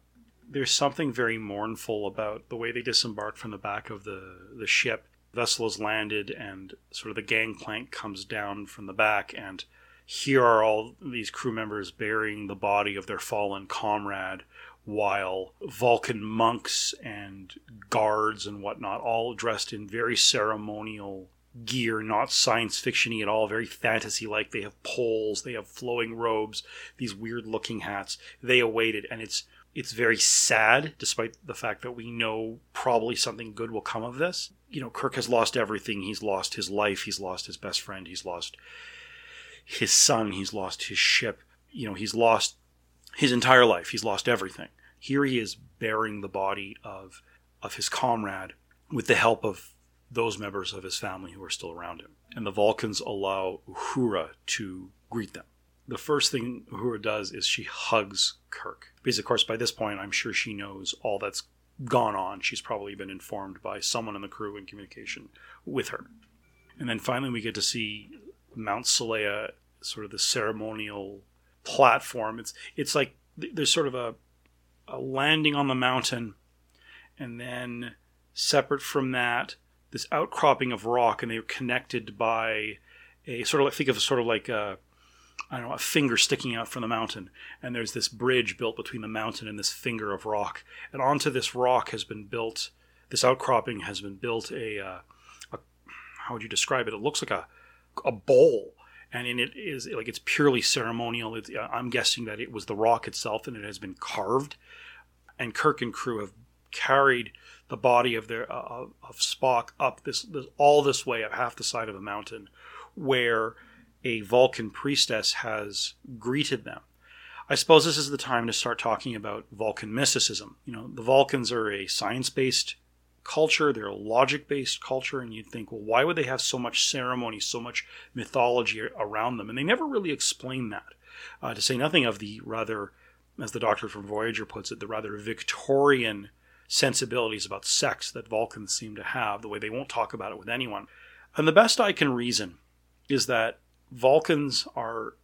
There's something very mournful about the way they disembark from the back of the the ship. The vessel is landed, and sort of the gangplank comes down from the back, and here are all these crew members burying the body of their fallen comrade, while Vulcan monks and guards and whatnot, all dressed in very ceremonial gear, not science fictiony at all, very fantasy like. They have poles, they have flowing robes, these weird looking hats. They awaited, and it's it's very sad, despite the fact that we know probably something good will come of this. You know, Kirk has lost everything. He's lost his life. He's lost his best friend. He's lost his son. He's lost his ship. You know, he's lost his entire life. He's lost everything. Here he is bearing the body of of his comrade with the help of those members of his family who are still around him. And the Vulcans allow Uhura to greet them. The first thing Uhura does is she hugs Kirk. Because, of course, by this point, I'm sure she knows all that's gone on. She's probably been informed by someone in the crew in communication with her. And then finally, we get to see Mount Seleya, sort of the ceremonial platform. It's it's like there's sort of a, a landing on the mountain, and then separate from that, this outcropping of rock, and they're connected by a sort of like think of a sort of like a I don't know a finger sticking out from the mountain, and there's this bridge built between the mountain and this finger of rock, and onto this rock has been built. This outcropping has been built a, uh, a how would you describe it? It looks like a a bowl and in it is like it's purely ceremonial. It's, I'm guessing that it was the rock itself, and it has been carved. And Kirk and crew have carried the body of their uh, of Spock up this, this all this way up half the side of a mountain, where a Vulcan priestess has greeted them. I suppose this is the time to start talking about Vulcan mysticism. You know, the Vulcans are a science based culture, they're a logic based culture, and you'd think, well, why would they have so much ceremony, so much mythology around them? And they never really explain that, uh, to say nothing of the rather as the doctor from Voyager puts it, the rather Victorian sensibilities about sex that Vulcans seem to have, the way they won't talk about it with anyone. And the best I can reason is that Vulcans are,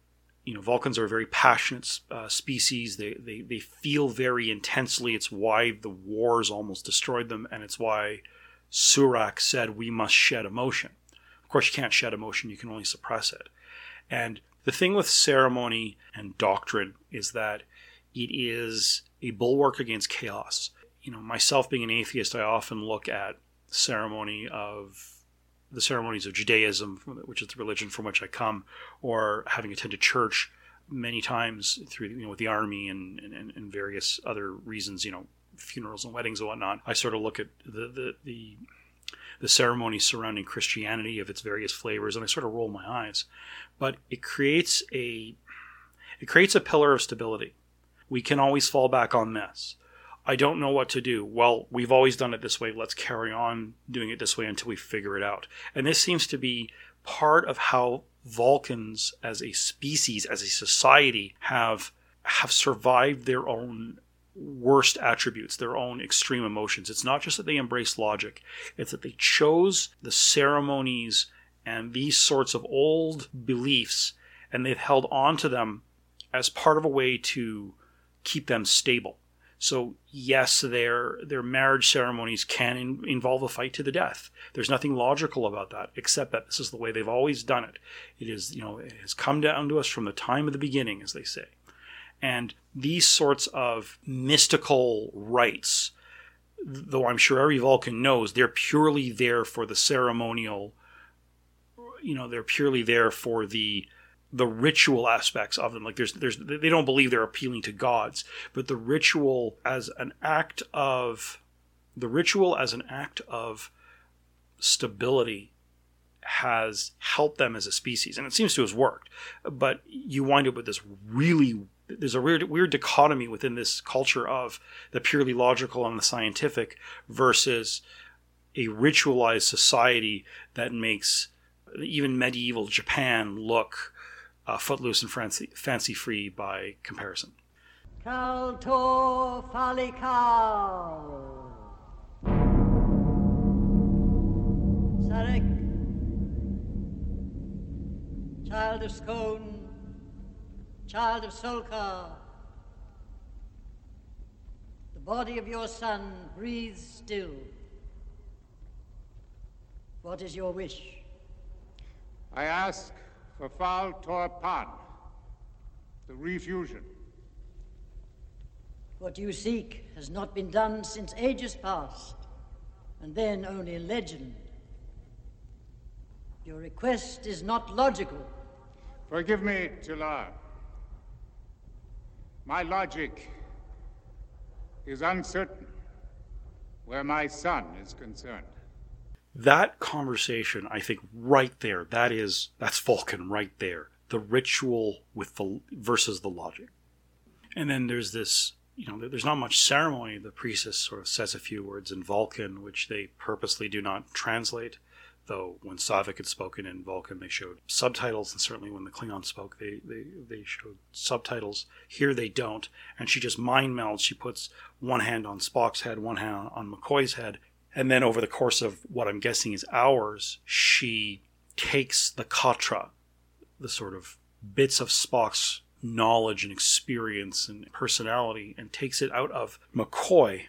you know, Vulcans are a very passionate uh, species. They, they, they feel very intensely. It's why the wars almost destroyed them, and it's why Surak said we must shed emotion. Of course, you can't shed emotion, you can only suppress it. And the thing with ceremony and doctrine is that it is a bulwark against chaos. You know, myself being an atheist, I often look at ceremony of the ceremonies of Judaism, which is the religion from which I come, or having attended church many times through you know with the army and, and, and various other reasons, you know, funerals and weddings and whatnot. I sort of look at the the the, the ceremonies surrounding Christianity of its various flavors, and I sort of roll my eyes. But it creates a it creates a pillar of stability. We can always fall back on this. I don't know what to do. Well, we've always done it this way. Let's carry on doing it this way until we figure it out. And this seems to be part of how Vulcans as a species, as a society, have have survived their own worst attributes, their own extreme emotions. It's not just that they embrace logic, it's that they chose the ceremonies and these sorts of old beliefs and they've held on to them as part of a way to keep them stable. So yes, their their marriage ceremonies can in, involve a fight to the death. There's nothing logical about that, except that this is the way they've always done it. It is, you know, it has come down to us from the time of the beginning, as they say. And these sorts of mystical rites, though I'm sure every Vulcan knows, they're purely there for the ceremonial. You know, they're purely there for the the ritual aspects of them. Like there's there's they don't believe they're appealing to gods but the ritual as an act of the ritual as an act of stability has helped them as a species and it seems to have worked. But you wind up with this really there's a weird weird dichotomy within this culture of the purely logical and the scientific versus a ritualized society that makes even medieval Japan look uh, footloose and fancy, fancy free by comparison. Kaltor Falikal. Sarek. Child of Skon. Child of Solkar. The body of your son breathes still. What is your wish? I ask for Fal Torpan, the refusion. What you seek has not been done since ages past, and then only in legend. Your request is not logical. Forgive me, T'Lar. My logic is uncertain where my son is concerned that conversation i think right there that is that's vulcan right there the ritual with the versus the logic and then there's this you know there's not much ceremony the priestess sort of says a few words in vulcan which they purposely do not translate though when Saavik had spoken in Vulcan, they showed subtitles, and certainly when the Klingon spoke, they, they, they showed subtitles. Here they don't, and she just mind melds. She puts one hand on Spock's head, one hand on McCoy's head, and then over the course of what I'm guessing is hours, she takes the Katra, the sort of bits of Spock's knowledge and experience and personality, and takes it out of McCoy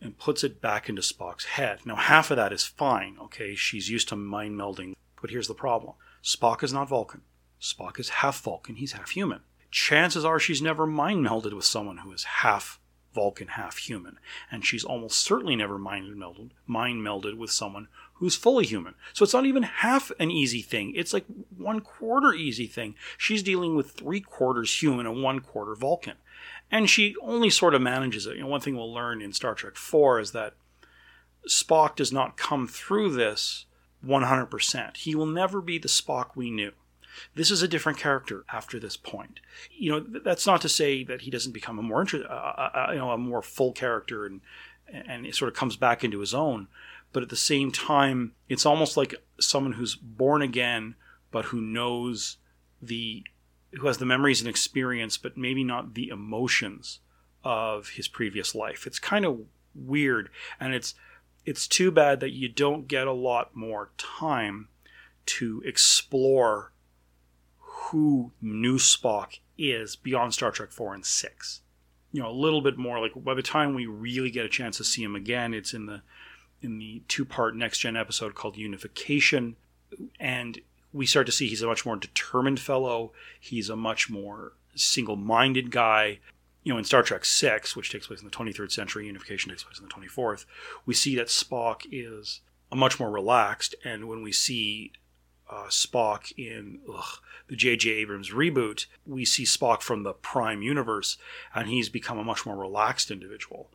and puts it back into Spock's head. Now, half of that is fine, okay? She's used to mind melding, but here's the problem Spock is not Vulcan. Spock is half Vulcan, he's half human. Chances are she's never mind melded with someone who is half Vulcan half human, and she's almost certainly never mind melded, mind melded with someone who's fully human. So it's not even half an easy thing. It's like one quarter easy thing. She's dealing with three quarters human and one quarter Vulcan. And she only sort of manages it. You know, one thing we'll learn in Star Trek 4 is that Spock does not come through this 100%. He will never be the Spock we knew. This is a different character after this point. You know, that's not to say that he doesn't become a more inter- uh, uh, uh, you know, a more full character and and it sort of comes back into his own. But at the same time, it's almost like someone who's born again, but who knows the who has the memories and experience, but maybe not the emotions of his previous life. It's kind of weird, and it's it's too bad that you don't get a lot more time to explore who new Spock is beyond Star Trek 4 and 6. You know, a little bit more like by the time we really get a chance to see him again, it's in the in the two-part next gen episode called Unification and we start to see he's a much more determined fellow. He's a much more single-minded guy. You know, in Star Trek Six, which takes place in the 23rd century, Unification takes place in the 24th. We see that Spock is a much more relaxed, and when we see uh, Spock in ugh, the J.J. Abrams reboot, we see Spock from the Prime universe, and he's become a much more relaxed individual.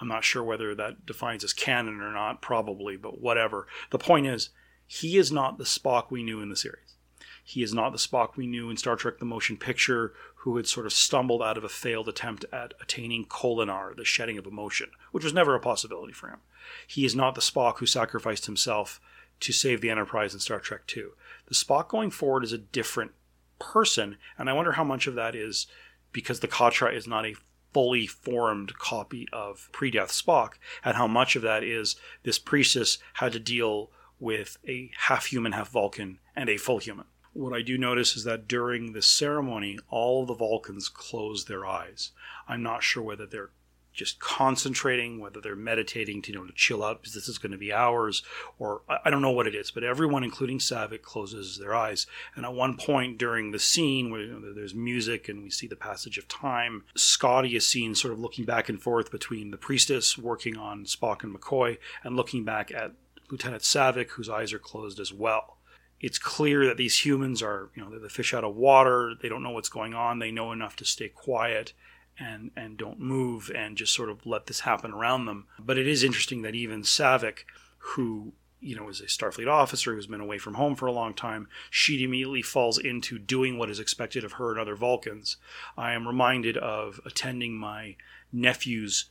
I'm not sure whether that defines as canon or not, probably, but whatever. The point is, he is not the Spock we knew in the series. He is not the Spock we knew in Star Trek the Motion Picture, who had sort of stumbled out of a failed attempt at attaining Kolinahr, the shedding of emotion, which was never a possibility for him. He is not the Spock who sacrificed himself to save the Enterprise in Star Trek II. The Spock going forward is a different person, and I wonder how much of that is because the Katra is not a fully formed copy of pre-death Spock, and how much of that is this priestess had to deal with a half human, half Vulcan, and a full human. What I do notice is that during the ceremony, all the Vulcans close their eyes. I'm not sure whether they're just concentrating, whether they're meditating to you know to chill out because this is going to be hours, or I don't know what it is. But everyone, including Saavik, closes their eyes. And at one point during the scene where you know, there's music and we see the passage of time, Scotty is seen sort of looking back and forth between the priestess working on Spock and McCoy, and looking back at Lieutenant Saavik, whose eyes are closed as well. It's clear that these humans are, you know, they're the fish out of water. They don't know what's going on. They know enough to stay quiet and and don't move and just sort of let this happen around them. But it is interesting that even Saavik, who you know is a Starfleet officer who's been away from home for a long time, she immediately falls into doing what is expected of her and other Vulcans. I am reminded of attending my nephew's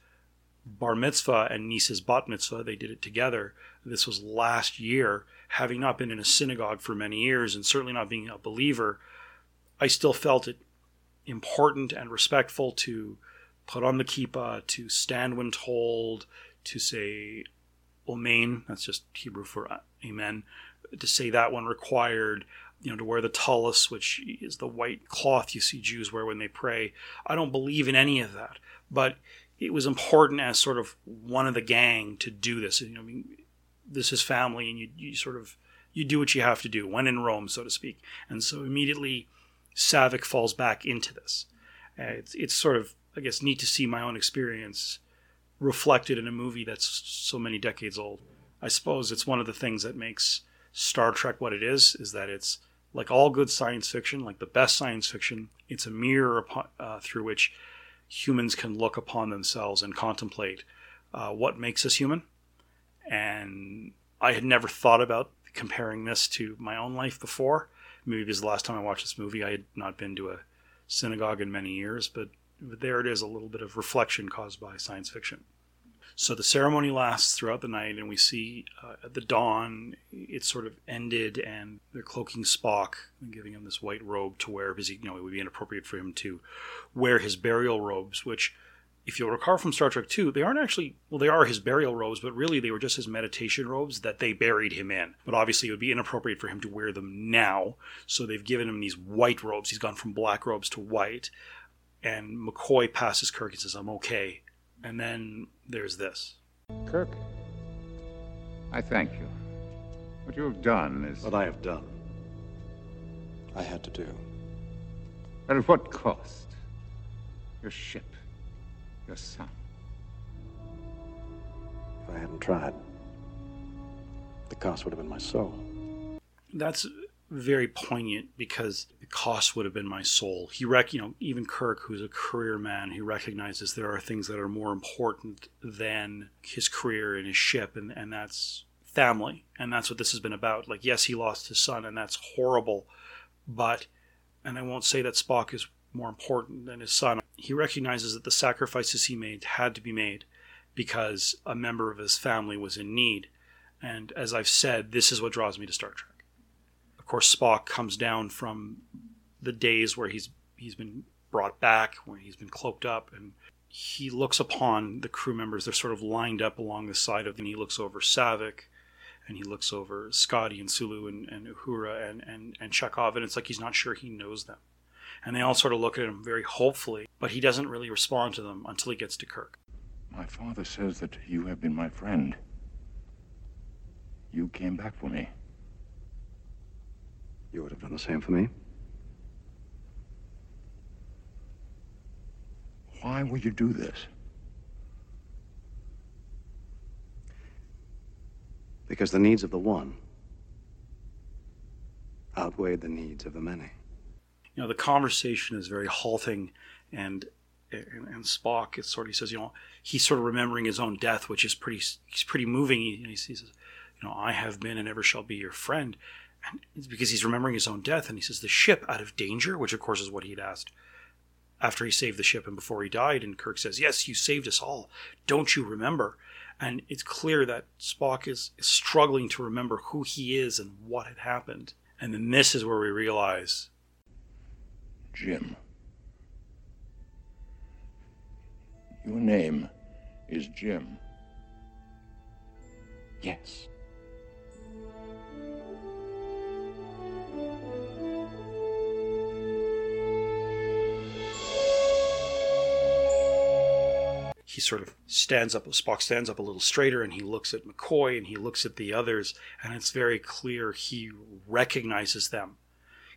bar mitzvah and niece's bat mitzvah. They did it together. This was last year. Having not been in a synagogue for many years and certainly not being a believer, I still felt it important and respectful to put on the kippah, to stand when told, to say Amen, that's just Hebrew for uh, amen, to say that when required, you know, to wear the tallis, which is the white cloth you see Jews wear when they pray. I don't believe in any of that, but it was important as sort of one of the gang to do this. You know, I mean, this is family, and you, you sort of you do what you have to do when in Rome, so to speak. And so immediately Saavik falls back into this. Uh, it's, it's sort of, I guess, neat to see my own experience reflected in a movie that's so many decades old. I suppose it's one of the things that makes Star Trek what it is, is that it's like all good science fiction, like the best science fiction, it's a mirror upon, uh, through which humans can look upon themselves and contemplate uh, what makes us human. And I had never thought about comparing this to my own life before maybe because the last time I watched this movie, I had not been to a synagogue in many years, but but there it is a little bit of reflection caused by science fiction. So the ceremony lasts throughout the night, and we see uh, at the dawn it sort of ended, and they're cloaking Spock and giving him this white robe to wear because he, you know it would be inappropriate for him to wear his burial robes, which if you'll recall from Star Trek 2, they aren't actually, well, they are his burial robes, but really they were just his meditation robes that they buried him in. But obviously it would be inappropriate for him to wear them now, so they've given him these white robes. He's gone from black robes to white. And McCoy passes Kirk and says, I'm okay. And then there's this Kirk, I thank you. What you have done is. What I have done, I had to do. But at what cost? Your ship your son. If I hadn't tried, the cost would have been my soul. That's very poignant because the cost would have been my soul. He rec, you know, even Kirk, who's a career man, he recognizes there are things that are more important than his career and his ship, and and that's family, and that's what this has been about. Like, yes, he lost his son, and that's horrible, but, and I won't say that Spock is more important than his son. He recognizes that the sacrifices he made had to be made because a member of his family was in need. And as I've said, this is what draws me to Star Trek. Of course, Spock comes down from the days where he's he's been brought back, where he's been cloaked up, and he looks upon the crew members. They're sort of lined up along the side of, and he looks over Saavik, and he looks over Scotty and Sulu and, and Uhura and, and, and Chekov, and it's like he's not sure he knows them. And they all sort of look at him very hopefully, but he doesn't really respond to them until he gets to Kirk. My father says that you have been my friend. You came back for me. You would have done the same for me? Why would you do this? Because the needs of the one outweighed the needs of the many. You know, the conversation is very halting, and and, and Spock is sort of he says, you know, he's sort of remembering his own death, which is pretty he's pretty moving. He, he says, you know, I have been and ever shall be your friend, and it's because he's remembering his own death, and he says the ship out of danger, which of course is what he'd asked after he saved the ship and before he died. And Kirk says, Yes, you saved us all. Don't you remember? And it's clear that Spock is, is struggling to remember who he is and what had happened. And then this is where we realize Jim. Your name is Jim. Yes. he sort of stands up, Spock stands up a little straighter and he looks at McCoy and he looks at the others, and it's very clear he recognizes them.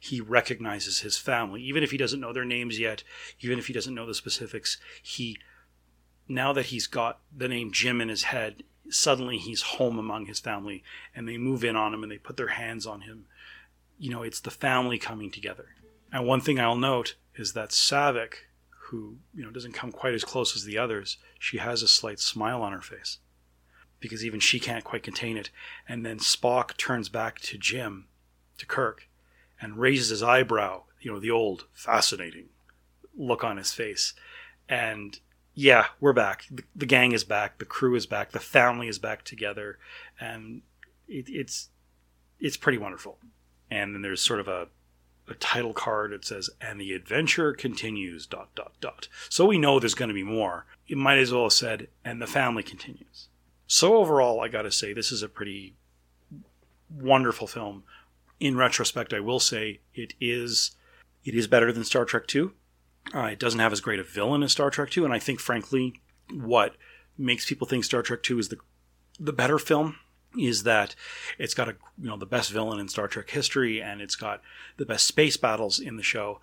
He recognizes his family. Even if he doesn't know their names yet, even if he doesn't know the specifics, he, now that he's got the name Jim in his head, suddenly he's home among his family and they move in on him and they put their hands on him. You know, it's the family coming together. And one thing I'll note is that Saavik, who you know doesn't come quite as close as the others, she has a slight smile on her face because even she can't quite contain it. And then Spock turns back to Jim, to Kirk, and raises his eyebrow. You know the old fascinating look on his face, and yeah, we're back. The, the gang is back. The crew is back. The family is back together, and it, it's it's pretty wonderful. And then there's sort of a a title card that says and the adventure continues dot dot dot so we know there's going to be more it might as well have said and the family continues so overall i gotta say this is a pretty wonderful film in retrospect i will say it is it is better than star trek 2 uh, it doesn't have as great a villain as star trek 2 and i think frankly what makes people think star trek 2 is the the better film is that it's got a you know the best villain in Star Trek history and it's got the best space battles in the show.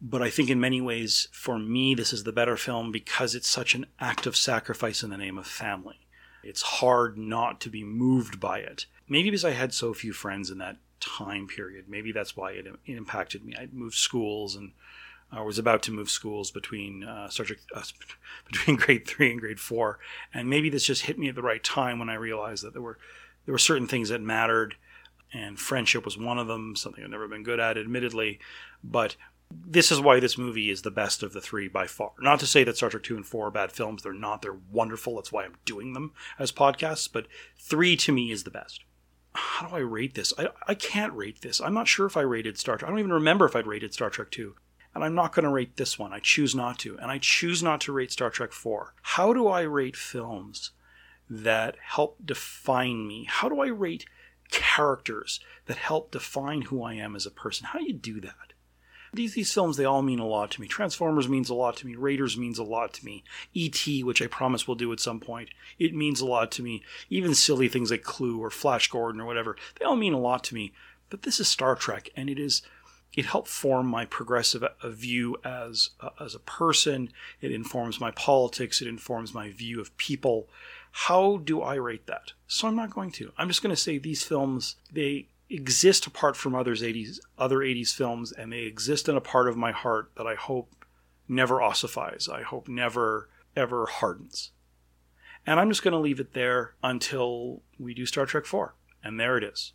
But I think in many ways, for me, this is the better film because it's such an act of sacrifice in the name of family. It's hard not to be moved by it. Maybe because I had so few friends in that time period. Maybe that's why it, it impacted me. I moved schools and I was about to move schools between uh, Trek, uh, <laughs> between grade three and grade four, and maybe this just hit me at the right time when I realized that there were there were certain things that mattered, and friendship was one of them, something I've never been good at, admittedly. But this is why this movie is the best of the three by far. Not to say that Star Trek 2 and 4 are bad films, they're not. They're wonderful. That's why I'm doing them as podcasts. But 3 to me is the best. How do I rate this? I, I can't rate this. I'm not sure if I rated Star Trek. I don't even remember if I'd rated Star Trek 2. And I'm not going to rate this one. I choose not to. And I choose not to rate Star Trek 4. How do I rate films that help define me? How do I rate characters that help define who I am as a person? How do you do that? These, these films, they all mean a lot to me. Transformers means a lot to me. Raiders means a lot to me. E.T., which I promise we'll do at some point, it means a lot to me. Even silly things like Clue or Flash Gordon or whatever, they all mean a lot to me. But this is Star Trek, and it is it helped form my progressive view as as a person. It informs my politics. It informs my view of people. How do I rate that? So I'm not going to. I'm just going to say these films they exist apart from others 80s other 80s films and they exist in a part of my heart that I hope never ossifies. I hope never ever hardens. And I'm just going to leave it there until we do Star Trek 4. And there it is.